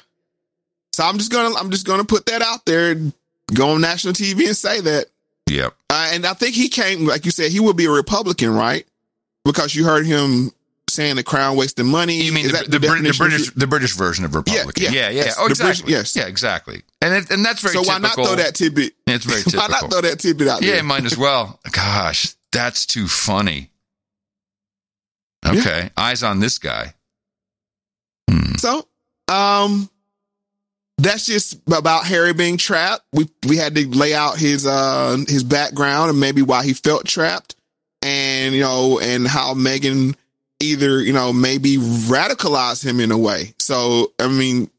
So I'm just gonna I'm just gonna put that out there, go on national TV and say that. Yep. Uh, and I think he came, like you said, he would be a Republican, right? Because you heard him saying the crown wasting money. You mean the, that the, Brit- the British the British version of Republican? yeah, yeah, yeah. yes. Oh, The British- exactly. yes. Yeah, exactly. And it, and that's very So why typical. not throw that tidbit? It's very typical. Why not throw that tidbit out There? Yeah, might as well. Gosh, that's too funny. Okay, eyes on this guy. So, um, that's just about Harry being trapped. We we had to lay out his uh his background and maybe why he felt trapped, and you know, and how Meghan either you know maybe radicalized him in a way. So, I mean,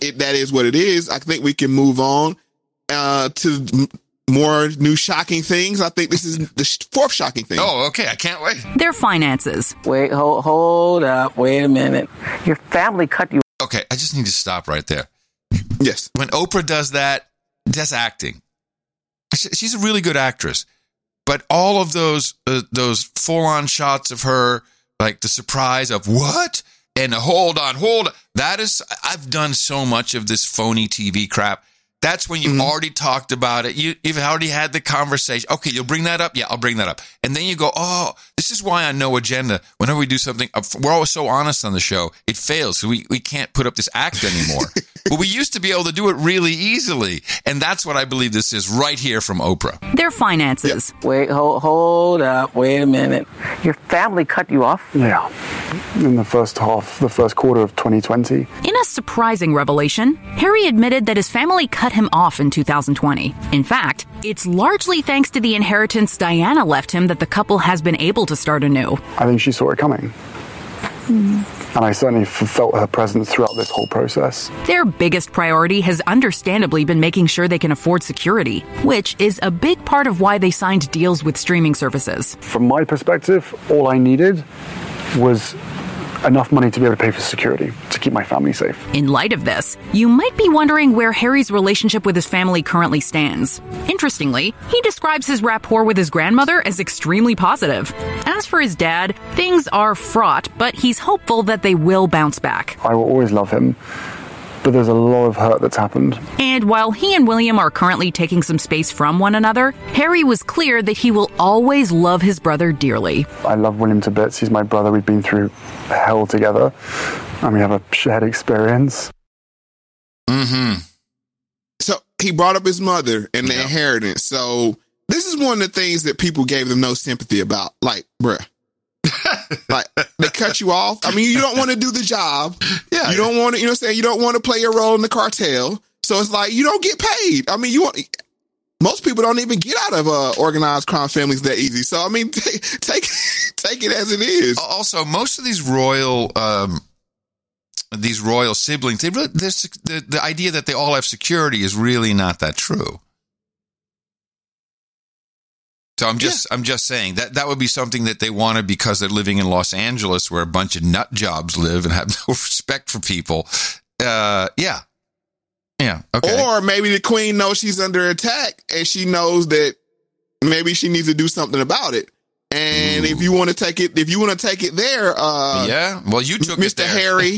it, that is what it is. I think we can move on uh to more new shocking things. I think this is the fourth shocking thing. Oh, okay. I can't wait. Their finances. Wait, hold, hold up. Wait a minute. Your family cut you. Okay, I just need to stop right there. Yes. When Oprah does that, that's acting. She's a really good actress, but all of those uh, those full on shots of her, like the surprise of what and hold on, hold. On, that is, I've done so much of this phony TV crap. That's when you've mm-hmm. already talked about it. You, you've already had the conversation. Okay, you'll bring that up. Yeah, I'll bring that up. And then you go, oh, this is why I know agenda. Whenever we do something, we're always so honest on the show. It fails. So we, we can't put up this act anymore. but we used to be able to do it really easily. And that's what I believe this is right here from Oprah. Their finances. Wait, hold, hold up. Wait a minute. Your family cut you off? Yeah, in the first half, the first quarter of 2020. In a surprising revelation, Harry admitted that his family cut him off in 2020. In fact, it's largely thanks to the inheritance Diana left him that the couple has been able to start anew. I think she saw it coming. Hmm. And I certainly f- felt her presence throughout this whole process. Their biggest priority has understandably been making sure they can afford security, which is a big part of why they signed deals with streaming services. From my perspective, all I needed was enough money to be able to pay for security to keep my family safe. In light of this, you might be wondering where Harry's relationship with his family currently stands. Interestingly, he describes his rapport with his grandmother as extremely positive. As for his dad, things are fraught, but he's hopeful that they will bounce back. I will always love him, but there's a lot of hurt that's happened. And while he and William are currently taking some space from one another, Harry was clear that he will always love his brother dearly. I love William to bits. He's my brother. We've been through hell together, and we have a shared experience. Mm-hmm. So he brought up his mother and the inheritance. So this is one of the things that people gave them no sympathy about. Like, bruh. like they cut you off. I mean, you don't want to do the job. Yeah. You don't want to, you know what I'm saying? You don't want to play a role in the cartel. So it's like you don't get paid. I mean, you want most people don't even get out of uh, organized crime families that easy. So I mean, take take take it as it is. Also, most of these royal um, these royal siblings, they really this, the the idea that they all have security is really not that true. So I'm just I'm just saying that that would be something that they wanted because they're living in Los Angeles where a bunch of nut jobs live and have no respect for people. Uh, yeah, yeah, okay. Or maybe the queen knows she's under attack and she knows that maybe she needs to do something about it. And if you want to take it, if you want to take it there, uh, yeah. Well, you took Mr. it there. Harry,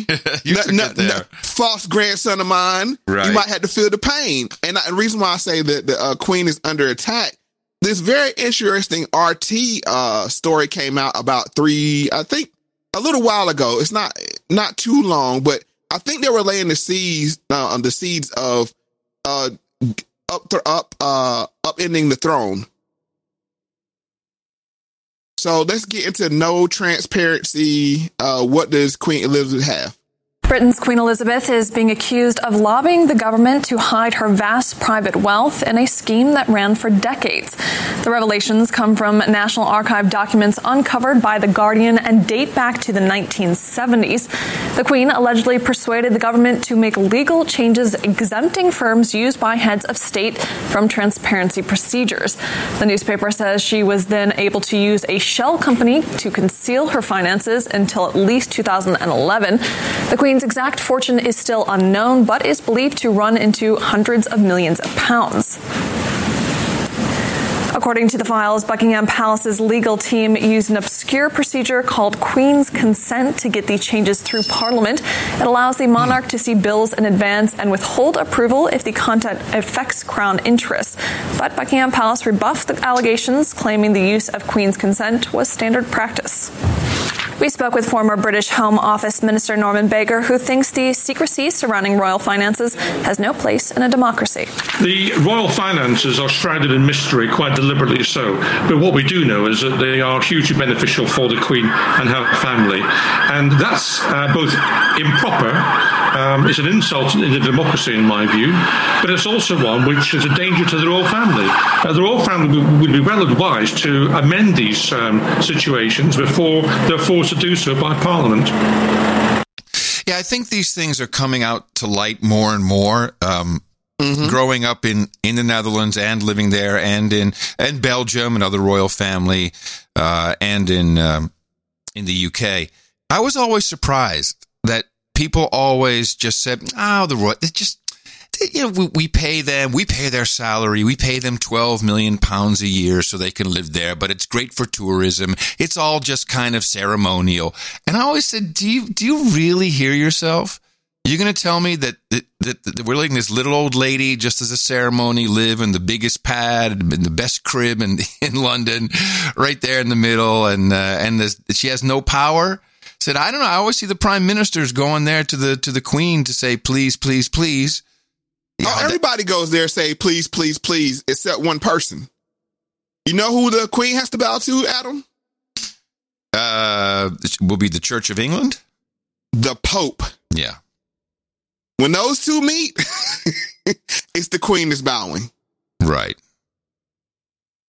you n- took n- it there. n- false grandson of mine. Right. You might have to feel the pain. And I- the reason why I say that the uh, queen is under attack, this very interesting RT uh, story came out about three, I think, a little while ago. It's not not too long, but I think they were laying the seeds, uh, the seeds of uh, up, th- up, uh, upending the throne. So let's get into no transparency. Uh, what does Queen Elizabeth have? Britain's Queen Elizabeth is being accused of lobbying the government to hide her vast private wealth in a scheme that ran for decades. The revelations come from National Archive documents uncovered by The Guardian and date back to the 1970s. The Queen allegedly persuaded the government to make legal changes exempting firms used by heads of state from transparency procedures. The newspaper says she was then able to use a shell company to conceal her finances until at least 2011. The Queen's exact fortune is still unknown, but is believed to run into hundreds of millions of pounds. According to the files, Buckingham Palace's legal team used an obscure procedure called Queen's Consent to get the changes through Parliament. It allows the monarch to see bills in advance and withhold approval if the content affects Crown interests. But Buckingham Palace rebuffed the allegations, claiming the use of Queen's Consent was standard practice. We spoke with former British Home Office Minister Norman Baker, who thinks the secrecy surrounding royal finances has no place in a democracy. The royal finances are shrouded in mystery, quite deliberately so. But what we do know is that they are hugely beneficial for the Queen and her family. And that's uh, both improper, um, it's an insult in the democracy, in my view, but it's also one which is a danger to the royal family. Uh, the royal family would- would be well advised to amend these um, situations before they're forced to do so by Parliament. Yeah, I think these things are coming out to light more and more. Um, Growing up in, in the Netherlands and living there, and in and Belgium, another royal family, uh, and in um, in the UK, I was always surprised that people always just said, "Oh, the royal." They just they- you know, we, we pay them, we pay their salary, we pay them 12 million pounds a year so they can live there, but it's great for tourism. It's all just kind of ceremonial. And I always said, do you, do you really hear yourself? You're going to tell me that, that, that, that we're letting this little old lady, just as a ceremony, live in the biggest pad, in the best crib in, in London, right there in the middle, and, uh, and this, she has no power? Said, I don't know. I always see the prime ministers going there to the, to the queen to say, please, please, please. Oh, everybody goes there say please, please, please, except one person. You know who the queen has to bow to, Adam? Uh, will be the Church of England? The Pope. Yeah. When those two meet, it's the queen that's bowing. Right.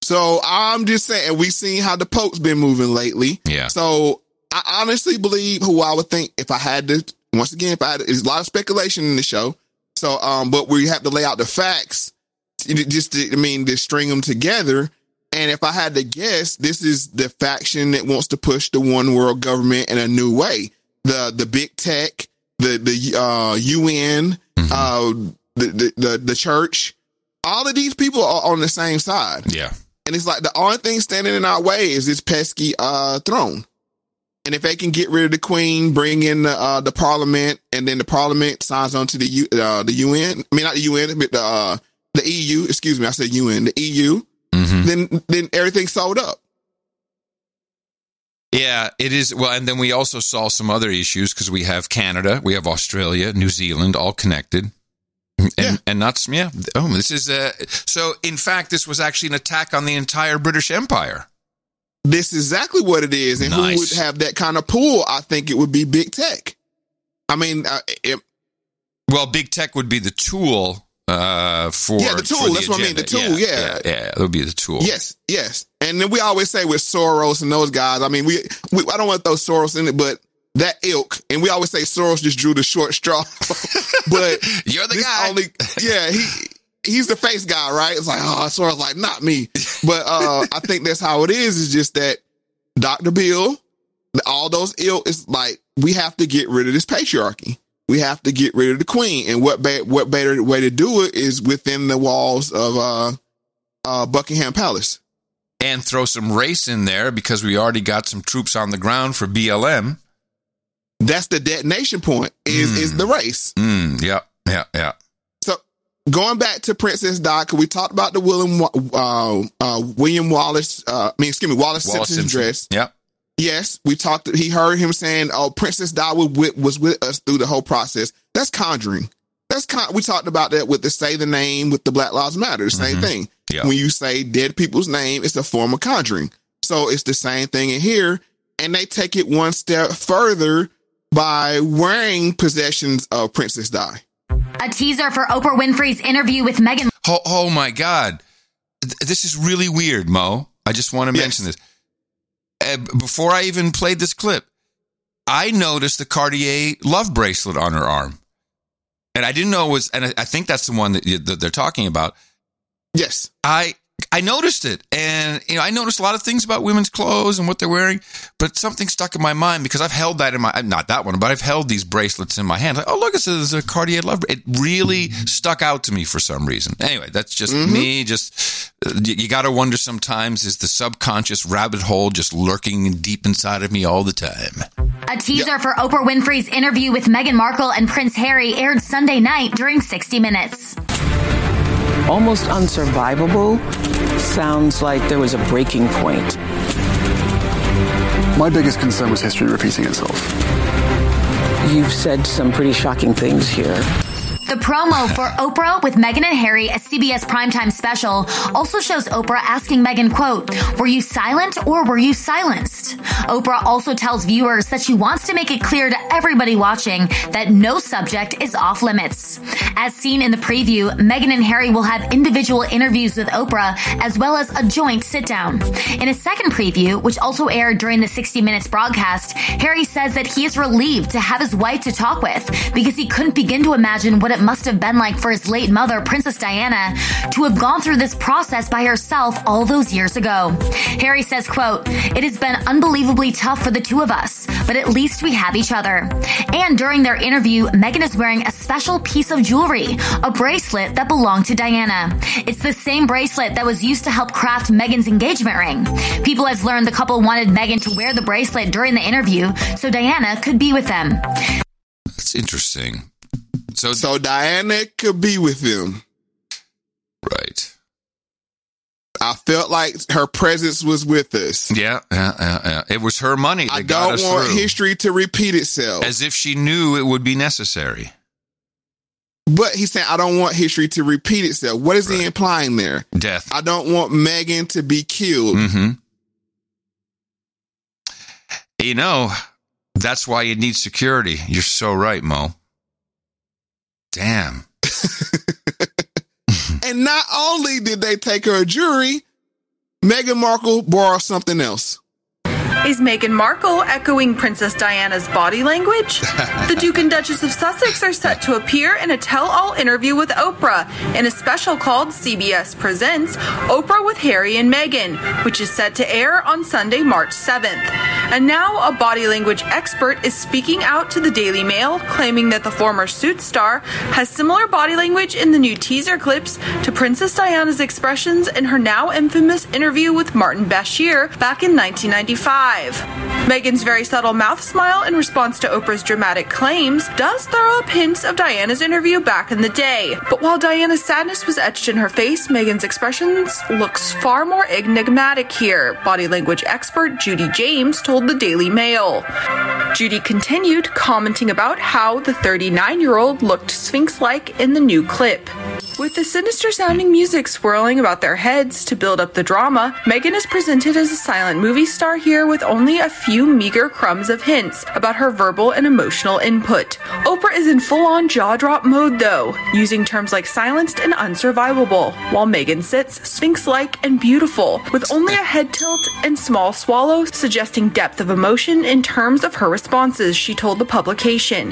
So I'm just saying, we've seen how the Pope's been moving lately. Yeah. So I honestly believe who I would think if I had to, once again, if I had, there's a lot of speculation in the show. So, um, but we have to lay out the facts, just to, I mean, to string them together. And if I had to guess, this is the faction that wants to push the one world government in a new way. the the big tech, the the uh, UN, Mm-hmm. uh, the, the the the church. All of these people are on the same side. Yeah. And it's like the only thing standing in our way is this pesky uh throne. And if they can get rid of the queen, bring in the uh, the parliament, and then the parliament signs on to the U, uh, the UN. I mean, not the UN, but the uh, the EU. Excuse me, I said UN. The EU. Mm-hmm. Then then everything's sold up. Yeah, it is. Well, and then we also saw some other issues because we have Canada, we have Australia, New Zealand, all connected. And, and not yeah. Oh, this is, uh, so in fact, this was actually an attack on the entire British Empire. This is exactly what it is. And who would have that kind of pull? I think it would be big tech. I mean, uh, it, Well, big tech would be the tool uh, for Yeah, the tool. for That's what I mean, the tool, yeah. yeah, yeah, that would be the tool. Yes, yes. And then we always say with Soros and those guys, I mean, we, we I don't want to throw Soros in it, but that ilk, and we always say Soros just drew the short straw. but you're the guy. Only, yeah, he he's the face guy, right? It's like, oh, Soros, like not me. But uh I think that's how it is. Is just that Dr. Bill, all those ilk is like we have to get rid of this patriarchy. We have to get rid of the queen, and what ba- what better way to do it is within the walls of uh uh Buckingham Palace. And throw some race in there because we already got some troops on the ground for BLM. That's the detonation point. Is is the race. Mm, yeah, yeah, yeah. So going back to Princess Di, we talked about the William uh, uh, William Wallace. Uh, I mean, excuse me, Wallace, Wallis Simpson, Simpson. dress. Yep. Yes, we talked. He heard him saying, "Oh, Princess Di was with, was with us through the whole process." That's conjuring. That's con- we talked about that with the say the name with the Black Lives Matter. The same Mhm. thing. Yeah. When you say dead people's name, it's a form of conjuring. So it's the same thing in here, and they take it one step further by wearing possessions of Princess Di. A teaser for Oprah Winfrey's interview with Meghan. Oh, oh my God. This is really weird, Mo. I just want to mention this. Uh, before I even played this clip, I noticed the Cartier love bracelet on her arm. And I didn't know it was, and I, I think that's the one that, you, that they're talking about. Yes. I I noticed it, and you know I noticed a lot of things about women's clothes and what they're wearing, but something stuck in my mind because I've held that in my not that one, but I've held these bracelets in my hand. Like, oh look, it's a, it's a Cartier love. It really stuck out to me for some reason. Anyway, that's just mm-hmm. me. Just you, you got to wonder sometimes is the subconscious rabbit hole just lurking deep inside of me all the time. A teaser for Oprah Winfrey's interview with Meghan Markle and Prince Harry aired Sunday night during 60 Minutes. Almost unsurvivable sounds like there was a breaking point. My biggest concern was history repeating itself. You've said some pretty shocking things here. The promo for Oprah with Meghan and Harry, a CBS primetime special, also shows Oprah asking Meghan, quote, were you silent or were you silenced? Oprah also tells viewers that she wants to make it clear to everybody watching that no subject is off limits. As seen in the preview, Meghan and Harry will have individual interviews with Oprah as well as a joint sit down. In a second preview, which also aired during the 60 Minutes broadcast, Harry says that he is relieved to have his wife to talk with because he couldn't begin to imagine what it must have been like for his late mother, Princess Diana, to have gone through this process by herself all those years ago. Harry says, quote, it has been unbelievably tough for the two of us, but at least we have each other. And during their interview, Meghan is wearing a special piece of jewelry, a bracelet that belonged to Diana. It's the same bracelet that was used to help craft Meghan's engagement ring. People has learned the couple wanted Meghan to wear the bracelet during the interview so Diana could be with them. That's interesting. So, so Diana could be with them. Right. I felt like her presence was with us. Yeah, yeah, yeah, yeah. It was her money that I got don't want through. history to repeat itself. As if she knew it would be necessary. But he's saying, I don't want history to repeat itself. What is he implying there? Death. I don't want Meghan to be killed. Mm-hmm. You know, that's why you need security. You're so right, Mo. Damn. And not only did they take her jewelry, Meghan Markle borrowed something else. Is Meghan Markle echoing Princess Diana's body language? the Duke and Duchess of Sussex are set to appear in a tell all interview with Oprah in a special called CBS Presents Oprah with Harry and Meghan, which is set to air on Sunday, March 7th. And now a body language expert is speaking out to the Daily Mail, claiming that the former suit star has similar body language in the new teaser clips to Princess Diana's expressions in her now infamous interview with Martin Bashir back in 1995. Meghan's very subtle mouth smile in response to Oprah's dramatic claims does throw up hints of Diana's interview back in the day. But while Diana's sadness was etched in her face, Meghan's expressions looks far more enigmatic here, body language expert Judy James told the Daily Mail. Judy continued, commenting about how the 39 year old looked Sphinx like in the new clip. With the sinister sounding music swirling about their heads to build up the drama, Meghan is presented as a silent movie star here with only a few meager crumbs of hints about her verbal and emotional input. Oprah is in full on jaw drop mode though, using terms like silenced and unsurvivable, while Meghan sits sphinx like and beautiful, with only a head tilt and small swallow suggesting depth of emotion in terms of her responses, she told the publication.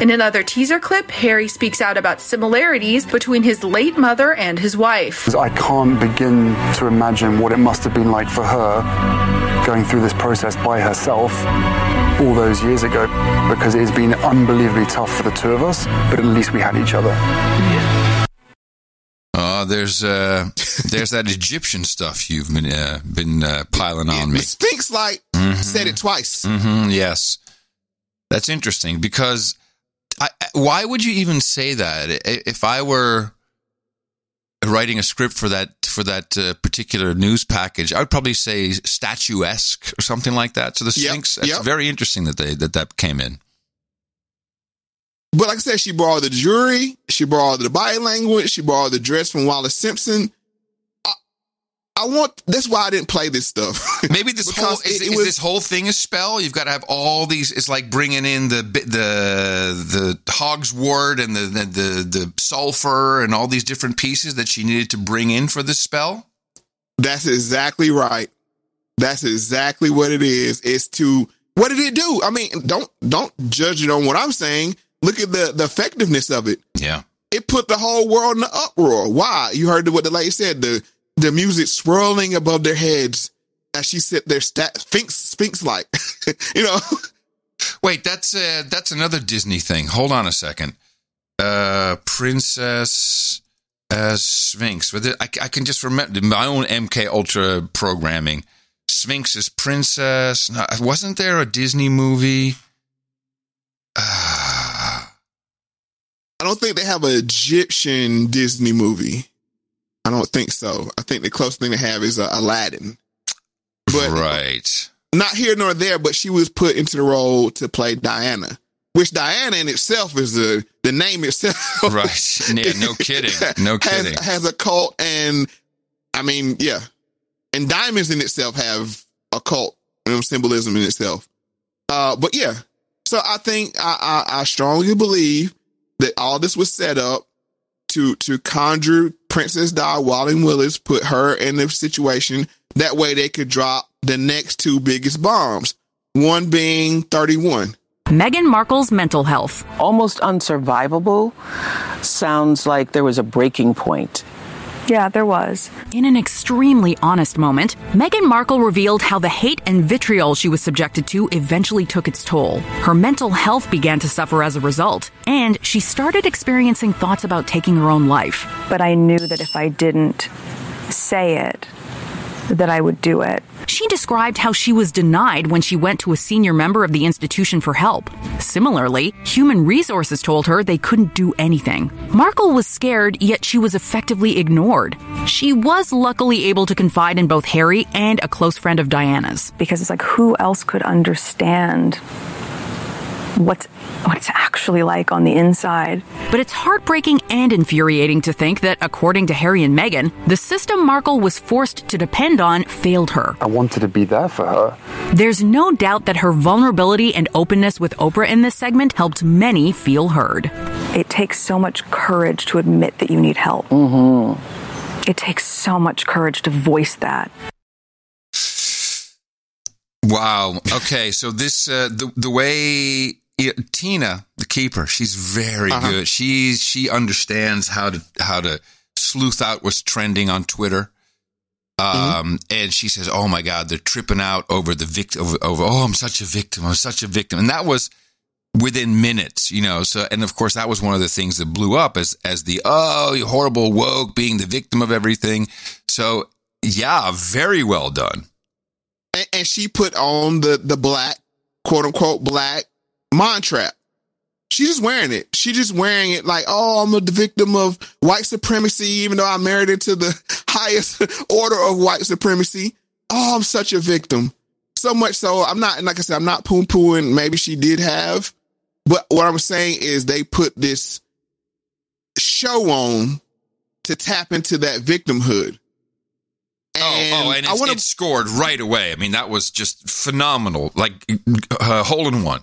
In another teaser clip, Harry speaks out about similarities between his late mother and his wife. I can't begin to imagine what it must have been like for her going through this process by herself all those years ago because it has been unbelievably tough for the two of us, but at least we had each other. Oh, there's uh, there's that Egyptian stuff you've been uh, been uh, piling on me. Sphinx like Mhm. said it twice. hmm yes, that's interesting because I, why would you even say that? If I were writing a script for that for that uh, particular news package, I would probably say statuesque or something like that. So the Yep, Sphinx. It's very interesting that they that that came in. But like I said, she borrowed the jewelry, she borrowed the body language, she borrowed the dress from Wallis Simpson. I, want. That's why I didn't play this stuff. Maybe this whole is, it- it is was- this whole thing a spell. You've got to have all these. It's like bringing in the the the hogswort and the, the the the sulfur and all these different pieces that she needed to bring in for this spell. That's exactly right. That's exactly what it is. It's to what did it do? I mean, don't don't judge it on what I'm saying. Look at the the effectiveness of it. Yeah. It put the whole world in the uproar. Why? You heard what the lady said. The the music swirling above their heads as she sit there, stat, sphinx sphinx like. you know. Wait, that's uh, that's another Disney thing. Hold on a second. Uh, Princess as Sphinx. With it, I, I can just remember my own MK Ultra programming. Sphinx is princess. No, wasn't there a Disney movie? I don't think they have an Egyptian Disney movie. I don't think so. I think the closest thing they have is uh, Aladdin. But right. Not here nor there, but she was put into the role to play Diana, which Diana in itself is the the name itself. Right. Yeah, no kidding. No has, kidding. has a cult, and I mean, yeah, and diamonds in itself have a cult you know, symbolism in itself. Uh, but yeah, so I think I, I I strongly believe that all this was set up to to conjure Princess Di Walling Willis, put her in the situation that way they could drop the next two biggest bombs. One being thirty one. Meghan Markle's mental health. Almost unsurvivable sounds like there was a breaking point. Yeah, there was. In an extremely honest moment, Meghan Markle revealed how the hate and vitriol she was subjected to eventually took its toll. Her mental health began to suffer as a result, and she started experiencing thoughts about taking her own life. But I knew that if I didn't say it, that I would do it. She described how she was denied when she went to a senior member of the institution for help. Similarly, human resources told her they couldn't do anything. Markle was scared, yet she was effectively ignored. She was luckily able to confide in both Harry and a close friend of Diana's. Because it's like, who else could understand what's what it's actually like on the inside? But it's heartbreaking and infuriating to think that, according to Harry and Meghan, the system Markle was forced to depend on failed her. I wanted to be there for her. There's no doubt that her vulnerability and openness with Oprah in this segment helped many feel heard. It takes so much courage to admit that you need help. Mm-hmm. It takes so much courage to voice that. Wow. Okay. So this uh, the the way yeah, Tina, the keeper, she's very Uh-huh. good. She's she understands how to how to sleuth out what's trending on Twitter. Um, and she says, "Oh my God, they're tripping out over the victim. Over, over, oh, I'm such a victim. I'm such a victim." And that was within minutes, you know. So, and of course, that was one of the things that blew up as as the oh, horrible woke being the victim of everything. So, yeah, very well done. and, and she put on the the black quote unquote black mind trap. She's just wearing it. She just wearing it like, oh, I'm a victim of white supremacy, even though I married into the highest order of white supremacy. Oh, I'm such a victim. So much so, I'm not, like I said, I'm not poo pooing. Maybe she did have, but what I'm saying is they put this show on to tap into that victimhood. oh, oh, and I it's, wanna- it scored right away. I mean, that was just phenomenal, like uh, hole in one.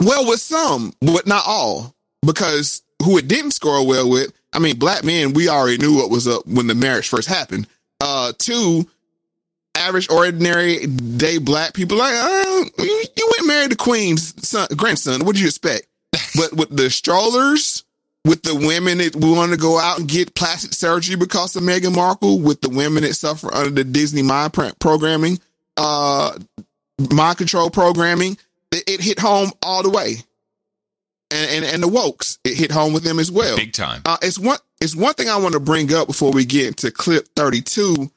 Well, with some, but not all, because who it didn't score well with. I mean, black men, we already knew what was up when the marriage first happened. Uh, two, average, ordinary day black people like, uh, you, you went married the queen's son, grandson. What did you expect? but with the strollers, with the women that want to go out and get plastic surgery because of Meghan Markle, with the women that suffer under the Disney mind pro- programming, uh, mind control programming, it, it hit home all the way. And, and and the wokes, it hit home with them as well. Big time. Uh, it's one it's one thing I want to bring up before we get into clip 32.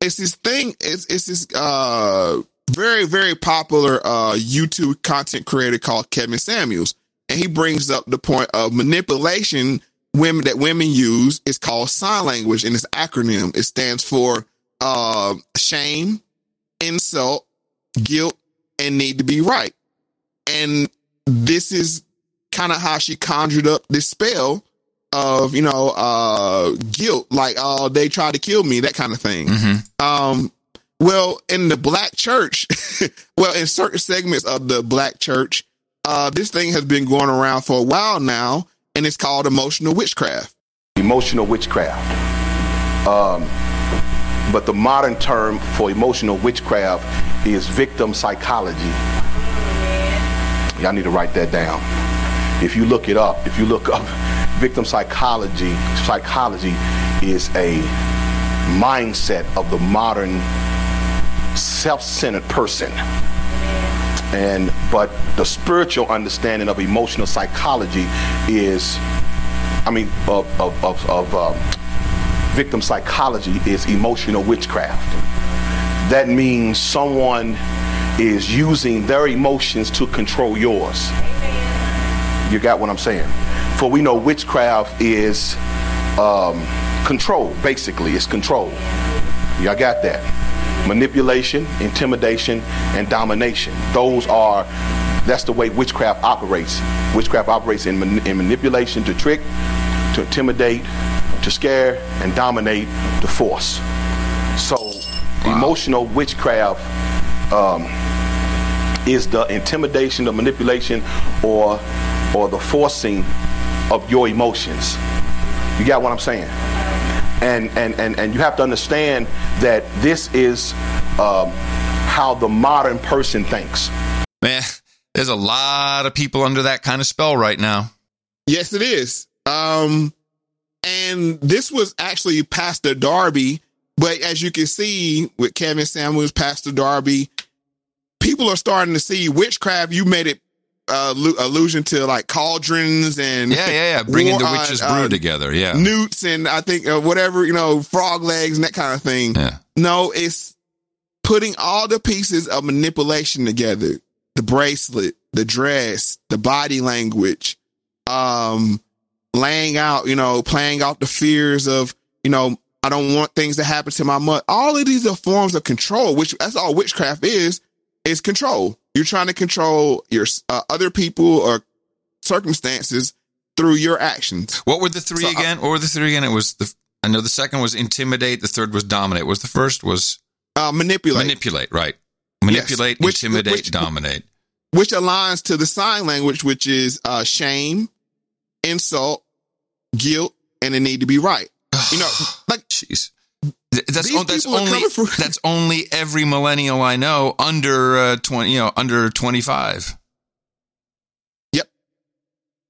It's this thing, it's it's this uh very, very popular uh YouTube content creator called Kevin Samuels. And he brings up the point of manipulation women that women use is called sign language and it's acronym. It stands for uh shame, insult, guilt, and need to be right. And this is kind of how she conjured up this spell of, you know, uh, guilt, like, oh, they tried to kill me, that kind of thing. Um, well, in the black church, well, in certain segments of the black church, uh, this thing has been going around for a while now, and it's called emotional witchcraft. emotional witchcraft. Um, but the modern term for emotional witchcraft is victim psychology. Y'all need to write that down. If you look it up, if you look up victim psychology, psychology is a mindset of the modern self-centered person. And but the spiritual understanding of emotional psychology is I mean, of, of, of, of um, victim psychology is emotional witchcraft. That means someone is using their emotions to control yours. You got what I'm saying? For we know witchcraft is um, control, basically, it's control. Y'all got that? Manipulation, intimidation, and domination. Those are, that's the way witchcraft operates. Witchcraft operates in, man- in manipulation to trick, to intimidate, to scare, and dominate, to force. So, emotional witchcraft um, is the intimidation, the manipulation, or or the forcing of your emotions. You got what I'm saying? And and and and you have to understand that this is um, how the modern person thinks. Man, there's a lot of people under that kind of spell right now. Yes, it is. Um, and this was actually Pastor Darby, but as you can see with Kevin Samuels, Pastor Darby, people are starting to see witchcraft. You made it uh, allu- allusion to like cauldrons and Yeah, yeah, yeah. Bringing the war- witches' uh, brew uh, together. Yeah. newts and I think uh, whatever you know, frog legs and that kind of thing. Yeah. No, it's putting all the pieces of manipulation together: the bracelet, the dress, the body language, um, laying out, you know, playing out the fears of, you know, I don't want things to happen to my mother. All of these are forms of control, which that's all witchcraft is, is control. You're trying to control your uh, other people or circumstances through your actions. What were the three So, uh, again? what were the three again? It was the. I know the second was intimidate. The third was dominate. Was the first was Uh, manipulate. manipulate? Right. Manipulate, Which- intimidate, which- dominate. which aligns to the sign language, which is uh, shame, insult, guilt, and the need to be right. You know, like Jeez. That's, that's only that's only every millennial I know under uh, twenty, you know, under twenty five. Yep.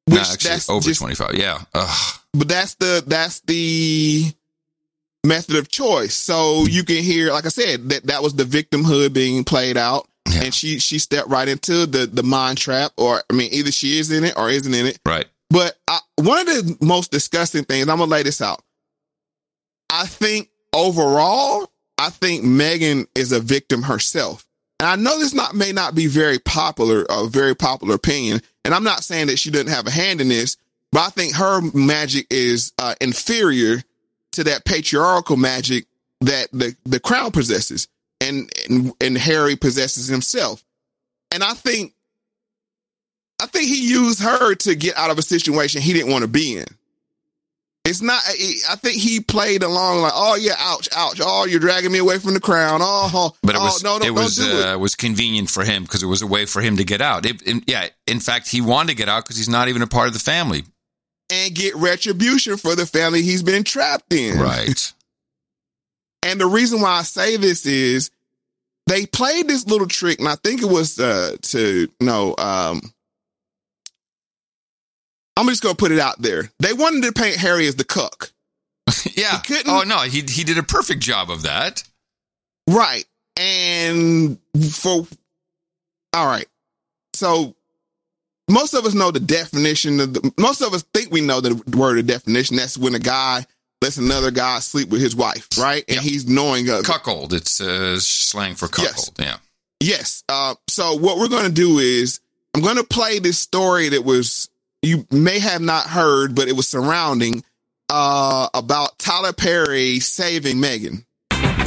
No, actually, over twenty five. Yeah. Ugh. But that's the that's the method of choice. So you can hear, like I said, that that was the victimhood being played out. Yeah. And she she stepped right into the the mind trap, or I mean, either she is in it or isn't in it. Right. But I, one of the most disgusting things, I'm gonna lay this out. I think overall, I think Meghan is a victim herself. And I know this not may not be very popular, a very popular opinion. And I'm not saying that she doesn't have a hand in this, but I think her magic is uh, inferior to that patriarchal magic that the, the crown possesses and, and, and Harry possesses himself. And I think, I think he used her to get out of a situation he didn't want to be in. It's not. I think he played along like, "Oh yeah, ouch, ouch. Oh, you're dragging me away from the crown. Oh, but it oh, was no, no, it was don't uh, it. was convenient for him because it was a way for him to get out. It, in, yeah, in fact, he wanted to get out because he's not even a part of the family and get retribution for the family he's been trapped in. Right. and the reason why I say this is they played this little trick, and I think it was uh, to you know. Um, I'm just gonna put it out there. They wanted to paint Harry as the cook. yeah. Oh no, he he did a perfect job of that. Right. And for all right. So most of us know the definition of the, most of us think we know the word of definition. That's when a guy lets another guy sleep with his wife, right? And he's knowing of cuckold. It's uh, slang for cuckold. Yes. Yeah. Yes. Uh, so what we're going to do is I'm going to play this story that was you may have not heard, but it was surrounding uh, about Tyler Perry saving Meghan.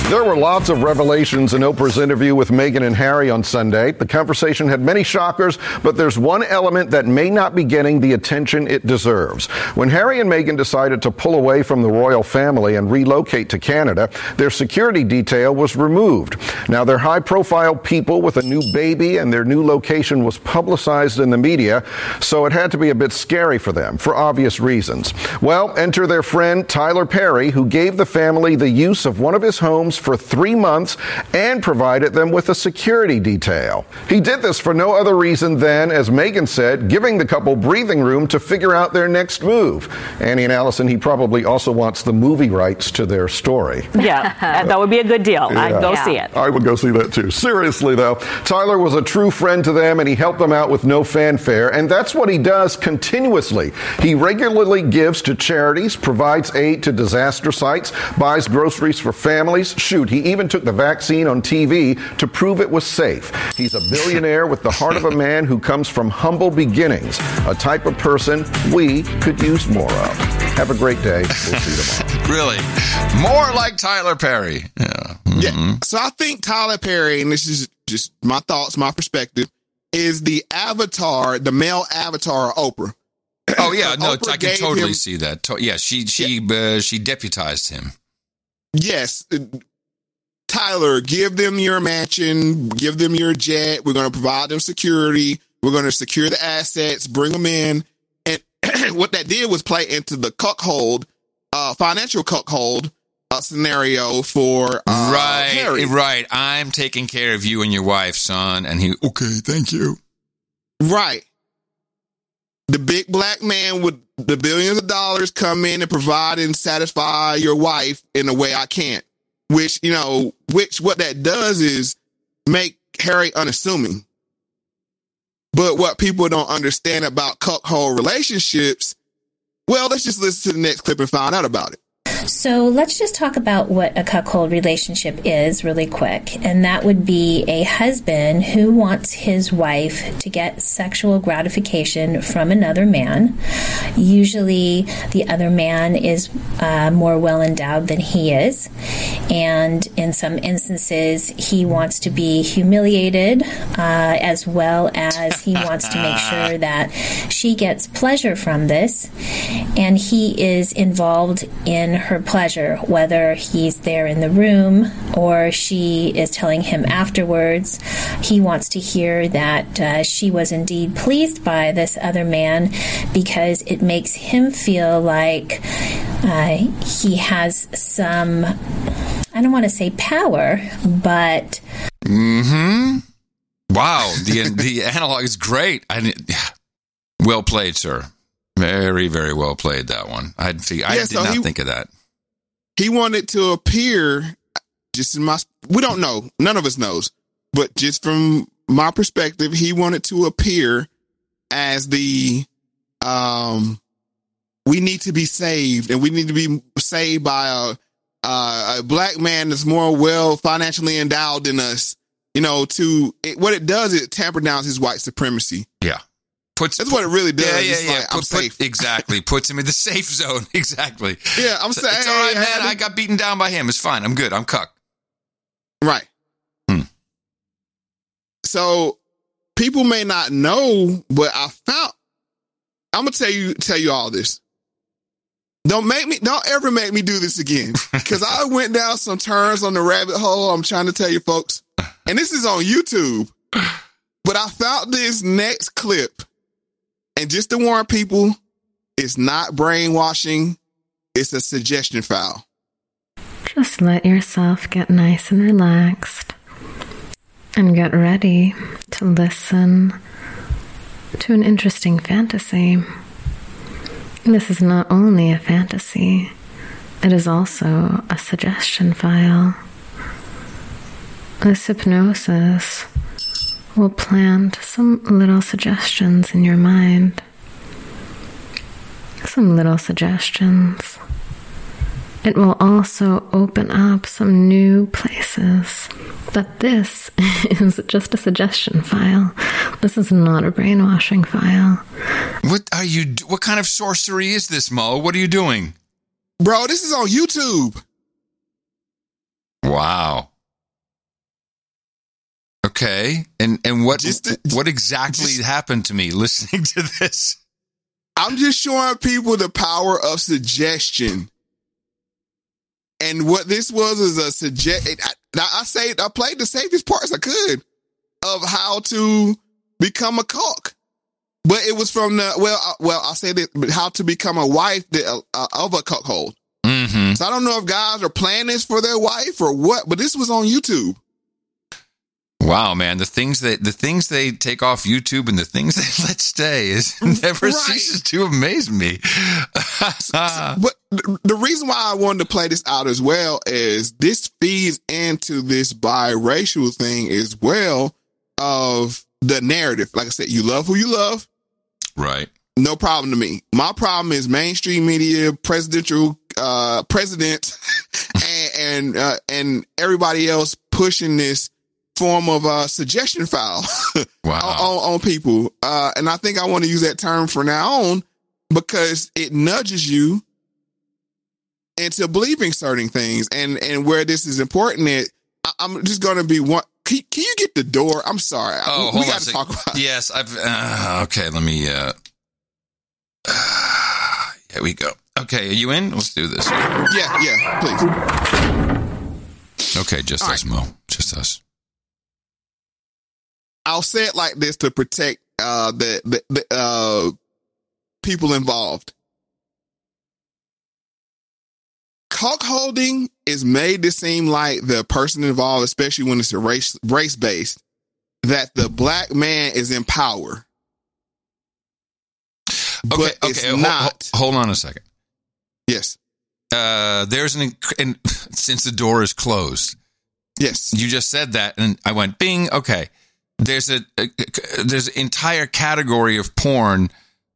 There were lots of revelations in Oprah's interview with Meghan and Harry on Sunday. The conversation had many shockers, but there's one element that may not be getting the attention it deserves. When Harry and Meghan decided to pull away from the royal family and relocate to Canada, their security detail was removed. Now, they're high profile people with a new baby, and their new location was publicized in the media, so it had to be a bit scary for them for obvious reasons. Well, enter their friend Tyler Perry, who gave the family the use of one of his homes for three months and provided them with a security detail. He did this for no other reason than, as Meghan said, giving the couple breathing room to figure out their next move. Annie and Allison, he probably also wants the movie rights to their story. Yeah, that would be a good deal. I'd go Yeah. see it. I would go see that too. Seriously, though, Tyler was a true friend to them and he helped them out with no fanfare. And that's what he does continuously. He regularly gives to charities, provides aid to disaster sites, buys groceries for families. Shoot, he even took the vaccine on TV to prove it was safe. He's a billionaire with the heart of a man who comes from humble beginnings, a type of person we could use more of. Have a great day. We'll see you tomorrow. Really, more like Tyler Perry. Yeah. Yeah. So I think Tyler Perry, and this is just my thoughts, my perspective, is the avatar, the male avatar of Oprah. Oh yeah, no, Oprah I can totally him- see that. To- yeah, she she uh, she deputized him. Yes. Tyler, give them your mansion, give them your jet. We're going to provide them security. We're going to secure the assets, bring them in. And what that did was play into the cuckold, uh, financial cuckold uh, scenario for uh, right, Harry. right. I'm taking care of you and your wife, son. And he, okay, thank you. Right. The big black man with the billions of dollars come in and provide and satisfy your wife in a way I can't. Which, you know, which what that does is make Harry unassuming. But what people don't understand about cuckold relationships, well, let's just listen to the next clip and find out about it. So let's just talk about what a cuckold relationship is really quick. And that would be a husband who wants his wife to get sexual gratification from another man. Usually the other man is uh, more well endowed than he is. And in some instances, he wants to be humiliated uh, as well as he wants to make sure that she gets pleasure from this. And he is involved in her pleasure, whether he's there in the room or she is telling him afterwards. He wants to hear that uh, she was indeed pleased by this other man because it makes him feel like uh, he has some. I don't want to say power, but. Hmm. Wow. The the analog is great. I well played, sir. Very very well played that one. I did I Yeah, did so not he- think of that. He wanted to appear just in my we don't know. None of us knows. But just from my perspective he wanted to appear as the um we need to be saved and we need to be saved by a uh, a black man that's more well financially endowed than us you know to it, what it does it tamper down his white supremacy. Yeah. Puts that's what it really does Yeah, yeah, It's yeah. like, i'm Put- put- exactly. Puts him in the safe zone. Exactly. yeah i'm So saying it's all right, man. I got beaten down by him. It's fine. I'm good. I'm cuck. Right. Hmm. So people may not know, but I found I'm gonna tell you tell you all this. Don't make me don't ever make me do this again. Cause I went down some turns on the rabbit hole. I'm trying to tell you folks. And this is on YouTube. But I found this next clip. And just to warn people, it's not brainwashing, it's a suggestion file. Just let yourself get nice and relaxed and get ready to listen to an interesting fantasy. This is not only a fantasy, it is also a suggestion file. This hypnosis will plant some little suggestions in your mind. Some little suggestions. It will also open up some new places. But this is just a suggestion file. This is not a brainwashing file. What are you? What kind of sorcery is this, Mo? What are you doing? Bro, this is on YouTube. Wow. Okay, and and what what exactly happened to me listening to this? I'm just showing people the power of suggestion. And what this was is a suggest. I, I say I played the safest parts I could of how to become a cock, but it was from the well, uh, well I said it, but how to become a wife that, uh, of a cuckold. Mm-hmm. So I don't know if guys are planning this for their wife or what, but this was on YouTube. Wow, man, the things that the things they take off YouTube and the things they let stay is never ceases to amaze me. but the reason why I wanted to play this out as well is this feeds into this biracial thing as well of the narrative. Like I said, you love who you love. Right. No problem to me. My problem is mainstream media, presidential uh president and and, uh, and everybody else pushing this form of uh suggestion file wow. on, on people. Uh and I think I want to use that term from now on because it nudges you into believing certain things and and where this is important it I, i'm just gonna be one can, can you get the door i'm sorry Oh, we hold gotta talk about Yes, I've. Uh, okay, let me. Uh, here we go. Okay, are you in? Let's do this. yeah yeah please Okay, just us, Mo. Just us. I'll say it like this to protect uh the the, the uh people involved cock holding is made to seem like the person involved especially when it's a race race based that the black man is in power Okay, but it's okay. not. hol- hold on a second. Yes. Uh, there's an inc- and since the door is closed. Yes. You just said that, and I went bing. Okay. There's a, a there's an entire category of porn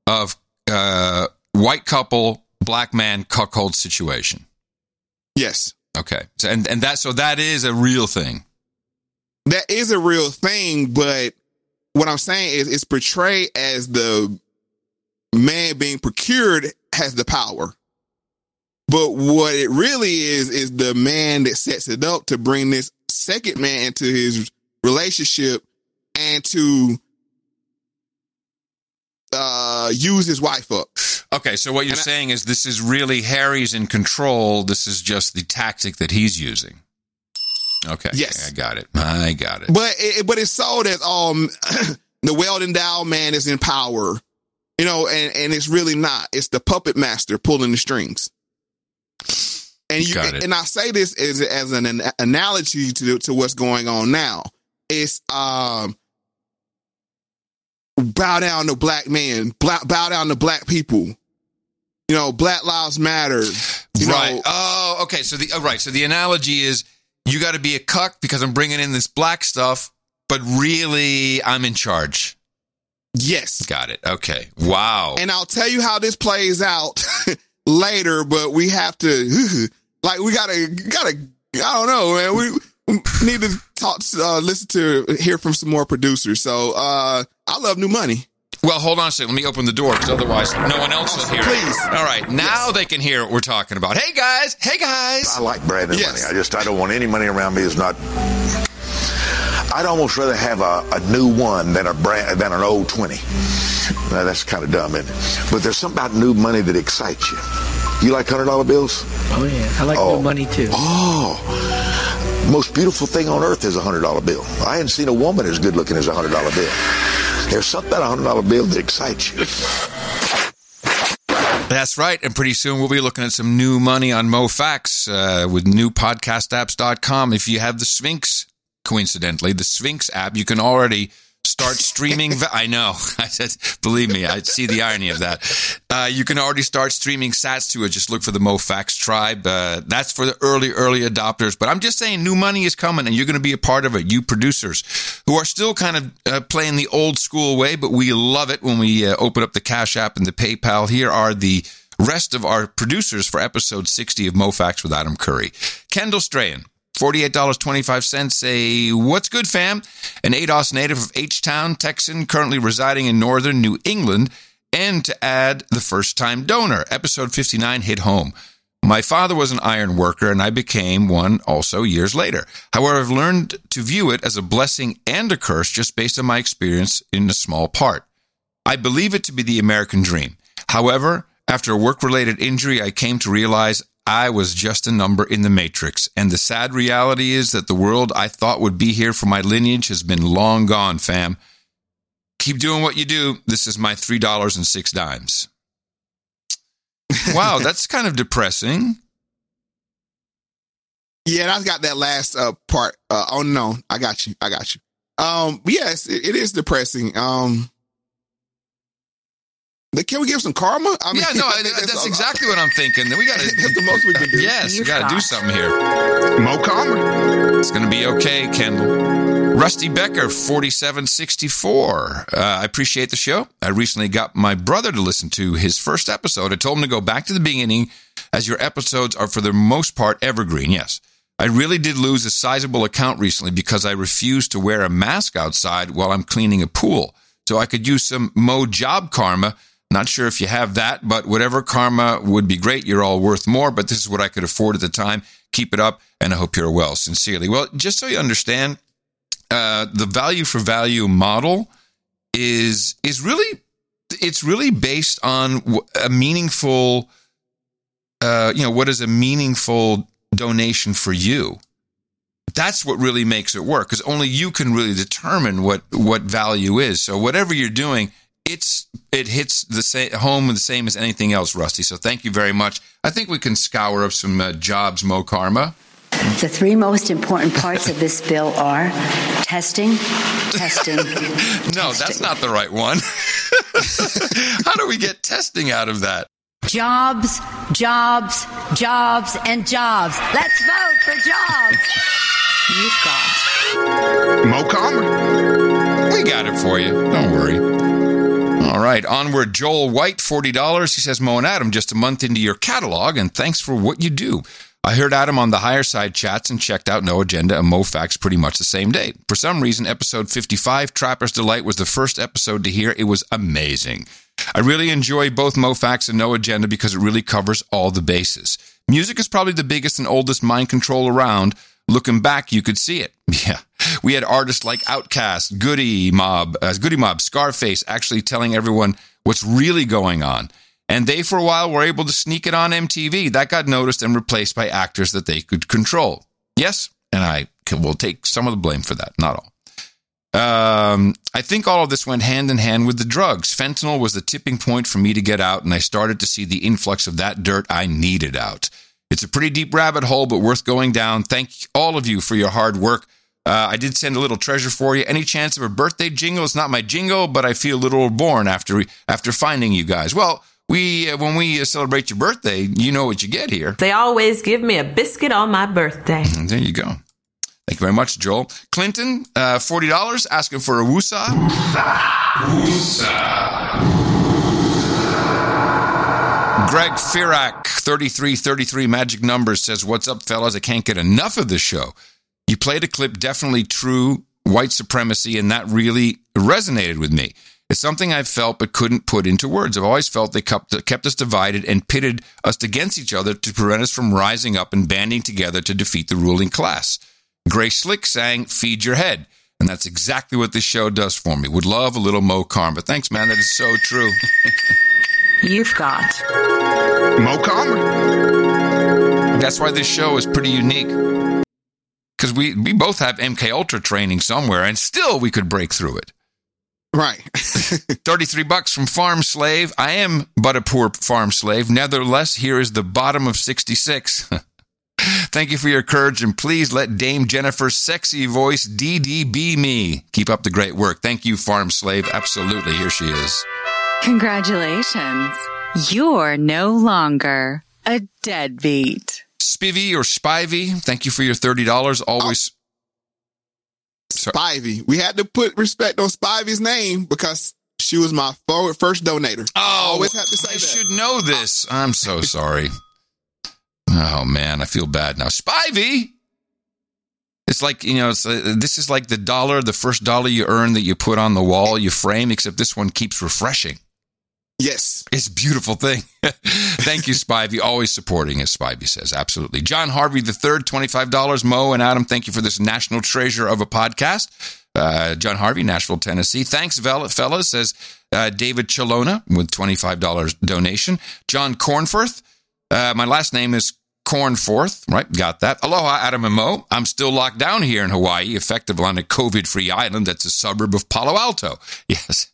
of uh, white couple black man cuckold situation. Yes. Okay. So, and and that so that is a real thing. that is a real thing, but what I'm saying is it's portrayed as the man being procured has the power. But what it really is, is the man that sets it up to bring this second man into his relationship and to uh, use his wife up. Okay, so what you're saying is this is really Harry's in control. This is just the tactic that he's using. Okay. Yes. I got it. I got it. But it, but it's sold as um the well endowed man is in power, you know, and and it's really not. It's the puppet master pulling the strings. And you and I say this as as an, an analogy to to what's going on now. It's um bow down to black men, black, bow down to black people. You know, Black Lives Matter. You right. Know, oh, okay. So the oh, right. So the analogy is you got to be a cuck because I'm bringing in this black stuff, but really I'm in charge. Yes. Got it. Okay. Wow. And I'll tell you how this plays out later, but we have to like we gotta gotta I don't know, man. We we need to talk uh listen to hear from some more producers. So uh I love new money. Well, hold on a second. Let me open the door because otherwise no one else will hear Please. it. All right. Now they can hear what we're talking about. Hey, guys. Hey, guys. I like Brandon Yes. money. I just I don't want any money around me is not. I'd almost rather have a, a new one than a brand than an old twenty. Now, that's kind of dumb, isn't it? But there's something about new money that excites you. You like hundred dollar bills? Oh yeah, I like Oh. new money too. Oh, most beautiful thing on earth is a hundred dollar bill. I hadn't seen a woman as good looking as a hundred dollar bill. There's something about a hundred dollar bill that excites you. That's right. And pretty soon we'll be looking at some new money on Mo Facts uh, with newpodcastapps.com. If you have the Sphinx, coincidentally, the Sphinx app, you can already start streaming. I know. I said, believe me, I see the irony of that. Uh, you can already start streaming sats to it. Just look for the Mo Facts tribe. Uh, that's for the early, early adopters. But I'm just saying, new money is coming, and you're going to be a part of it. You producers who are still kind of uh, playing the old school way, but we love it when we uh, open up the Cash App and the PayPal. Here are the rest of our producers for episode 60 of Mo Facts with Adam Curry. Kendall Strahan. $48.25. A what's good, fam? An ADOS native of H Town, Texan, currently residing in northern New England. And to add, the first time donor. Episode 59 hit home. My father was an iron worker, and I became one also years later. However, I've learned to view it as a blessing and a curse just based on my experience in a small part. I believe it to be the American dream. However, after a work related injury, I came to realize I was just a number in the matrix. And the sad reality is that the world I thought would be here for my lineage has been long gone, fam. Keep doing what you do. This is my $3.06. Wow, that's kind of depressing. Yeah, and I got that last uh part. Uh oh no, I got you. I got you. Um yes, it, it is depressing. Um can we give some karma? I mean, yeah, no, I- that's exactly what I'm thinking. Then We got to. That's the most we can do. Yes, we got to do something here. Mo karma. It's going to be okay, Kendall. Rusty Becker, 4764. Uh, I appreciate the show. I recently got my brother to listen to his first episode. I told him to go back to the beginning, as your episodes are, for the most part, evergreen. Yes. I really did lose a sizable account recently because I refused to wear a mask outside while I'm cleaning a pool. So I could use some Mo job karma. Not sure if you have that, but whatever karma would be great. You're all worth more, but this is what I could afford at the time. Keep it up, and I hope you're well. Sincerely. Well, just so you understand, uh, the value for value model is is really it's really based on a meaningful, uh, you know, what is a meaningful donation for you. That's what really makes it work because only you can really determine what what value is. So whatever you're doing, it's it hits the same home the same as anything else, Rusty. So thank you very much. I think we can scour up some uh, jobs, Mo Karma. The three most important parts of this bill are testing, testing. No, that's not the right one. How do we get testing out of that? Jobs, jobs, jobs, and jobs. Let's vote for jobs. You've got. Mo Karma. We got it for you. Don't worry. All right, onward. Joel White, $40. He says, Mo and Adam, just a month into your catalog, and thanks for what you do. I heard Adam on the higher side chats and checked out No Agenda and Mo Facts pretty much the same day. For some reason, episode 55, Trapper's Delight, was the first episode to hear. It was amazing. I really enjoy both Mo Facts and No Agenda because it really covers all the bases. Music is probably the biggest and oldest mind control around. Looking back, you could see it. Yeah. We had artists like Outkast, Goodie Mob, uh, Goodie Mob, Scarface actually telling everyone what's really going on. And they, for a while, were able to sneak it on MTV. That got noticed and replaced by actors that they could control. Yes, and I will take some of the blame for that, not all. Um, I think all of this went hand in hand with the drugs. Fentanyl was the tipping point for me to get out, and I started to see the influx of that dirt I needed out. It's a pretty deep rabbit hole, but worth going down. Thank all of you for your hard work. Uh, I did send a little treasure for you. Any chance of a birthday jingle? It's not my jingle, but I feel a little born after after finding you guys. Well, we uh, when we uh, celebrate your birthday, you know what you get here. They always give me a biscuit on my birthday. And there you go. Thank you very much, Joel. Clinton, uh, forty dollars, asking for a woosah. Ah. Greg Firak, 3333 Magic Numbers says, What's up, fellas? I can't get enough of the show. You played a clip, definitely true white supremacy, and that really resonated with me. It's something I've felt but couldn't put into words. I've always felt they kept, kept us divided and pitted us against each other to prevent us from rising up and banding together to defeat the ruling class. Grace Slick sang, Feed Your Head. And that's exactly what this show does for me. Would love a little Mo Karma. Thanks, man. That is so true. You've got Mo Karma. That's why this show is pretty unique. Because we, we both have MK Ultra training somewhere, and still we could break through it. Right. 33 bucks from Farm Slave. I am but a poor farm slave. Nevertheless, here is the bottom of 66. Thank you for your courage, and please let Dame Jennifer's sexy voice DDB me. Keep up the great work. Thank you, Farm Slave. Absolutely. Here she is. Congratulations. You're no longer a deadbeat. Spivvy or Spivey, thank you for your $30. Always. Spivey. We had to put respect on Spivey's name because she was my forward first donator. Oh, always have to say I that. should know this. I'm so sorry. oh man, I feel bad now. Spivey. It's like you know, it's, uh, this is like the dollar, the first dollar you earn that you put on the wall, you frame. Except this one keeps refreshing. Yes, it's a beautiful thing. Thank you, Spivey. Always supporting, as Spivey says. Absolutely. John Harvey the third, twenty five dollars. Mo and Adam, thank you for this national treasure of a podcast. Uh, John Harvey, Nashville, Tennessee. Thanks, fellas, says uh, David Chalona with $25 donation. John Cornforth. Uh, my last name is Cornforth, right? Got that. Aloha, Adam and Mo. I'm still locked down here in Hawaii, effective on a COVID free island that's a suburb of Palo Alto. Yes.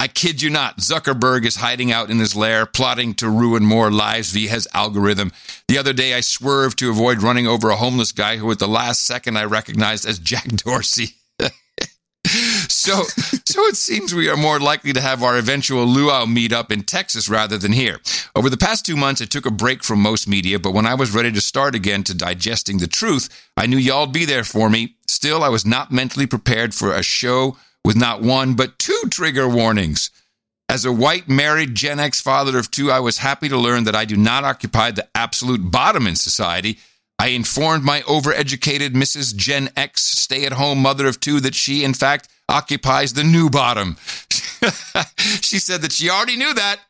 I kid you not. Zuckerberg is hiding out in his lair, plotting to ruin more lives via his algorithm. The other day, I swerved to avoid running over a homeless guy who, at the last second, I recognized as Jack Dorsey. So, so it seems we are more likely to have our eventual luau meetup in Texas rather than here. Over the past two months, I took a break from most media, but when I was ready to start again to digesting the truth, I knew y'all'd be there for me. Still, I was not mentally prepared for a show with not one, but two trigger warnings. As a white married Gen X father of two, I was happy to learn that I do not occupy the absolute bottom in society. I informed my overeducated Mrs. Gen X stay at home mother of two that she, in fact, occupies the new bottom. she said that she already knew that.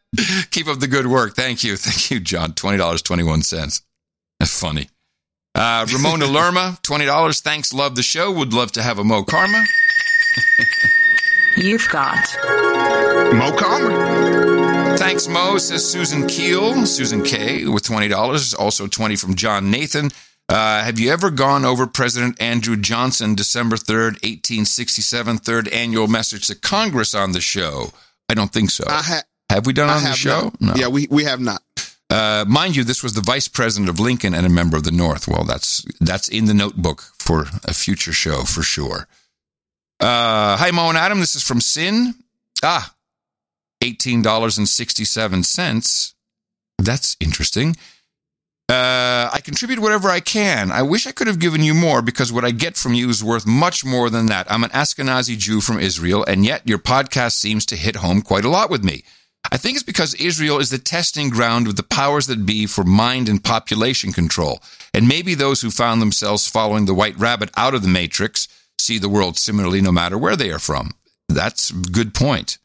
Keep up the good work. Thank you. Thank you, John. $20.21. That's funny. Uh, Ramona Lerma, $20. Thanks. Love the show. Would love to have a Mo Karma. You've got Mo Karma. Thanks, Mo, says Susan Keel. Susan K with $20. Also 20 from John Nathan. Uh, have you ever gone over President Andrew Johnson, December 3rd, 1867, third annual message to Congress on the show? I don't think so. Ha- have we done I on the show? not. Yeah, we, we have not. Uh, mind you, this was the vice president of Lincoln and a member of the North. Well, that's that's in the notebook for a future show for sure. Uh, hi, Mo and Adam. This is from Sin. Ah, eighteen dollars and sixty-seven cents. That's interesting. Uh, I contribute whatever I can. I wish I could have given you more because what I get from you is worth much more than that. I'm an Ashkenazi Jew from Israel, and yet your podcast seems to hit home quite a lot with me. I think it's because Israel is the testing ground of the powers that be for mind and population control. And maybe those who found themselves following the white rabbit out of the matrix see the world similarly no matter where they are from. That's a good point.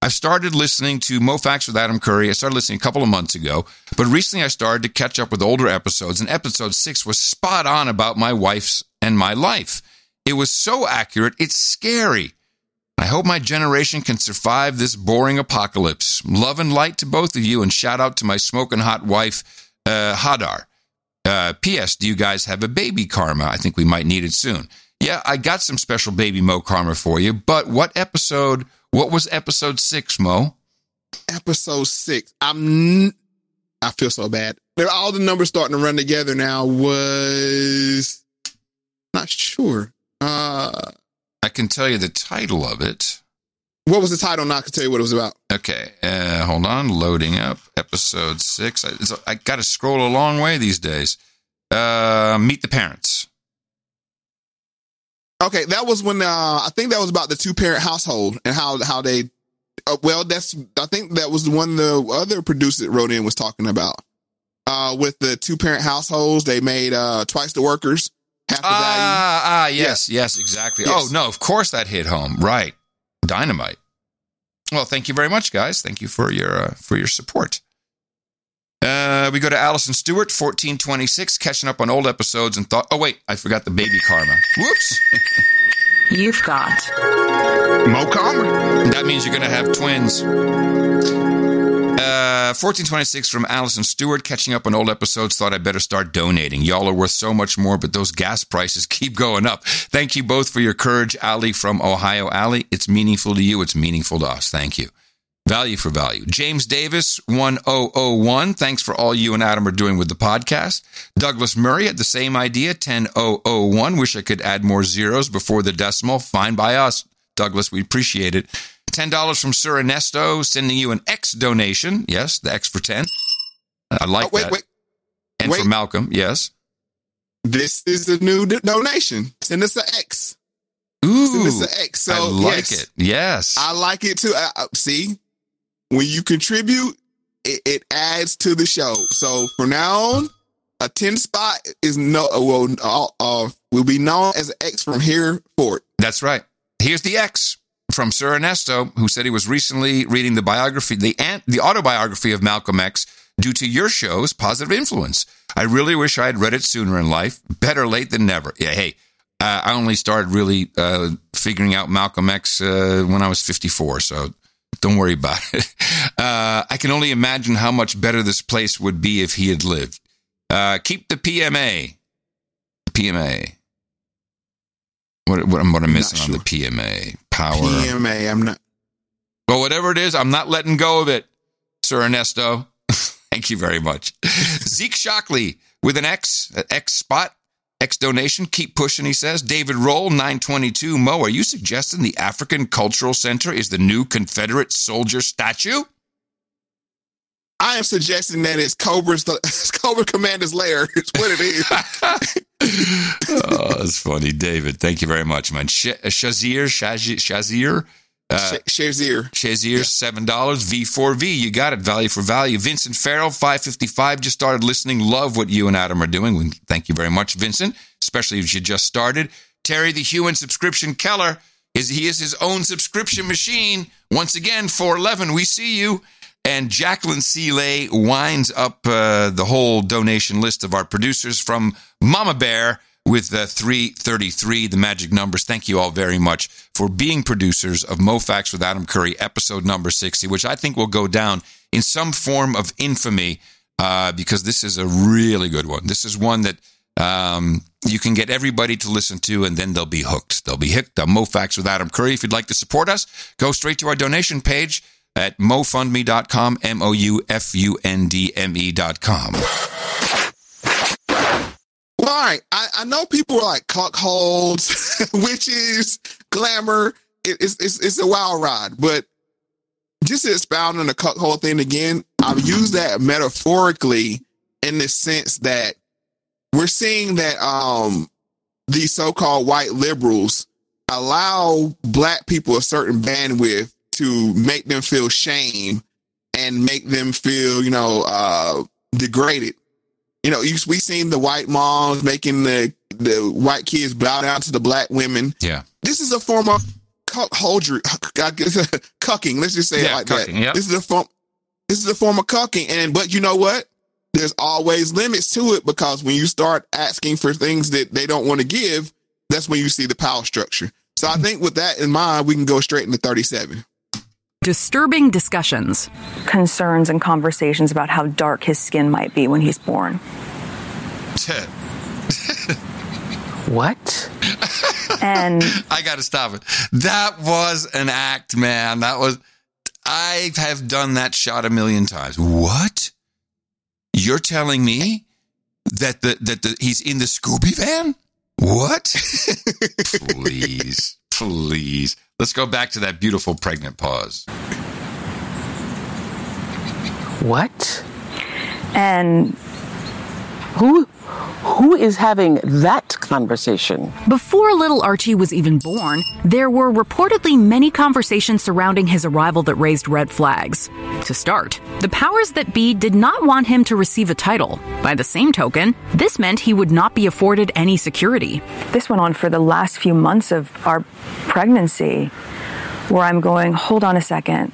I've started listening to Mo Facts with Adam Curry. I started listening a couple of months ago, but recently I started to catch up with older episodes, and episode six was spot on about my wife's and my life. It was so accurate, it's scary. I hope my generation can survive this boring apocalypse. Love and light to both of you, and shout out to my smoking hot wife, uh, Hadar. Uh, P.S. Do you guys have a baby karma? I think we might need it soon. Yeah, I got some special baby Mo karma for you, but what episode? What was episode six, Mo? Episode six. I'm. N- I feel so bad. All the numbers starting to run together now was not sure. Uh, I can tell you the title of it. What was the title? Not to tell you what it was about. Okay, uh, hold on, loading up episode six. I, I got to scroll a long way these days. Uh, meet the parents. Okay, that was when uh, I think that was about the two parent household and how how they. Uh, well, that's I think that was the one the other producer that wrote in was talking about. Uh, with the two parent households, they made uh twice the workers half the ah, value. Ah, yes, yes, exactly. Yes. Oh no, of course that hit home. Right, dynamite. Well, thank you very much, guys. Thank you for your uh, for your support. Uh, we go to Allison Stewart, fourteen twenty six, catching up on old episodes and thought. Oh wait, I forgot the baby karma. Whoops. You've got Mo Karma. That means you're going to have twins. Uh, 1426 from Allison Stewart, catching up on old episodes. Thought I'd better start donating. Y'all are worth so much more, but those gas prices keep going up. Thank you both for your courage. Ali from Ohio. Ali, it's meaningful to you. It's meaningful to us. Thank you. Value for value. James Davis, 1001. Thanks for all you and Adam are doing with the podcast. Douglas Murray had the same idea, 10001. Wish I could add more zeros before the decimal. Fine by us. Douglas, we appreciate it. $10 from Sir Ernesto, sending you an X donation. Yes, the X for 10. I like Oh, wait, that. wait. And wait. for Malcolm, yes. This is the new d- donation. Send us an X. Ooh, Send us an X. So I like yes, it. Yes. I like it too. I, I- see, when you contribute, it, it adds to the show. So from now on, a ten spot is no well uh, uh, will be known as X from here forward. That's right. Here's the X from Sir Ernesto, who said he was recently reading the biography, the an- the autobiography of Malcolm X, due to your show's positive influence. I really wish I had read it sooner in life. Better late than never. Yeah, hey, uh, I only started really uh, figuring out Malcolm X uh, when I was 54, so don't worry about it. Uh, I can only imagine how much better this place would be if he had lived. Uh, keep the PMA. PMA. What, what, what I'm missing on the PMA? Power. PMA. I'm not. Well, whatever it is, I'm not letting go of it, Sir Ernesto. Thank you very much. Zeke Shockley with an X, an X spot, X donation. Keep pushing, he says. David Roll, 922. Mo, are you suggesting the African Cultural Center is the new Confederate soldier statue? I am suggesting that it's Cobra's it's Cobra Commander's lair. It's what it is. oh, that's funny, David. Thank you very much, man. Sh- uh, Shazir, Shazir, Shazir. Uh, Shazir. Shazir, seven dollars. V4V, you got it. Value for value. Vincent Farrell, five fifty five. Just started listening. Love what you and Adam are doing. We- Thank you very much, Vincent. Especially if you just started. Terry, the Human subscription Keller, is he is his own subscription machine. Once again, four eleven. We see you. And Jacqueline Seeley winds up uh, the whole donation list of our producers from Mama Bear with uh, 333, the magic numbers. Thank you all very much for being producers of Mo Facts with Adam Curry, episode number 60, which I think will go down in some form of infamy uh, because this is a really good one. This is one that um, you can get everybody to listen to, and then they'll be hooked. They'll be hooked on Mo Facts with Adam Curry. If you'd like to support us, go straight to our donation page at moefundme.com, M O U F U N D M E.com. All right. I, I know people are like cuckolds, witches, glamour. It, it's, it's it's a wild ride, but just to expound on the cuckold thing again, I've used that metaphorically in the sense that we're seeing that um these so-called white liberals allow black people a certain bandwidth to make them feel shame and make them feel, you know, uh degraded you know, you, we seen the white moms making the the white kids bow down to the black women. Yeah. This is a form of cuckoldry, cucking. Let's just say it Yeah, like that. yep. This is a form. This is a form of cucking, and but you know what? There's always limits to it because when you start asking for things that they don't want to give, that's when you see the power structure. So I hmm. think with that in mind, we can go straight into 37. Disturbing discussions. Concerns and conversations about how dark his skin might be when he's born. What? And I got to stop it. That was an act, man. That was. I have done that shot a million times. What? you're telling me that the that the he's in the Scooby van? What? please, please. Let's go back to that beautiful pregnant pause. What? And who who is having that conversation? Before little Archie was even born, there were reportedly many conversations surrounding his arrival that raised red flags. To start, the powers that be did not want him to receive a title. By the same token, this meant he would not be afforded any security. This went on for the last few months of our pregnancy, where I'm going, hold on a second.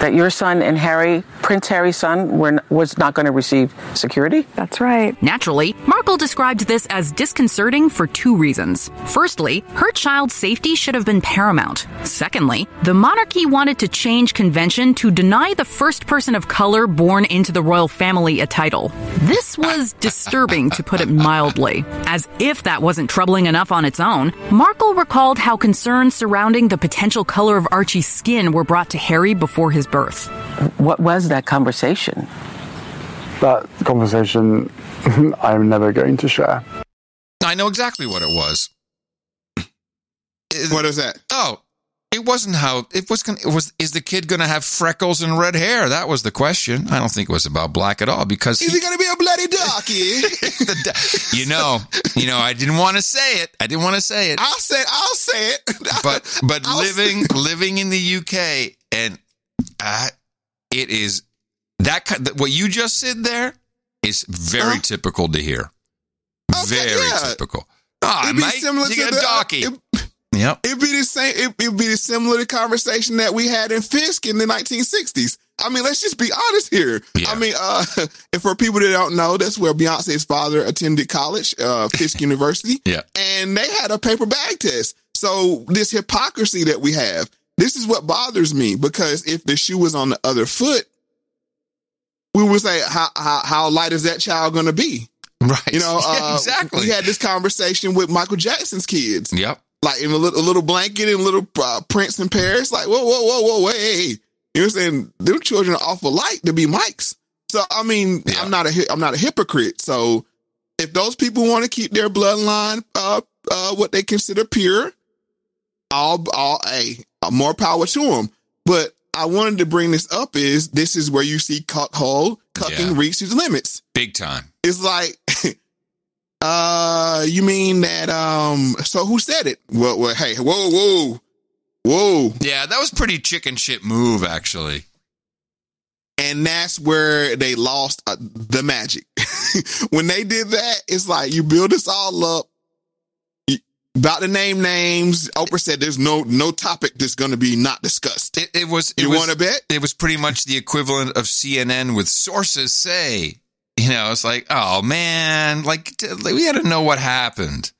That your son and Harry, Prince Harry's son, were, was not going to receive security? That's right. Naturally, Markle described this as disconcerting for two reasons. Firstly, her child's safety should have been paramount. Secondly, the monarchy wanted to change convention to deny the first person of color born into the royal family a title. This was disturbing, to put it mildly. As if that wasn't troubling enough on its own, Markle recalled how concerns surrounding the potential color of Archie's skin were brought to Harry before his birth. What was that conversation? That conversation I'm never going to share. I know exactly what it was. What is that? Oh, it wasn't how it was. Gonna, it was is the kid going to have freckles and red hair? That was the question. I don't think it was about black at all because Is he going to be a bloody darky? you know, you know, I didn't want to say it. I didn't want to say it. I'll say, I'll say it. But but living living in the UK and uh, it is that kind what you just said there is very typical to hear. very yeah. typical. Ah, It'd be mate, similar you to the- donkey. it- Yep. It'd be the same. It, it'd be the similar to conversation that we had in Fisk in the 1960s. I mean, let's just be honest here. I mean, uh, and for people that don't know, that's where Beyonce's father attended college, uh, Fisk University. Yeah. And they had a paper bag test. So this hypocrisy that we have, this is what bothers me because if the shoe was on the other foot, we would say, how, how, how light is that child going to be? Right. You know, Yeah, uh, exactly. We had this conversation with Michael Jackson's kids Yep. like in a little, a little blanket and little uh, Prince in Paris. Like, whoa, whoa, whoa, whoa, wait. You know what I'm saying? Them children are awful light to be Mike's. So, I mean, I'm not a, I'm not a hypocrite. So if those people want to keep their bloodline, uh, uh, what they consider pure, all, all, hey, more power to him. But I wanted to bring this up is this is where you see cuckold, cucking reach its limits. Big time. It's like, uh, you mean that, um, so who said it? Well, well hey, whoa, whoa, whoa. Yeah, that was pretty chicken shit move, actually. And that's where they lost uh, the magic. when they did that, it's like you build this all up. About to name names, Oprah said there's no no topic that's going to be not discussed. It, it was. It You was- wanna bet? It was pretty much the equivalent of CNN with sources say. You know, it's like, oh man, like we had to know what happened.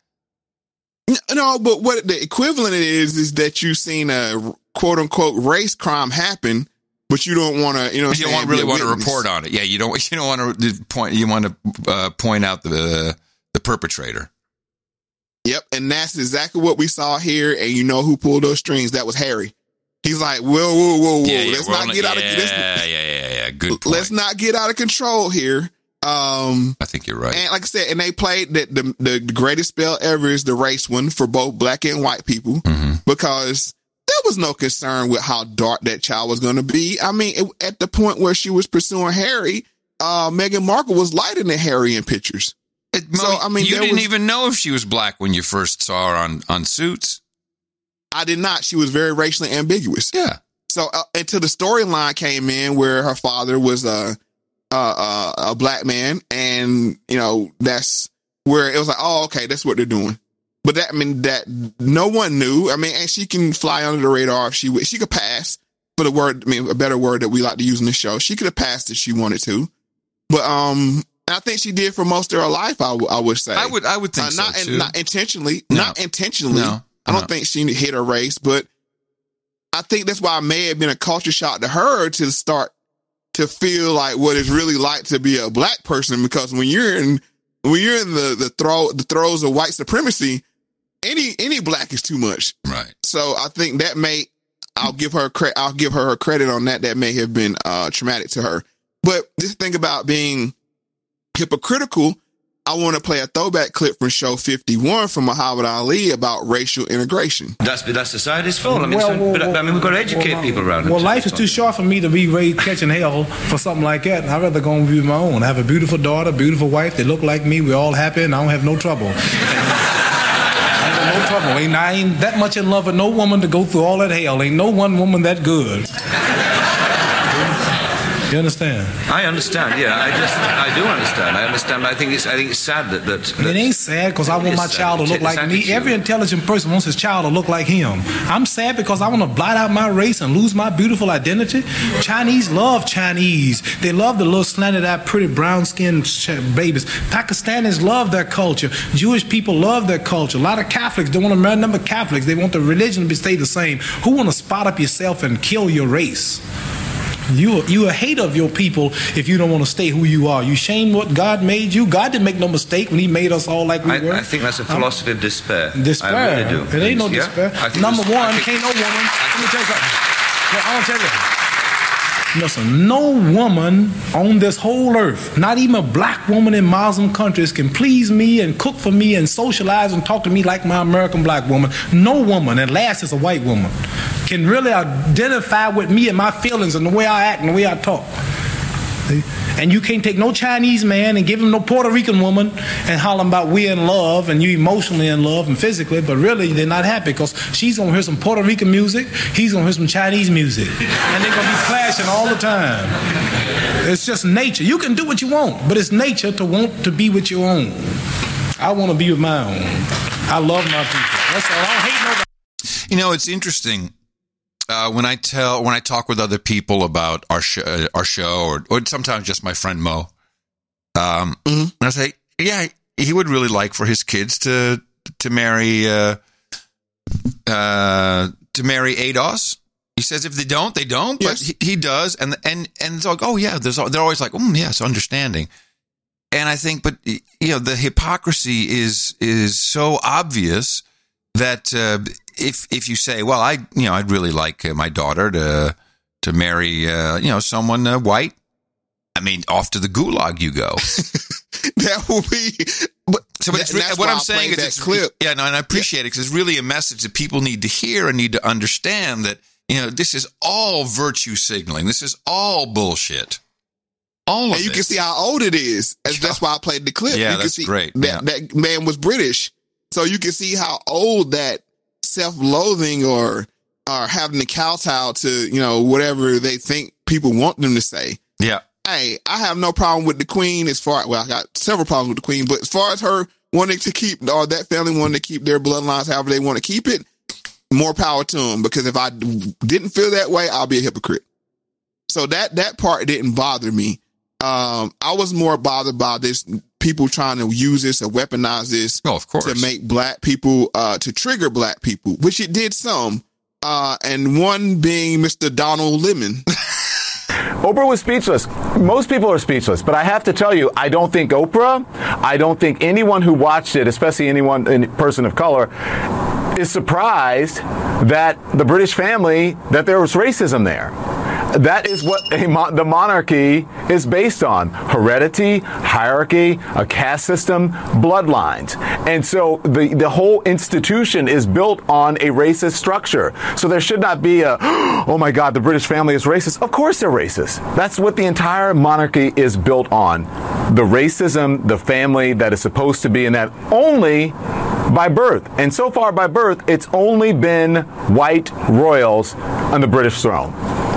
No, but what the equivalent is is that you've seen a quote unquote race crime happen, but you don't want to, you know, you don't want, really want to report on it. Yeah, you don't. You don't want to point. You want to uh, point out the the perpetrator. Yep, and that's exactly what we saw here. And you know who pulled those strings? That was Harry. He's like, whoa, whoa, whoa, whoa. Yeah, yeah, let's not get out of yeah, let's, yeah, yeah, yeah. Good. Point. let's not get out of control here. Um, I think you're right. and like I said, and they played the, the the greatest spell ever is the race one for both black and white people Mm-hmm. because there was no concern with how dark that child was going to be. I mean, it, at the point where she was pursuing Harry, uh, Meghan Markle was lighter than Harry in pictures. So I mean, you didn't was- even know if she was black when you first saw her on on Suits. I did not. She was very racially ambiguous. Yeah. So uh, until the storyline came in where her father was a, a a a black man, and you know that's where it was like, oh, okay, that's what they're doing. But that I mean that no one knew. I mean, and she can fly under the radar if she would. She could pass for the word. I mean, a better word that we like to use in the show. She could have passed if she wanted to. But um, I think she did for most of her life. I, w- I would say. I would I would think Uh, so not too. not intentionally, No. not intentionally. No. I don't No. think she hit her race, but I think that's why it may have been a culture shock to her to start to feel like what it's really like to be a black person. Because when you're in when you're in the the throw the throes of white supremacy, any any black is too much. Right. So I think that may I'll give her credit. I'll give her her credit on that. That may have been uh, traumatic to her. But this thing about being hypocritical, I want to play a throwback clip from show 51 from Muhammad Ali about racial integration. That's that's society's fault. I mean, so- but, I mean, we've got to educate people around Well, life is too short for me to be raised catching hell for something like that. I'd rather go and be my own. I have a beautiful daughter, beautiful wife. They look like me. We're all happy, and I don't have no trouble. Ain't no trouble. Ain't, I ain't that much in love with no woman to go through all that hell. Ain't no one woman that good. You understand? I understand. Yeah, I just I do understand. I understand. I think it's I think it's sad that that. that It ain't sad because I want my sad. child to It's look like me. attitude. Every intelligent person wants his child to look like him. I'm sad because I want to blot out my race and lose my beautiful identity. Chinese love Chinese. They love the little slanted eyed, pretty brown skinned babies. Pakistanis love their culture. Jewish people love their culture. A lot of Catholics don't want to marry number Catholics. They want the religion to be stay the same. Who want to spot up yourself and kill your race? You you a hater of your people if you don't want to stay who you are. You shame what God made you. God didn't make no mistake when He made us all like we I, were. I think that's a philosophy of despair. Despair. I really do. It ain't no Yeah? despair. Number one, can't no woman. Let me tell you something. Yeah, I want to tell you. Listen, no woman on this whole earth, not even a black woman in Muslim countries, can please me and cook for me and socialize and talk to me like my American black woman. No woman, and last is a white woman, can really identify with me and my feelings and the way I act and the way I talk. And you can't take no Chinese man and give him no Puerto Rican woman and holler about we in love and you emotionally in love and physically, but really they're not happy because she's gonna hear some Puerto Rican music, he's gonna hear some Chinese music, and they're gonna be clashing all the time. It's just nature. You can do what you want, but it's nature to want to be with your own. I want to be with my own. I love my people. That's all. I don't hate nobody. You know, it's interesting uh, when I tell when I talk with other people about our show, uh, our show, or or sometimes just my friend Mo. Um, and I say, yeah, he would really like for his kids to to marry uh, uh, to marry ADOS. He says if they don't, they don't, but he, he does, and and and it's like, oh yeah, there's they're always like, mm, yes, understanding. And I think, but you know, the hypocrisy is is so obvious that uh, if if you say, well, I you know, I'd really like uh, my daughter to to marry uh, you know someone uh, white. I mean, off to the gulag you go. that will be. But so, but that- it's what I'm saying is, it's clip. Yeah, no, and I appreciate it because it's really a message that people need to hear and need to understand that you know this is all virtue signaling. This is all bullshit. All of and you it. can see how old it is. That's, that's why I played the clip. Yeah, you can that's see great. That Yeah. that man was British, so you can see how old that self-loathing or or having to kowtow to you know whatever they think people want them to say. Yeah. Hey, I have no problem with the queen as far well, I got several problems with the queen, but as far as her wanting to keep or that family wanting to keep their bloodlines however they want to keep it, more power to them. Because if I didn't feel that way, I'll be a hypocrite. So that that part didn't bother me. Um, I was more bothered by this people trying to use this or weaponize this oh, of course. to make black people uh, to trigger black people, which it did some. Uh, and one being Mr. Donald Lemon. Oprah was speechless. Most people are speechless, but I have to tell you, I don't think Oprah, I don't think anyone who watched it, especially anyone, any person of color, is surprised that the British family, that there was racism there. That is what mo- the monarchy is based on heredity, hierarchy, a caste system, bloodlines. And so the, the whole institution is built on a racist structure. So there should not be a, oh my God, the British family is racist. Of course they're racist. That's what the entire monarchy is built on. The racism, the family that is supposed to be in that only by birth. And so far by birth, it's only been white royals on the British throne.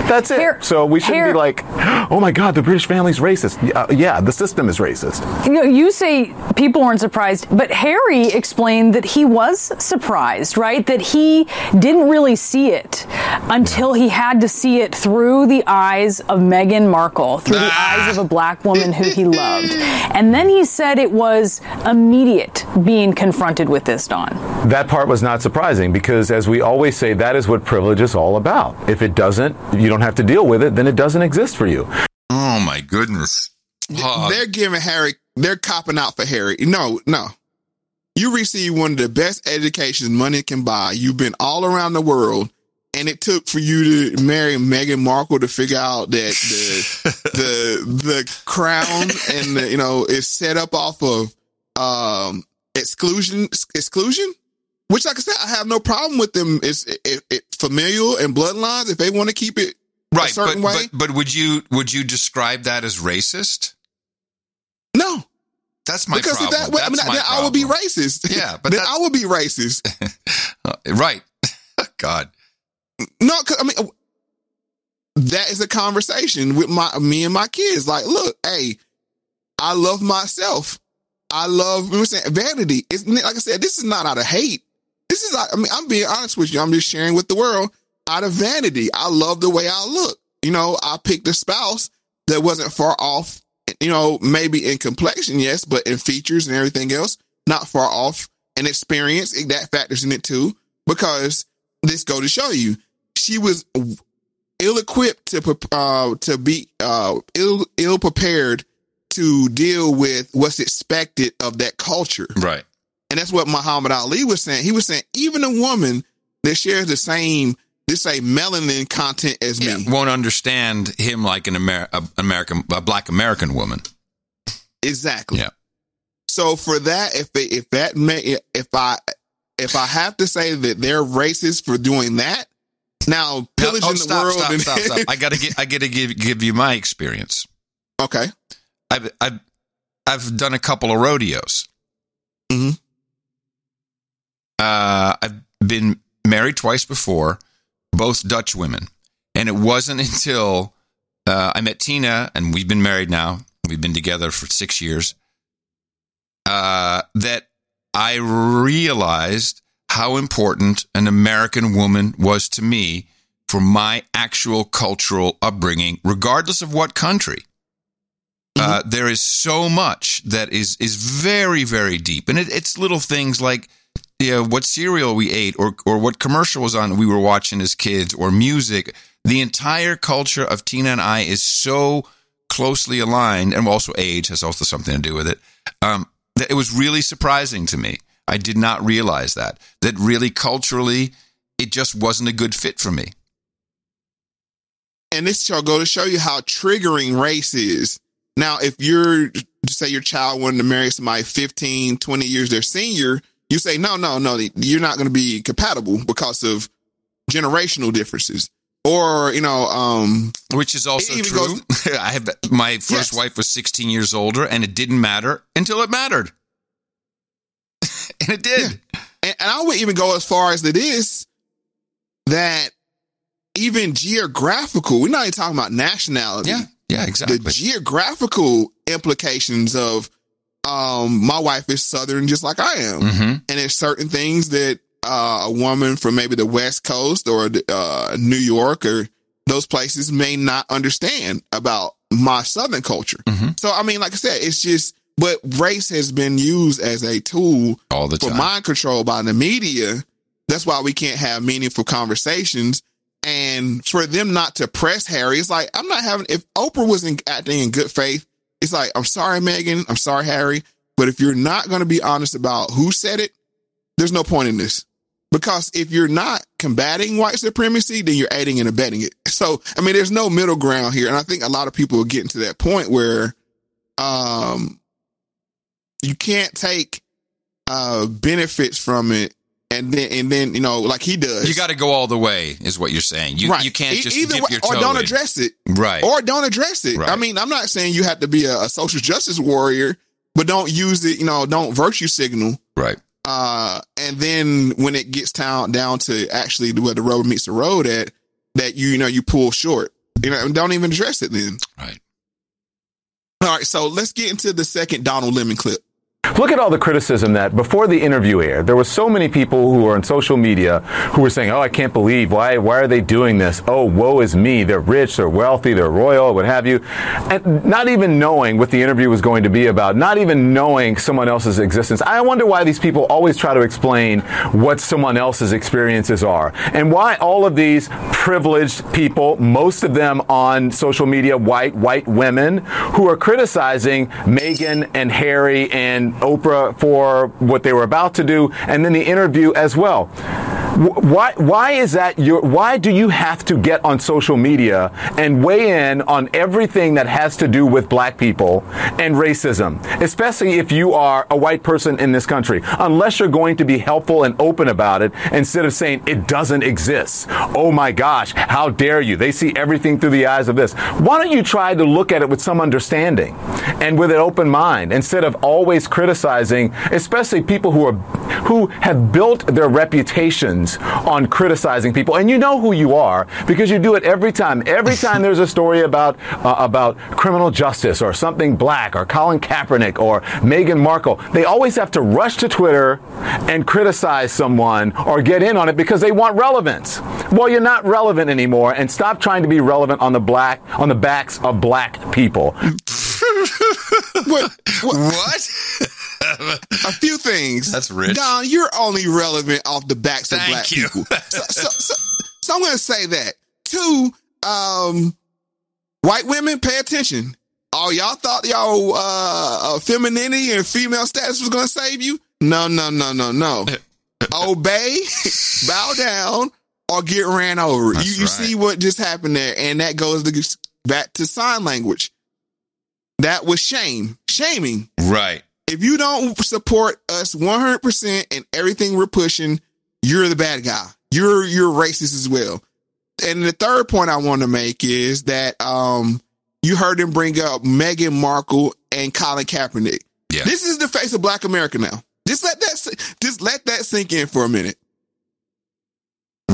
That's it. So we shouldn't here- be like, oh my God, the British family's racist. Uh, yeah, the system is racist. You know, you say people weren't surprised, but Harry explained that he was surprised, right? That he didn't really see it until he had to see it through the eyes of Meghan Markle, through the eyes of a black woman who he loved. And then he said it was immediate being confronted with this, Don. That part was not surprising because, as we always say, that is what privilege is all about. If it doesn't, you don't have to deal with it, then it doesn't exist for you. Oh my goodness. they're giving Harry, they're copping out for Harry. No, no. You receive one of the best educations money can buy. You've been all around the world and it took for you to marry Meghan Markle to figure out that the the the crown and the, you know is set up off of um exclusion exclusion. Which, like I said, I have no problem with them. It's it, it, familial and bloodlines. If they want to keep it a Right, certain but, way, but but would you would you describe that as racist? No. That's my because problem. if that way, I mean, then I would be racist. Yeah, but then that- I would be racist. right. God. No, I mean, that is a conversation with my me and my kids. Like, look, hey, I love myself. I love you know what I'm saying vanity. It's like I said, this is not out of hate. This is I mean, I'm being honest with you. I'm just sharing with the world out of vanity. I love the way I look. You know, I picked a spouse that wasn't far off, you know, maybe in complexion, yes, but in features and everything else, not far off. And experience, that factors in it too, because this go to show you, she was ill equipped to uh to be uh ill ill prepared to deal with what's expected of that culture. Right. And that's what Muhammad Ali was saying. He was saying even a woman that shares the same this say melanin content as me. Won't understand him like an Amer- American a black American woman. Exactly. Yeah. So for that, if they, if that may, if I if I have to say that they're racist for doing that, now pillaging oh, the stop, world stop, and stop, stop. I gotta get I gotta give give you my experience. Okay. I've I've I've done a couple of rodeos. Mm-hmm. Uh, I've been married twice before, both Dutch women, and it wasn't until uh, I met Tina, and we've been married now. We've been together for six years. Uh, that I realized how important an American woman was to me for my actual cultural upbringing, regardless of what country. Uh, there is so much that is is very very deep, and it, it's little things like know, what cereal we ate, or or what commercial was on we were watching as kids, or music. The entire culture of Tina and I is so closely aligned, and also age has also something to do with it. Um, that it was really surprising to me. I did not realize that that really culturally, it just wasn't a good fit for me. and this shall go to show you how triggering race is. Now, if you're say your child wanted to marry somebody 15, 20 years their senior, you say, no, no, no, you're not going to be compatible because of generational differences. Or, you know, um, which is also true. I have my first wife was 16 years older, and it didn't matter until it mattered, and it did. and, and I would even go as far as it is that even geographical, we're not even talking about nationality. Yeah, yeah, exactly. The geographical implications of um my wife is southern just like I am. Mhm. And there's certain things that uh, a woman from maybe the West Coast or uh, New York or those places may not understand about my Southern culture. Mm-hmm. So, I mean, like I said, it's just, but race has been used as a tool all the for time. mind control by the media. That's why we can't have meaningful conversations. And for them not to press Harry, it's like, I'm not having, if Oprah was in, acting in good faith, it's like, I'm sorry, Meghan. I'm sorry, Harry. But if you're not going to be honest about who said it, there's no point in this. Because if you're not combating white supremacy, then you're aiding and abetting it. So, I mean, there's no middle ground here. And I think a lot of people are getting to that point where, um, you can't take, uh, benefits from it. And then, and then, you know, like he does. You got to go all the way, is what you're saying. You right. you can't just either way, or don't in. address it. Right. Or don't address it. Right. I mean, I'm not saying you have to be a, a social justice warrior, but don't use it, you know, don't virtue signal. Right. Uh, and then when it gets down down to actually where the rubber meets the road at, that you, you know you pull short. You know, don't even address it then. Right. All right, so let's get into the second Donald Lemon clip. Look at all the criticism that before the interview aired, there were so many people who were on social media who were saying, "Oh, I can't believe why why are they doing this? Oh, woe is me. They're rich, they're wealthy, they're royal, what have you." And not even knowing what the interview was going to be about, not even knowing someone else's existence. I wonder why these people always try to explain what someone else's experiences are and why all of these privileged people, most of them on social media, white white women who are criticizing Meghan and Harry and Oprah for what they were about to do, and then the interview as well. Why, why is that your, why do you have to get on social media and weigh in on everything that has to do with black people and racism? Especially if you are a white person in this country. Unless you're going to be helpful and open about it instead of saying it doesn't exist. Oh my gosh, how dare you? They see everything through the eyes of this. Why don't you try to look at it with some understanding and with an open mind instead of always criticizing, especially people who are who have built their reputations on criticizing people. And you know who you are because you do it every time. Every time there's a story about uh, about criminal justice or something black or Colin Kaepernick or Meghan Markle, they always have to rush to Twitter and criticize someone or get in on it because they want relevance. Well, you're not relevant anymore and stop trying to be relevant on the black on the backs of black people. What? What? a few things. That's rich. Don, you're only relevant off the backs of black you. people. So, so, so, so I'm going to say that. Two, um, white women, pay attention. Oh, y'all thought y'all uh, uh, femininity and female status was going to save you? No, no, no, no, no. Obey, bow down, or get ran over. you you see what just happened there, and that goes to, back to sign language. That was shame, shaming. Right. If you don't support us 100% in everything we're pushing, you're the bad guy. You're you're racist as well. And the third point I want to make is that um you heard him bring up Meghan Markle and Colin Kaepernick. Yeah. This is the face of Black America now. Just let that just let that sink in for a minute.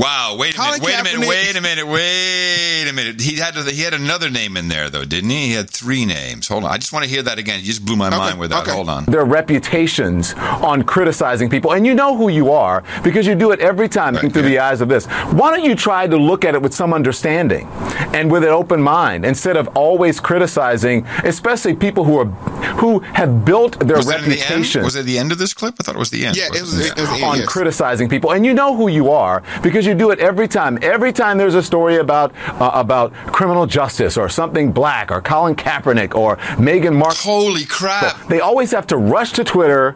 Wow, wait a Colin minute, wait a minute, wait a minute, wait a minute. He had to, he had another name in there though, didn't he? He had three names. Hold on, I just want to hear that again. You just blew my mind with that. Hold on. Their reputations on criticizing people. And you know who you are because you do it every time through the eyes of this. Why don't you try to look at it with some understanding and with an open mind instead of always criticizing, especially people who are who have built their Was that in the reputation Was it the end of this clip? I thought it was the end. Yeah, it was- it was the end, on yes. criticizing people, and you know who you are because you do it every time. Every time there's a story about uh, about criminal justice or something black or Colin Kaepernick or Meghan Markle. Holy crap! They always have to rush to Twitter.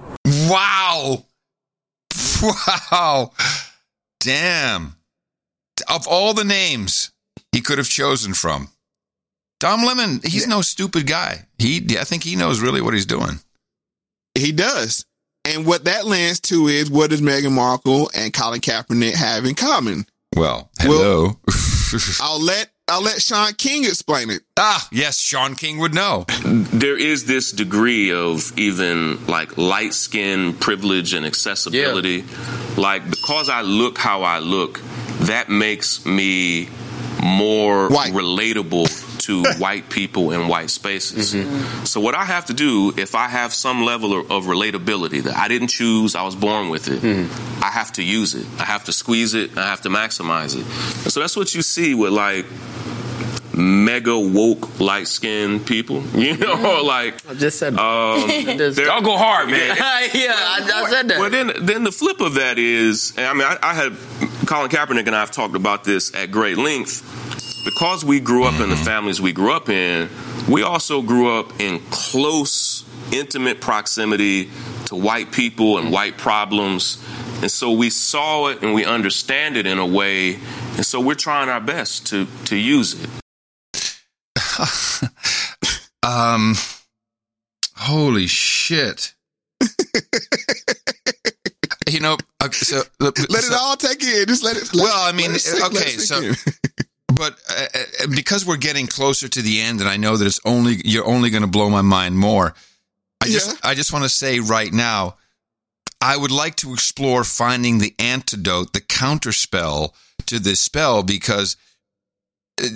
Wow. Wow. Damn. Of all the names he could have chosen from, Don Lemon, he's no stupid guy. He, I think he knows really what he's doing. He does. And what that lands to is what does Meghan Markle and Colin Kaepernick have in common? Well, hello. I'll let I'll let Shaun King explain it. ah, yes, Shaun King would know. there is this degree of even like light skin privilege and accessibility. Like because I look how I look, that makes me more relatable to white people in white spaces. Mm-hmm. So what I have to do if I have some level of, of relatability that I didn't choose, I was born with it. Mm-hmm. I have to use it. I have to squeeze it. I have to maximize it. And so that's what you see with like mega woke light skinned people. You know, mm-hmm. like I just said um, Y'all go hard, man. yeah, I, I said that. Well, then, then the flip of that is, and I mean, I, I had Colin Kaepernick and I have talked about this at great length. Because we grew up in the families we grew up in, we also grew up in close, intimate proximity to white people and white problems. And so we saw it and we understand it in a way. And so we're trying our best to, to use it. Um, holy shit. you know, okay, so Let it all take in. Just let it. let- well, I mean, it okay, it so, sink in. but uh, uh, because we're getting closer to the end, and I know that it's only you're only going to blow my mind more. I just, I just want to say right now, I would like to explore finding the antidote, the counterspell to this spell, because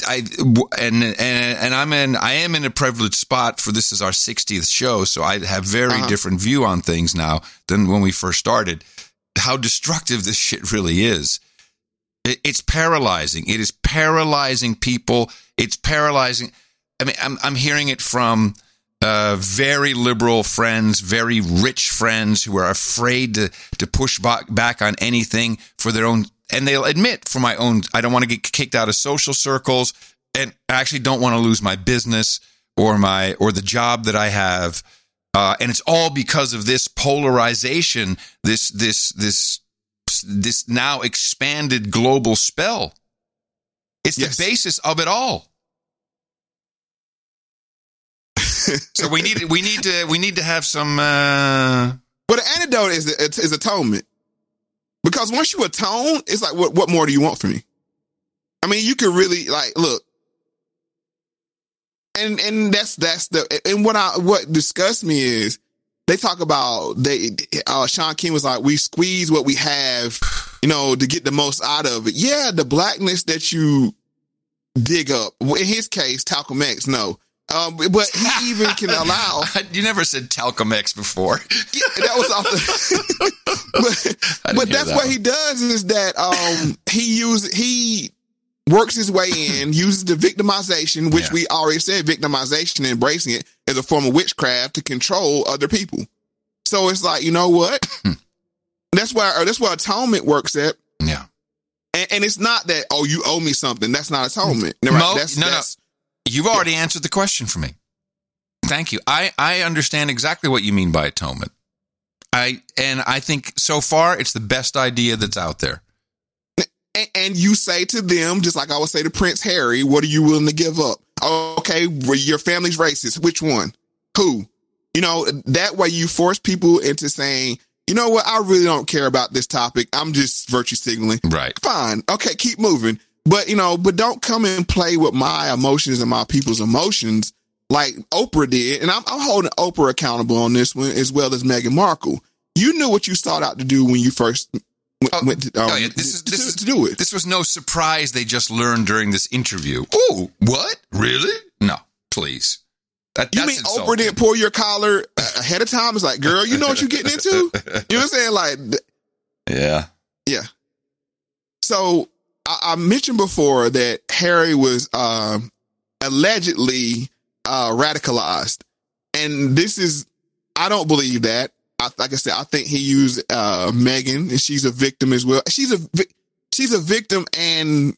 I and and and I'm in I am in a privileged spot for this is our 60th show, so I have very Uh-huh. different view on things now than when we first started. How destructive this shit really is. It, it's paralyzing. It is paralyzing people. It's paralyzing. I mean, I'm I'm hearing it from uh, very liberal friends, very rich friends who are afraid to to push back, back on anything for their own. And they'll admit, for my own, I don't want to get kicked out of social circles, and I actually don't want to lose my business or my or the job that I have. Uh, and it's all because of this polarization, this this this this now expanded global spell. It's the basis of it all. so we need we need to we need to have some. Uh, But the antidote is is atonement, because once you atone, it's like what what more do you want from me? I mean, you could really like look, and and that's that's the and what I what disgusts me is they talk about they uh Shaun King was like we squeeze what we have, you know, to get the most out of it. Yeah, the blackness that you dig up. In his case, Talcum X, no. Um, but he even can allow. you never said talcum X before. that was off the. but but that's that what one. he does is that um he uses he works his way in, uses the victimization, which we already said victimization, embracing it as a form of witchcraft to control other people. So it's like you know what? Hmm. that's why uh, that's why atonement works at. Yeah. And, and it's not that oh you owe me something. That's not atonement. Hmm. No, Mo, that's, no, that's, no. You've already answered the question for me. Thank you. I, I understand exactly what you mean by atonement. I and I think so far it's the best idea that's out there. And, and you say to them, just like I would say to Prince Harry, what are you willing to give up? Okay, your family's racist. Which one? Who? You know, that way you force people into saying, you know what, I really don't care about this topic. I'm just virtue signaling. Right. Fine. Okay, keep moving. But, you know, but don't come and play with my emotions and my people's emotions like Oprah did. And I'm, I'm holding Oprah accountable on this one as well as Meghan Markle. You knew what you sought out to do when you first went, went to, um, Oh, yeah, this is this is to do it. This was no surprise they just learned during this interview. Oh, what? Really? No, please. That, You mean insulting. Oprah didn't pull your collar ahead of time? It's like, girl, you know what you're getting into? You know what I'm saying? Like, Yeah. yeah. So I, I mentioned before that Harry was um, allegedly uh, radicalized, and this is I don't believe that. I, like I said, I think he used uh, Meghan, and she's a victim as well. She's a she's a victim and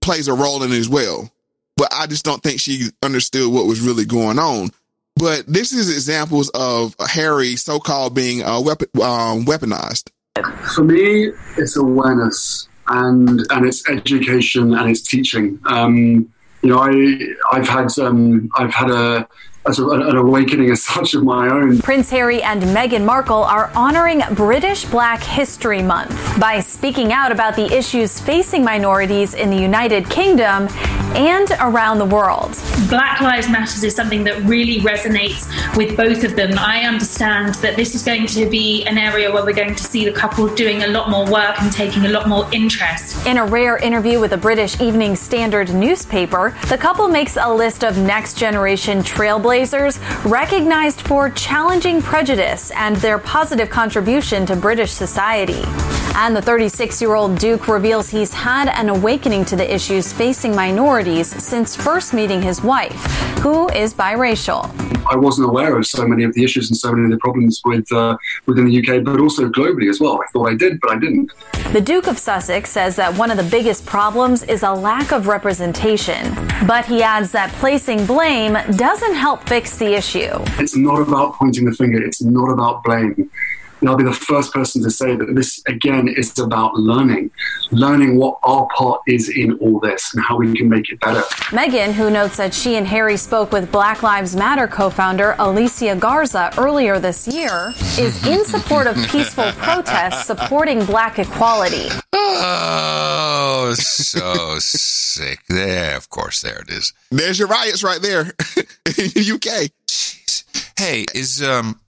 plays a role in it as well. But I just don't think she understood what was really going on. But this is examples of Harry so-called being uh, weapon, um, weaponized. For me, it's awareness and and it's education and it's teaching. Um, you know, I I've had um, I've had a, a an awakening as such of my own. Prince Harry and Meghan Markle are honoring British Black History Month by speaking out about the issues facing minorities in the United Kingdom and around the world. Black Lives Matters is something that really resonates with both of them. I understand that this is going to be an area where we're going to see the couple doing a lot more work and taking a lot more interest. In a rare interview with the British Evening Standard newspaper, the couple makes a list of next generation trailblazers recognized for challenging prejudice and their positive contribution to British society. And the 36 year old Duke reveals he's had an awakening to the issues facing minorities since first meeting his wife, who is biracial. I wasn't aware of so many of the issues and so many of the problems with uh, within the UK, but also globally as well. I thought I did, but I didn't. The Duke of Sussex says that one of the biggest problems is a lack of representation. But he adds that placing blame doesn't help fix the issue. It's not about pointing the finger. It's not about blame. And I'll be the first person to say that this, again, is about learning, learning what our part is in all this and how we can make it better. Meghan, who notes that she and Harry spoke with Black Lives Matter co founder Alicia Garza earlier this year, is in support of peaceful protests supporting black equality. Oh, so sick. There, of course, there it is. There's your riots right there in the UK. Hey, is um,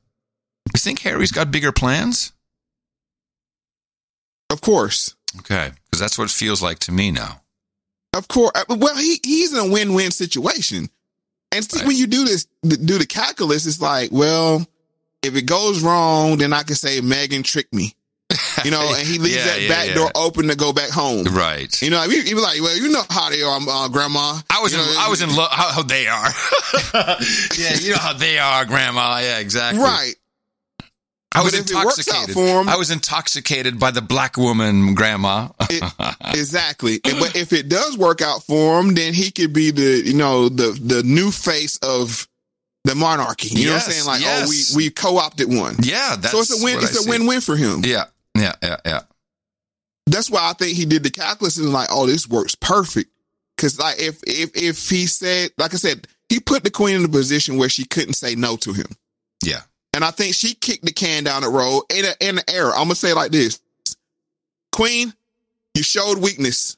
you think Harry's got bigger plans? Of course. Okay, because that's what it feels like to me now. Of course. Uh, Well, he he's in a win-win situation. And see, when you do this, do the calculus, it's like, well, if it goes wrong, then I can say Meghan tricked me. You know, and he leaves Yeah, that yeah, back yeah. door open to go back home. Right. You know, he, he was like, well, you know how they are, uh, Grandma. I was You in, know, I was in love. How, how they are? yeah, you know how they are, Grandma. Yeah, exactly. Right. I was But if it works out intoxicated. him- I was intoxicated by the black woman, Grandma. exactly. But if it does work out for him, then he could be the, you know, the the new face of the monarchy. You know what I'm saying? Like, yes. oh, we we co-opted one. yeah, that's so it's a win it's a see. win-win for him. Yeah, yeah, yeah, yeah. that's why I think he did the calculus and like, oh, this works perfect. Cause like if if if he said, like I said, he put the queen in a position where she couldn't say no to him. Yeah. And I think she kicked the can down the road in a, in an error. I'm gonna say it like this: Queen, you showed weakness.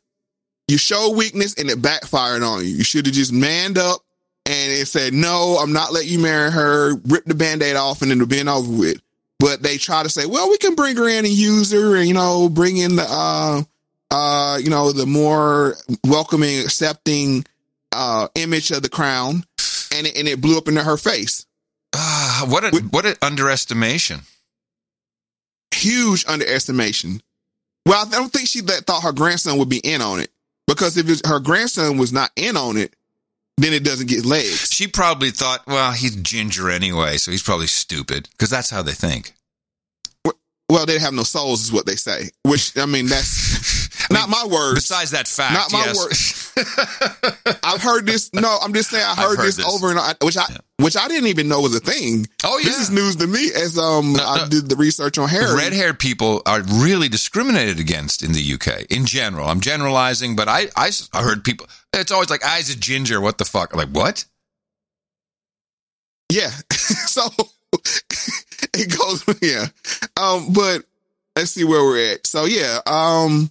You showed weakness, and it backfired on you. You should have just manned up and it said, "No, I'm not letting you marry her." Rip the band-aid off, and it'll be over with. But they try to say, "Well, we can bring her in and use her, and you know, bring in the, uh, uh, you know, the more welcoming, accepting uh image of the crown," and it, and it blew up into her face. Ah, what a what an underestimation. huge underestimation. Well, I don't think she let, thought her grandson would be in on it because if her grandson was not in on it, then it doesn't get legs. She probably thought, well, he's ginger anyway, so he's probably stupid because that's how they think. Well, they have no souls, is what they say. Which I mean, that's not my words. Besides that fact, not my yes. words. I've heard this. No, I'm just saying I heard, heard this, this. over and over, which I which I didn't even know was a thing. Oh, yeah, this is news to me as um I did the research on hair. Red haired people are really discriminated against in the UK in general. I'm generalizing, but I I heard people, it's always like, eyes a ginger. What the fuck? I'm like, what? Yeah. so it goes yeah. Um, but let's see where we're at. So yeah, um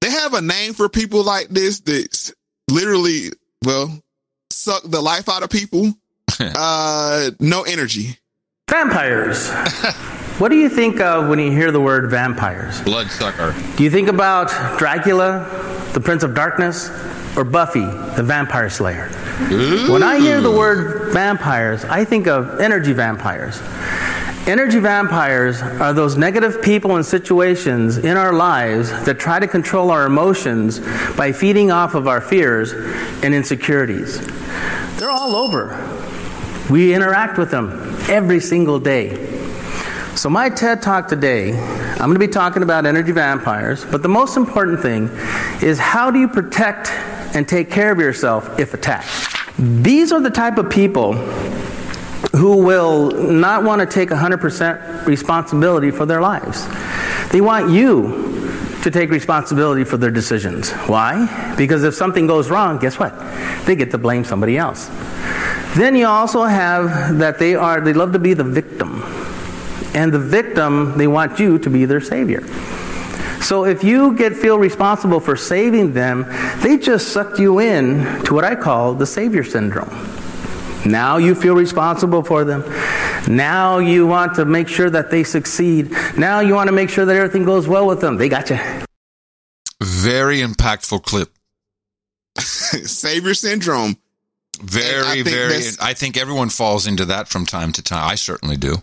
they have a name for people like this that's literally well suck the life out of people. uh no energy. Vampires. what do you think of when you hear the word vampires? Bloodsucker. Do you think about Dracula, the Prince of Darkness, or Buffy, the Vampire Slayer? When I hear the word vampires, I think of energy vampires. Energy vampires are those negative people and situations in our lives that try to control our emotions by feeding off of our fears and insecurities. They're all over. We interact with them every single day. So, my TED talk today, I'm going to be talking about energy vampires, but the most important thing is how do you protect and take care of yourself if attacked? These are the type of people who will not want to take 100% responsibility for their lives. They want you to take responsibility for their decisions. Why? Because if something goes wrong, guess what? They get to blame somebody else. Then you also have that they are they love to be the victim. And the victim, they want you to be their savior. So if you get feel responsible for saving them, they just sucked you in to what I call the savior syndrome. Now you feel responsible for them. Now you want to make sure that they succeed. Now you want to make sure that everything goes well with them. They got you. Very impactful clip. Savior syndrome. Very, I very. I think everyone falls into that from time to time. I certainly do.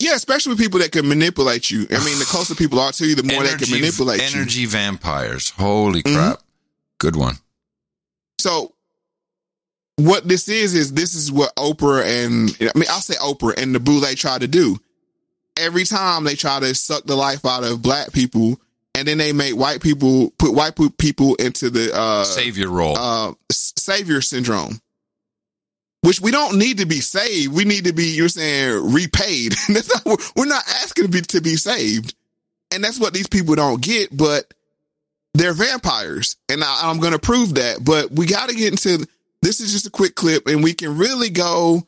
Yeah, especially with people that can manipulate you. I mean, the closer people are to you, the more they can manipulate you. Mm-hmm. energy vampires. Holy crap. Good one. So what this is is this is what Oprah and I mean I'll say Oprah and the Boule try to do. Every time they try to suck the life out of black people, and then they make white people put white people into the uh, Savior role. uh, savior syndrome. Which we don't need to be saved. We need to be, you're saying, repaid. that's not, we're- we're not asking to be to be saved, and that's what these people don't get. But they're vampires, and I, I'm going to prove that. But we got to get into this. Is just a quick clip, and we can really go.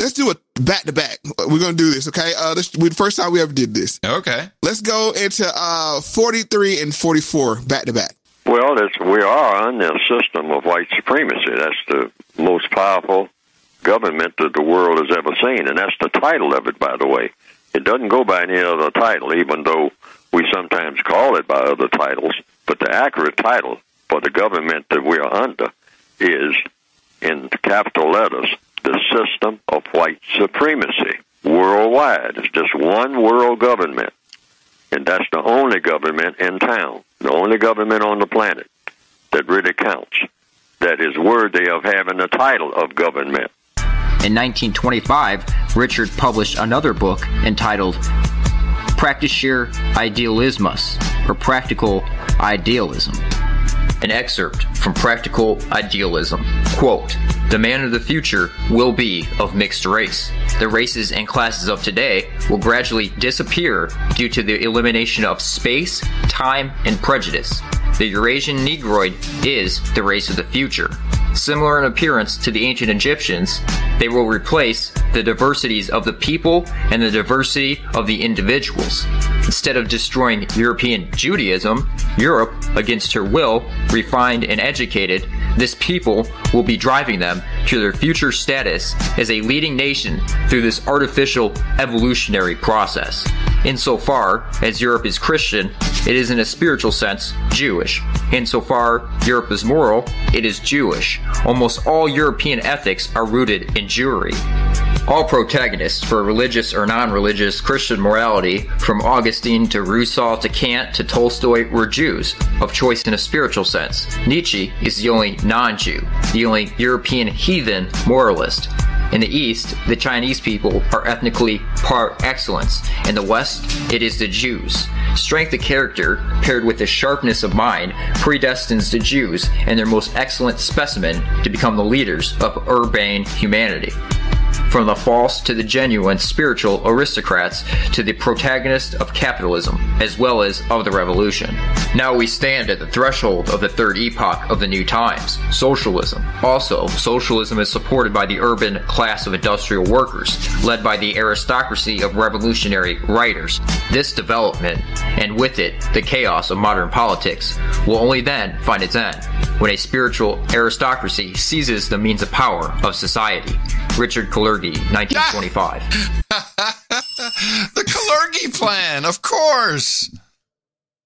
Let's do it back to back. We're going to do this, okay? Uh, this we, the first time we ever did this. Okay. Let's go into uh 43 and 44 back to back. Well, it's, we are on the system of white supremacy. That's the most powerful government that the world has ever seen, and that's the title of it, by the way. It doesn't go by any other title, even though we sometimes call it by other titles. But the accurate title for the government that we are under is, in capital letters, the system of white supremacy worldwide. It's just one world government, and that's the only government in town, the only government on the planet that really counts, that is worthy of having the title of government. In 1925, Richard published another book entitled Praktischer Idealismus, or Practical Idealism. An excerpt from Practical Idealism, Quote, the man of the future will be of mixed race. The races and classes of today will gradually disappear due to the elimination of space, time, and prejudice. The Eurasian Negroid is the race of the future. Similar in appearance to the ancient Egyptians, they will replace the diversities of the people and the diversity of the individuals. Instead of destroying European Judaism, Europe, against her will, refined and educated, this people will be driving them to their future status as a leading nation through this artificial evolutionary process. Insofar as Europe is Christian, it is in a spiritual sense Jewish. Insofar Europe is moral, it is Jewish. Almost all European ethics are rooted in Jewry. All protagonists for religious or non-religious Christian morality, from Augustine to Rousseau to Kant to Tolstoy, were Jews, of choice in a spiritual sense. Nietzsche is the only non-Jew, the only European heathen moralist. In the East, the Chinese people are ethnically par excellence. In the West, it is the Jews. Strength of character, paired with the sharpness of mind, predestines the Jews and their most excellent specimen to become the leaders of urbane humanity from the false to the genuine spiritual aristocrats to the protagonist of capitalism, as well as of the revolution. Now we stand at the threshold of the third epoch of the new times, socialism. Also, socialism is supported by the urban class of industrial workers, led by the aristocracy of revolutionary writers. This development, and with it the chaos of modern politics, will only then find its end when a spiritual aristocracy seizes the means of power of society. Richard Kalergi, 1925. the Kalergi plan, of course.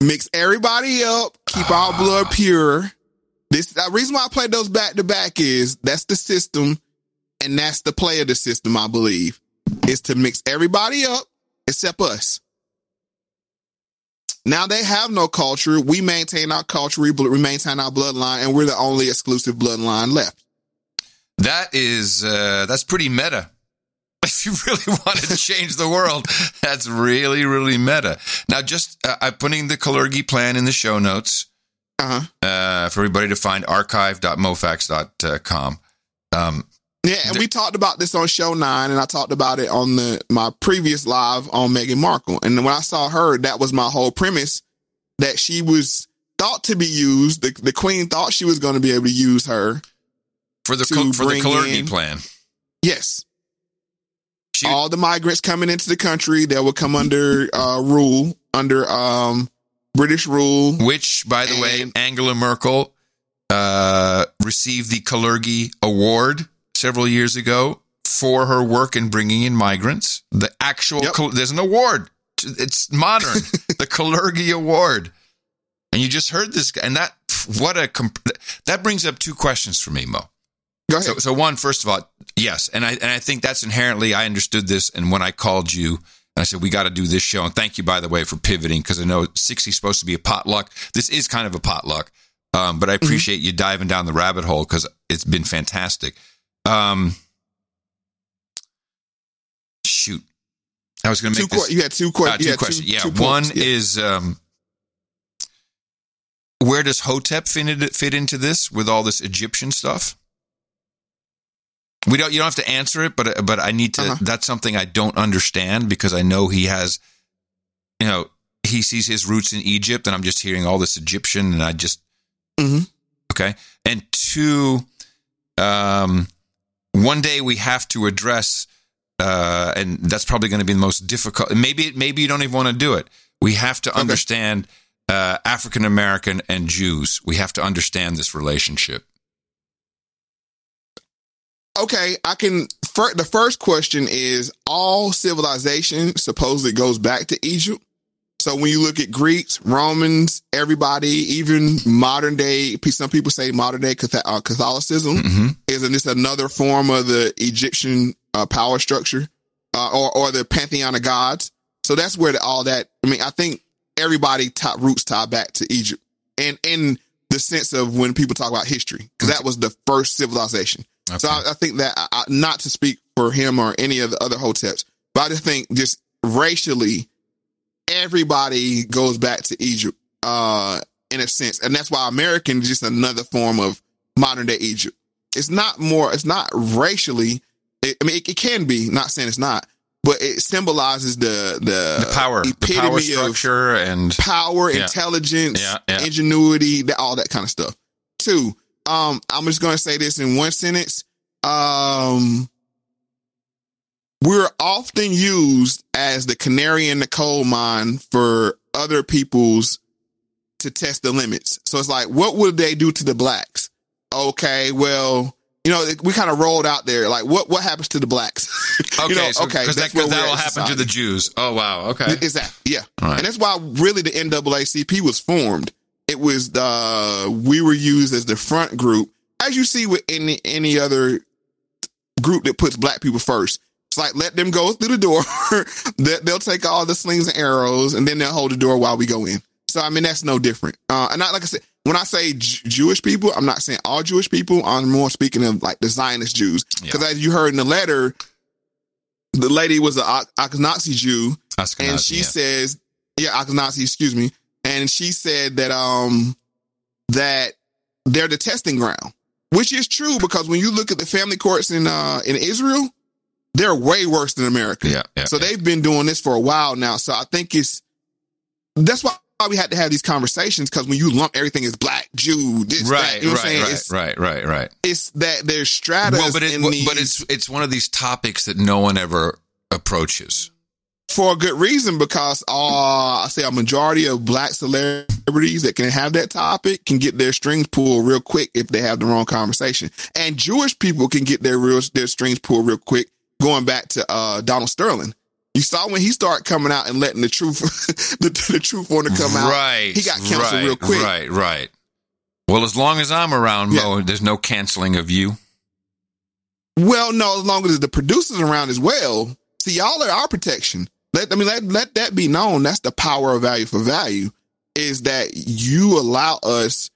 Mix everybody up, keep all ah. blood pure. This the reason why I played those back to back is that's the system, and that's the play of the system. I believe is to mix everybody up except us. Now they have no culture. We maintain our culture. We bl- we maintain our bloodline, and we're the only exclusive bloodline left. That is uh, that's pretty meta. If you really want to change the world, that's really really meta. Now, just uh, I'm putting the Kalergi plan in the show notes uh-huh. uh, for everybody to find archive.mofax.com. Um, Yeah, and we talked about this on show nine, and I talked about it on the my previous live on Meghan Markle. And when I saw her, that was my whole premise that she was thought to be used. The, the queen thought she was going to be able to use her for the Kal- for the Kalergi plan. Yes. All the migrants coming into the country that will come under uh, rule, under um, British rule. Which, by the way, Angela Merkel uh, received the Kalergi Award several years ago for her work in bringing in migrants. The actual, Kal- there's an award. It's modern, the Kalergi Award. And you just heard this, guy, and that, what a, comp- that brings up two questions for me, Mo. So, so one, first of all, yes, and I and I think that's inherently. I understood this, and when I called you and I said we got to do this show, and thank you by the way for pivoting because I know sixty is supposed to be a potluck. This is kind of a potluck, um, but I appreciate you diving down the rabbit hole because it's been fantastic. Um, shoot, I was going to Two make this. que- you had two que- uh, you two had two- questions. yeah, two one points, is um, where does Hotep fit fit into this with all this Egyptian stuff? We don't. You don't have to answer it, but but I need to. Uh-huh. That's something I don't understand because I know he has. You know, he sees his roots in Egypt, and I'm just hearing all this Egyptian, and I just Mhm. okay. And two, um, one day we have to address, uh, and that's probably going to be the most difficult. Maybe maybe you don't even want to do it. We have to understand uh, African American and Jews. We have to understand this relationship. Okay, I can. Fir- the first question is all civilization supposedly goes back to Egypt. So when you look at Greeks, Romans, everybody, even modern day, some people say modern day uh, Catholicism is just another form of the Egyptian uh, power structure uh, or or the pantheon of gods. So that's where the, all that. I mean, I think everybody top roots tie back to Egypt, and in the sense of when people talk about history, because that was the first civilization. So I, I think that I, not to speak for him or any of the other hoteps, but I just think just racially, everybody goes back to Egypt uh, in a sense, and that's why American is just another form of modern day Egypt. it's not more, it's not racially. It, I mean, it, it can be. Not saying it's not, but it symbolizes the the, The power, the epitome power of structure, and power, Yeah. intelligence, Yeah, yeah. ingenuity, that, all that kind of stuff. Two, um, I'm just going to say this in one sentence. Um, we're often used as the canary in the coal mine for other people's to test the limits. So it's like, what would they do to the blacks? Okay, well, you know, we kind of rolled out there. Like, what what happens to the blacks? Okay, you know, so, okay, because that, at happen to the Jews. Oh wow, okay, Exactly. Yeah. Right. And that's why really the NAACP was formed. It was the we were used as the front group, as you see with any any other group that puts black people first. It's like let them go through the door. They- they'll take all the slings and arrows, and then they'll hold the door while we go in. So I mean that's no different. Uh, and not like I said, when I say J- Jewish people, I'm not saying all Jewish people. I'm more speaking of like the Zionist Jews, because as you heard in the letter, the lady was an Ashkenazi Jew, Ashkenazi, and she yeah. says, yeah, Ashkenazi, excuse me, and she said that um that they're the testing ground, which is true because when you look at the family courts in uh in Israel, they're way worse than America. Yeah, yeah, so they've been doing this for a while now. So I think it's that's why we had to have these conversations because when you lump everything as black, Jew, this, right, that, you know what I'm right, saying? right, It's, right, right, right. it's that there's stratas Well, but it, in but it's it's one of these topics that no one ever approaches. For a good reason because uh, I say a majority of black celebrities that can have that topic can get their strings pulled real quick if they have the wrong conversation, and Jewish people can get their real their strings pulled real quick. Going back to uh, Donald Sterling, you saw when he started coming out and letting the truth the, the truth want to come out. Right, he got canceled right, real quick. Right, right. Well, as long as I'm around, Mo, there's no canceling of you. Well, no, as long as the producers around as well. See, y'all are our protection. Let I mean let let that be known. That's the power of value for value. Is that you allow us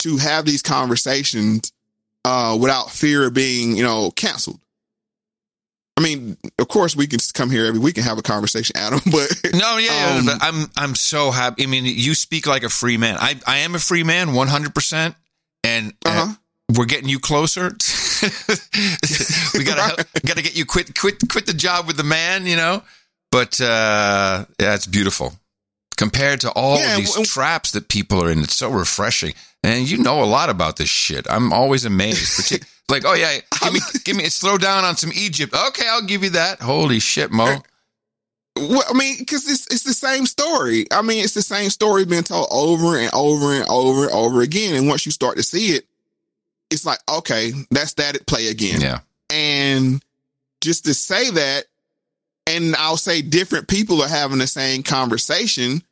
to have these conversations uh, without fear of being, you know, canceled. I mean, of course, we can come here every week and have a conversation, Adam. But No, yeah, um, but I'm I'm so happy. I mean, you speak like a free man. I I am a free man, 100, percent and uh, we're getting you closer. we gotta gotta get you quit quit quit the job with the man, you know. But uh, yeah, it's beautiful compared to all Yeah, of these w- traps that people are in. It's so refreshing, and you know a lot about this shit. I'm always amazed. Like, oh yeah, give me give me slow down on some Egypt. Okay, I'll give you that. Holy shit, Mo. Well, I mean, because it's it's the same story. I mean, it's the same story being told over and over and over and over again. And once you start to see it, it's like, okay, that's that at play again. Yeah. And just to say that, and I'll say different people are having the same conversation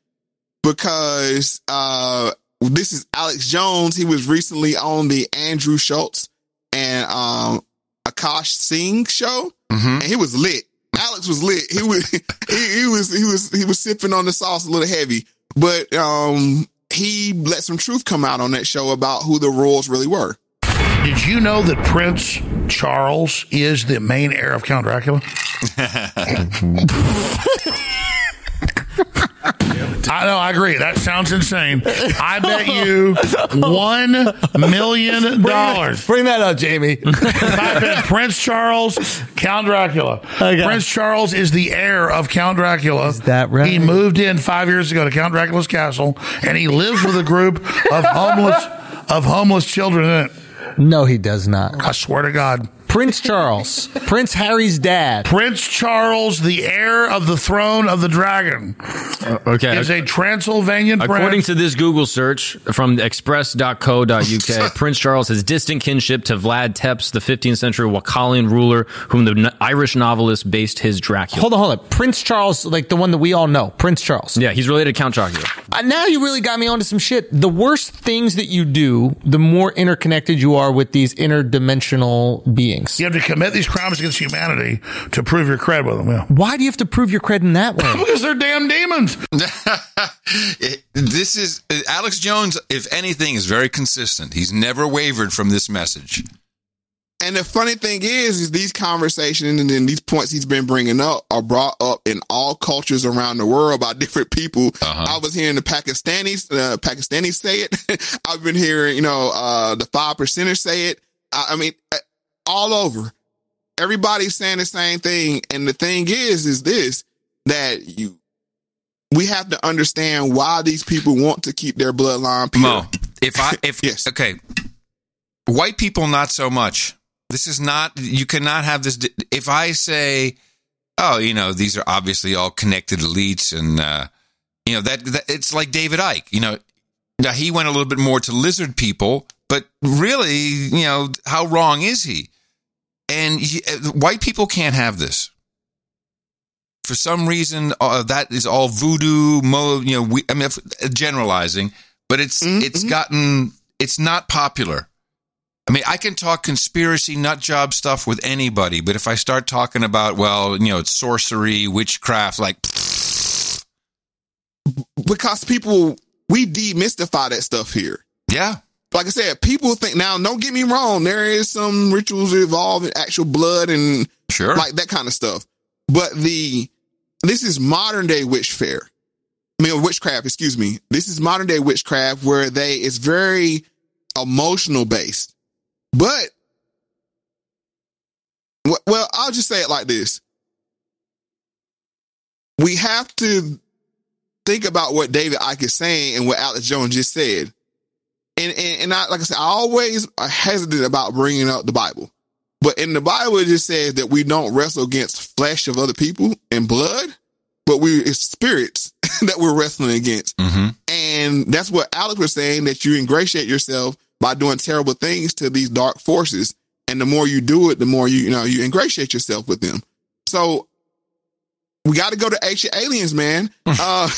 because uh this is Alex Jones. He was recently on the Andrew Schulz and um Akaash Singh show, and he was lit. Alex was lit. He was he, he was he was he was sipping on the sauce a little heavy, but um he let some truth come out on that show about who the royals really were. Did you know that Prince Charles is the main heir of Count Dracula? I know, I agree. That sounds insane. I bet you one million dollars. Bring that up, Jamie. If I bet Prince Charles, Count Dracula. Prince Charles is the heir of Count Dracula. Is that right? He moved in five years ago to Count Dracula's castle, and he lives with a group of homeless of homeless children in it. No, he does not. I swear to God. Prince Charles, Prince Harry's dad. Prince Charles, the heir of the throne of the dragon, Okay. is a Transylvanian According prince. to this Google search from express.co.uk, Prince Charles has distant kinship to Vlad Tepes, the 15th century Wallachian ruler, whom the n- Irish novelist based his Dracula. Hold on, hold on. Prince Charles, like the one that we all know. Prince Charles. Yeah, he's related to Count Dracula. Uh, now you really got me onto some shit. The worse things that you do, the more interconnected you are with these interdimensional beings. You have to commit these crimes against humanity to prove your cred with them. Yeah. Why do you have to prove your cred in that way? because they're damn demons. this is Alex Jones. If anything, is very consistent. He's never wavered from this message. And the funny thing is, is these conversations and then these points he's been bringing up are brought up in all cultures around the world by different people. I was hearing the Pakistanis, uh, Pakistanis say it. I've been hearing, you know, uh, the five percenters say it. I, I mean, uh, all over. Everybody's saying the same thing. And the thing is, is this that you, we have to understand why these people want to keep their bloodline pure. Mo, if I if yes. okay, white people not so much. This is not you cannot have this. If I say, oh, you know, these are obviously all connected elites, and uh, you know that, that it's like David Icke. You know, now he went a little bit more to lizard people, but really, you know, how wrong is he? And he, uh, white people can't have this for some reason uh, that is all voodoo mo you know we, i mean if- generalizing but it's it's gotten it's not popular i mean i can talk conspiracy nut job stuff with anybody but if i start talking about well you know it's sorcery witchcraft like because people we demystify that stuff here. Yeah. Like I said, people think now, don't get me wrong, there is some rituals involved in actual blood and sure like that kind of stuff. But the this is modern day witch fair. I mean witchcraft, excuse me. This is modern day witchcraft where they it's very emotional based. But well, I'll just say it like this. We have to think about what David Icke is saying and what Alex Jones just said. And, and, and I, like I said, I always are hesitant about bringing up the Bible. But in the Bible, it just says that we don't wrestle against flesh of other people and blood, but we, it's spirits that we're wrestling against. Mm-hmm. And that's what Alex was saying that you ingratiate yourself by doing terrible things to these dark forces. And the more you do it, the more you, you know, you ingratiate yourself with them. So we got to go to ancient aliens, man. Uh,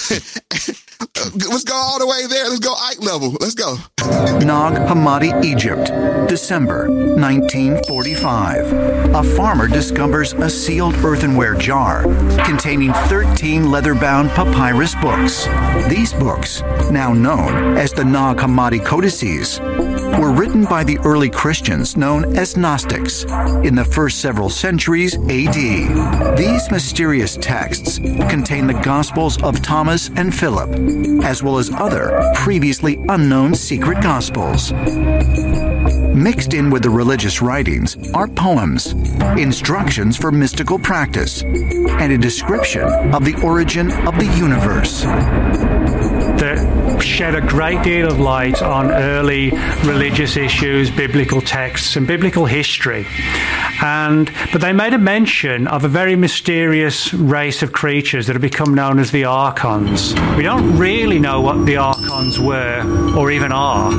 let's go all the way there. Let's go Icke level. Let's go. Nag Hammadi, Egypt, December 1945. A farmer discovers a sealed earthenware jar containing 13 leather bound papyrus books. These books, now known as the Nag Hammadi Codices, were written by the early Christians known as Gnostics in the first several centuries AD. These mysterious texts contain the Gospels of Thomas and Philip, as well as other previously unknown secret Gospels. Mixed in with the religious writings are poems, instructions for mystical practice, and a description of the origin of the universe. Shed a great deal of light on early religious issues, biblical texts, and biblical history. And but they made a mention of a very mysterious race of creatures that have become known as the Archons. We don't really know what the Archons were or even are.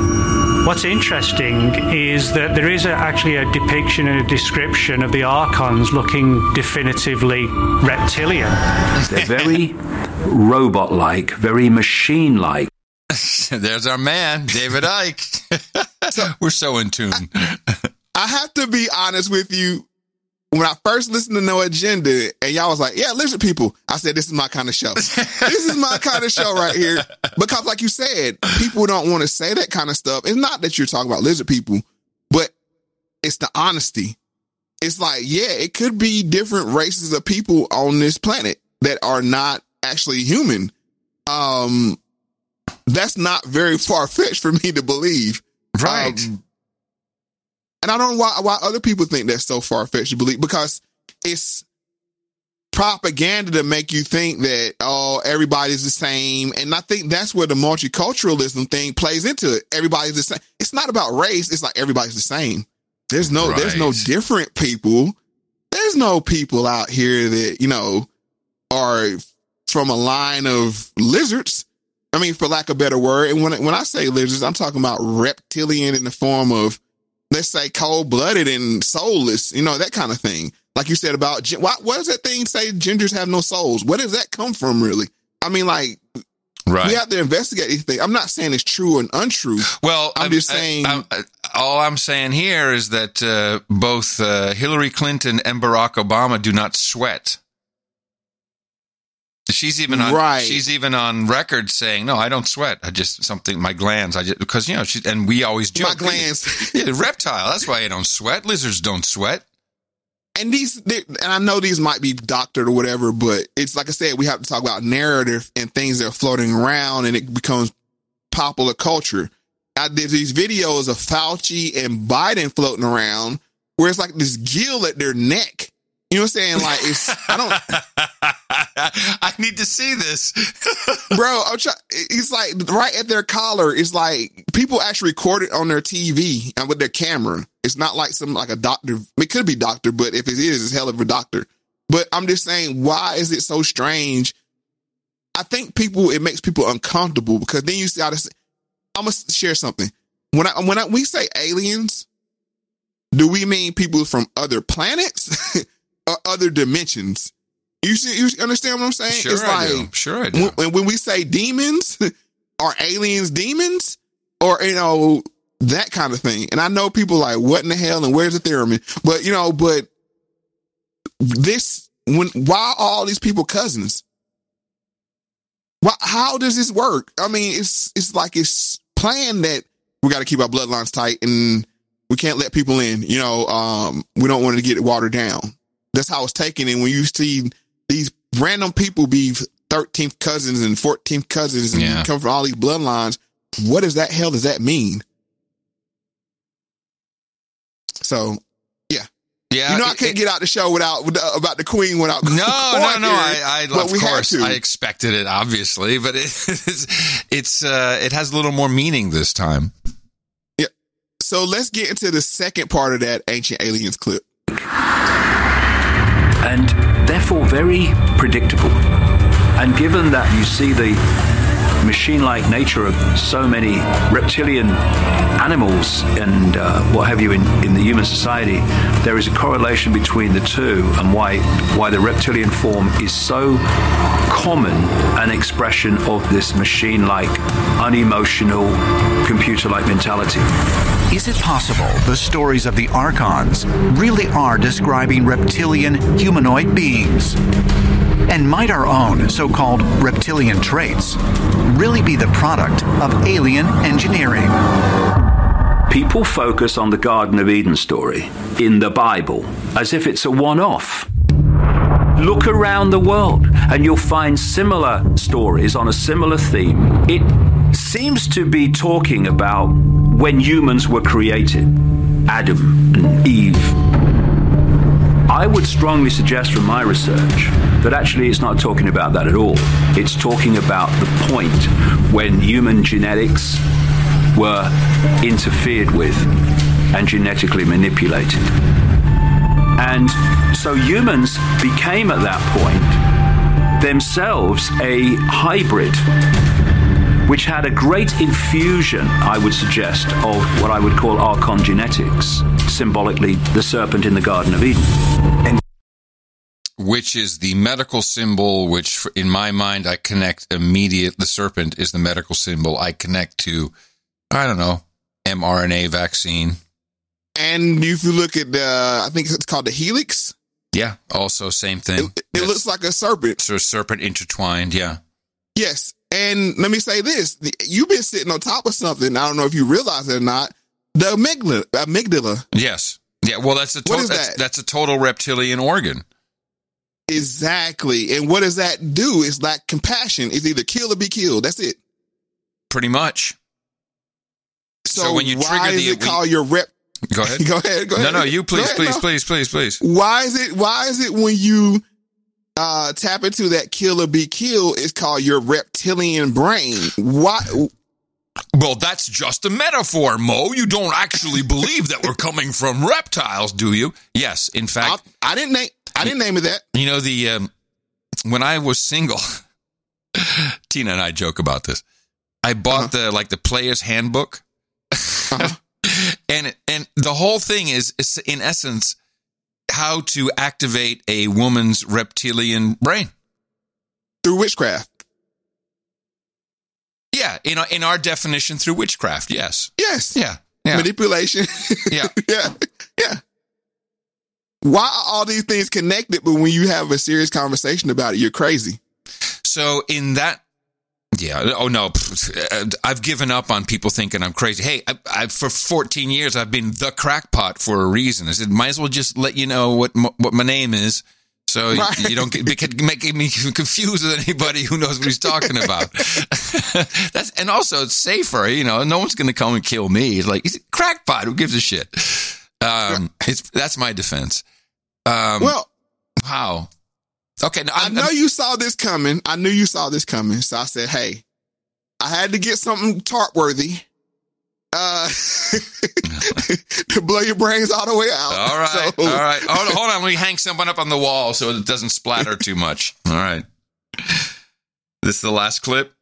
What's interesting is that there is a, actually a depiction and a description of the Archons looking definitively reptilian. They're very robot like, very machine like. there's our man david icke we're so in tune I have to be honest with you. When I first listened to No Agenda and y'all was like, yeah, lizard people, I said, this is my kind of show. this is my kind of show right here. Because like you said, people don't want to say that kind of stuff. It's not that you're talking about lizard people, but it's the honesty. It's like, yeah, it could be different races of people on this planet that are not actually human. Um, that's not very far fetched for me to believe. Right. Um, and I don't know why why other people think that's so far fetched to believe because it's propaganda to make you think that oh everybody's the same, and I think that's where the multiculturalism thing plays into it. Everybody's the same. It's not about race. It's like everybody's the same. There's no there's no different people. There's no people out here that you know are from a line of lizards. I mean, for lack of a better word. And when when I say lizards, I'm talking about reptilian in the form of let's say cold blooded and soulless, you know, that kind of thing. Like you said about what what does that thing say? Gingers have no souls. Where does that come from, really? I mean, like, Right. we have to investigate these things. I'm not saying it's true and untrue. Well, I'm just saying. I'm- all I'm saying here is that uh, both uh, Hillary Clinton and Barack Obama do not sweat. She's even on. Right. She's even on record saying, "No, I don't sweat. I just something my glands. I just because you know she and we always joke. My glands. yeah, reptile. That's why I don't sweat. Lizards don't sweat. and these, they- and I know these might be doctored or whatever, but it's like I said, we have to talk about narrative and things that are floating around, and it becomes popular culture. I, there's these videos of Fauci and Biden floating around where it's like this gill at their neck. You know what I'm saying? Like it's I don't I need to see this. bro. I'm try, it's like right at their collar. It's like people actually record it on their TV and with their camera. It's not like some like a doctor. It could be doctor, but if it is, it's hell of a doctor. But I'm just saying, why is it so strange? I think people it makes people uncomfortable because then you see how this. I'm gonna share something. When I when I, we say aliens, do we mean people from other planets or other dimensions? You see, you understand what I'm saying? Sure it's I like do. Sure I do. When, when we say demons, are aliens demons, or you know that kind of thing? And I know people like, what in the hell, and where's the theorem? But you know, but this when why are all these people cousins? Why, how does this work? I mean, it's it's like it's planned that we got to keep our bloodlines tight and we can't let people in. You know, um, we don't want to get it watered down. That's how it's taken. And when you see these random people be 13th cousins and 14th cousins and Yeah. come from all these bloodlines, what does that hell does that mean? So, yeah. Yeah, You know, I can't get out the show without about the queen without. No, no, no. I, I of course. I expected it, obviously, but it, it's, it's uh, it has a little more meaning this time. Yeah. So let's get into the second part of that ancient aliens clip. And therefore very predictable. And given that you see the machine like nature of so many reptilian animals and uh, what have you in, in the human society, there is a correlation between the two and why, why the reptilian form is so common an expression of this machine like, unemotional, computer like mentality. Is it possible the stories of the Archons really are describing reptilian humanoid beings? And might our own so called reptilian traits really be the product of alien engineering? People focus on the Garden of Eden story in the Bible as if it's a one off. Look around the world and you'll find similar stories on a similar theme. It seems to be talking about when humans were created Adam and Eve. I would strongly suggest from my research that actually it's not talking about that at all. It's talking about the point when human genetics were interfered with and genetically manipulated. And so humans became at that point themselves a hybrid, which had a great infusion, I would suggest, of what I would call archon genetics, symbolically the serpent in the Garden of Eden. And which is the medical symbol, which in my mind I connect immediate. The serpent is the medical symbol I connect to, I don't know, mRNA vaccine. And if you look at the, I think it's called the helix. Yeah, also same thing. It, it looks like a serpent. So serpent intertwined. Yeah. Yes. And let me say this: you've been sitting on top of something. I don't know if you realize it or not. The amygdala. Amygdala. Yes. Yeah. Well, that's a What total, is that's, that? that's a total reptilian organ. Exactly. And what does that do? It's like compassion. It's either kill or be killed. That's it. Pretty much. So, So when you why trigger the- it called your rep? Go ahead. Go ahead. Go no, ahead. no, you please, ahead, please, no. please, please, please. Why is it? Why is it when you uh, tap into that kill or be killed? is called your reptilian brain. Why? Well, that's just a metaphor, Mo. You don't actually believe that we're coming from reptiles, do you? Yes, in fact, I, I didn't name. I didn't name it that. you know the um, when I was single, Tina and I joke about this. I bought the like the player's handbook, and and the whole thing is, is in essence how to activate a woman's reptilian brain. through witchcraft. Yeah, in our, in our definition through witchcraft. Yes. Yes. Yeah. Yeah. Manipulation. Yeah. yeah. Yeah. Why are all these things connected? But when you have a serious conversation about it, you're crazy. So in that, yeah. Oh no, I've given up on people thinking I'm crazy. Hey, I, I, for 14 years I've been the crackpot for a reason. I said, might as well just let you know what m- what my name is, So Right. you don't get, make me confused with anybody who knows what he's talking about. That's and also it's safer. You know, no one's going to come and kill me. It's like he's a crackpot. Who gives a shit? Um, it's that's my defense. Um, well, wow. Okay, now, I I'm, know you saw this coming. I knew you saw this coming. So I said, hey, I had to get something tart worthy. Uh, to blow your brains all the way out. All right, So- all right. Hold, hold on, let me hang someone up on the wall so it doesn't splatter too much. All right. This is the last clip.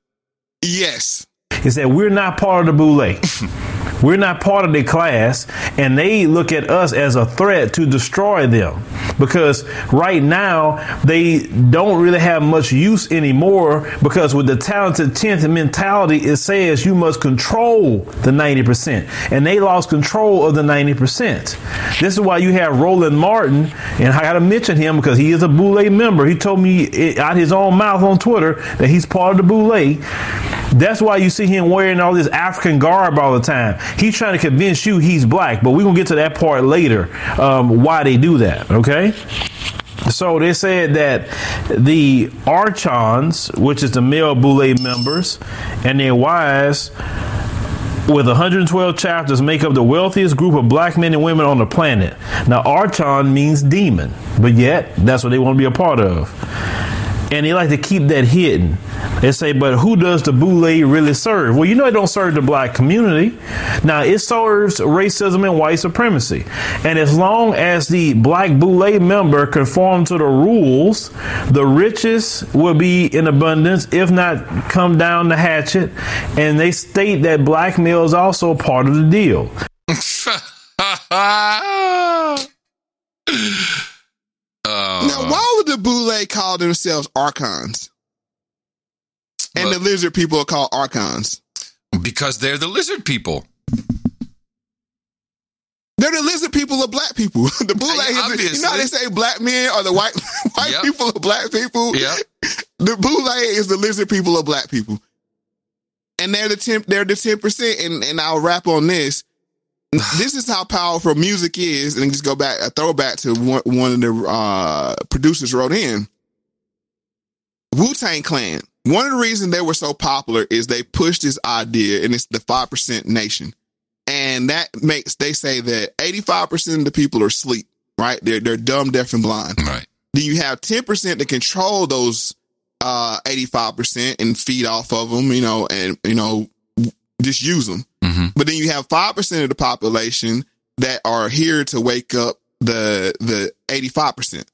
Yes. is that we're not part of the boule. We're not part of the class, and they look at us as a threat to destroy them. Because right now, they don't really have much use anymore because with the talented 10th mentality, it says you must control the 90%. And they lost control of the 90%. This is why you have Roland Martin, and I got to mention him because he is a boule member. He told me out his own mouth on Twitter that he's part of the boule. That's why you see him wearing all this African garb all the time. He's trying to convince you he's black, but we're going to get to that part later, um, why they do that, okay? So they said that the Archons, which is the male Boule members, and their wives, with 112 chapters, make up the wealthiest group of black men and women on the planet. Now, Archon means demon, but yet that's what they want to be a part of. And they like to keep that hidden. They say, but who does the boule really serve? Well, you know it don't serve the black community. Now it serves racism and white supremacy. And as long as the black boule member conform to the rules, the riches will be in abundance, if not come down the hatchet. And they state that black male is also part of the deal. now, uh, why would the Boule call themselves Archons? And the lizard people are called Archons. Because they're the lizard people. They're the lizard people of black people. the Boule Yeah, is, you know how they say black men are the white white Yep. people of black people? Yep. The Boule is the lizard people of black people. And they're the ten they're the ten percent and, and I'll wrap on this. this is how powerful music is, and just go back a throwback to one, one of the uh, producers wrote in. Wu Tang Clan. One of the reasons they were so popular is they pushed this idea, and it's the five percent nation, and that makes they say that eighty five percent of the people are asleep. Right? They're they're dumb, deaf, and blind. Right. Then you have ten percent to control those uh eighty five percent and feed off of them. You know, and you know just use them. Mm-hmm. But then you have five percent of the population that are here to wake up the the eighty five percent.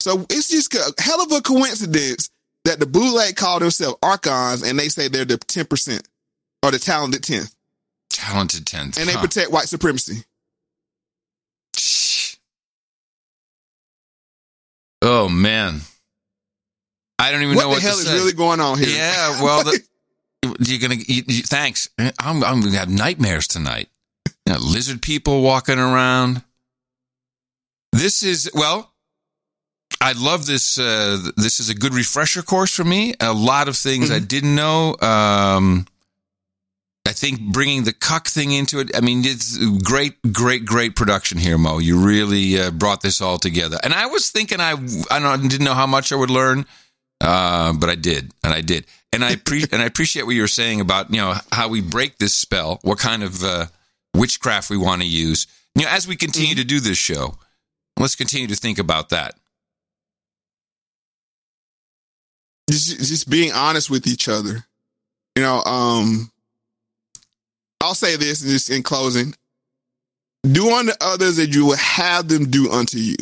So it's just a hell of a coincidence that the Boule call themselves Archons and they say they're the ten percent or the talented tenth, Talented tenth. and they Huh. protect white supremacy. Oh man, I don't even What know what the hell is really going on here? Yeah, well, the, you're gonna. You, you- thanks. I'm, I'm gonna have nightmares tonight. You know, lizard people walking around. This is well. I love this. Uh, this is a good refresher course for me. A lot of things I didn't know. Um, I think bringing the cuck thing into it. I mean, it's great, great, great production here, Mo. You really uh, brought this all together. And I was thinking I, I didn't know how much I would learn, uh, but I did, and I did. And I pre- and I appreciate what you were saying about you know how we break this spell, what kind of uh, witchcraft we want to use. You know, as we continue to do this show, let's continue to think about that. just just being honest with each other. You know, um I'll say this just in closing. Do unto others that you would have them do unto you.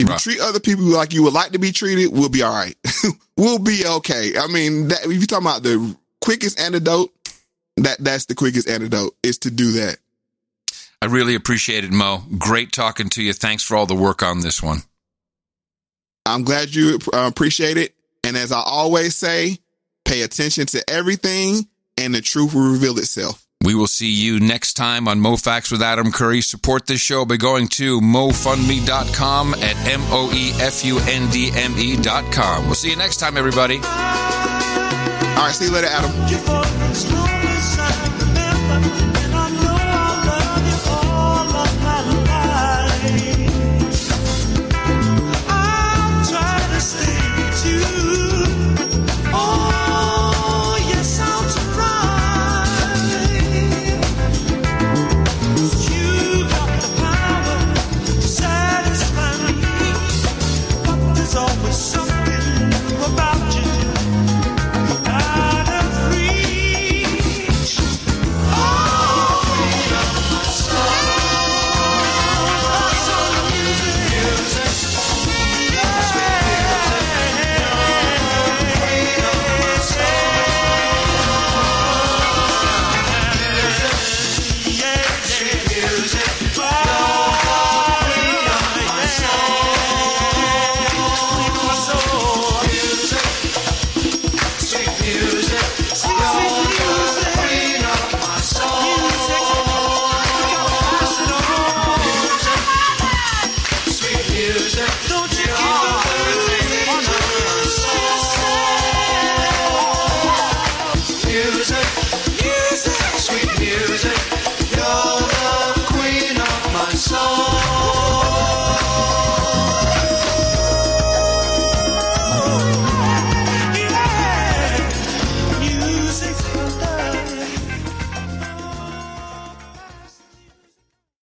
If you treat other people like you would like to be treated, we'll be all right. we'll be okay. I mean, that, if you're talking about the quickest antidote, that that's the quickest antidote is to do that. I really appreciate it, Mo. Great talking to you. Thanks for all the work on this one. I'm glad you uh, appreciate it. And as I always say, pay attention to everything and the truth will reveal itself. We will see you next time on Mo Facts with Adam Curry. Support this show by going to moefundme.com at M O E F U N D M E.com. We'll see you next time, everybody. All right, see you later, Adam.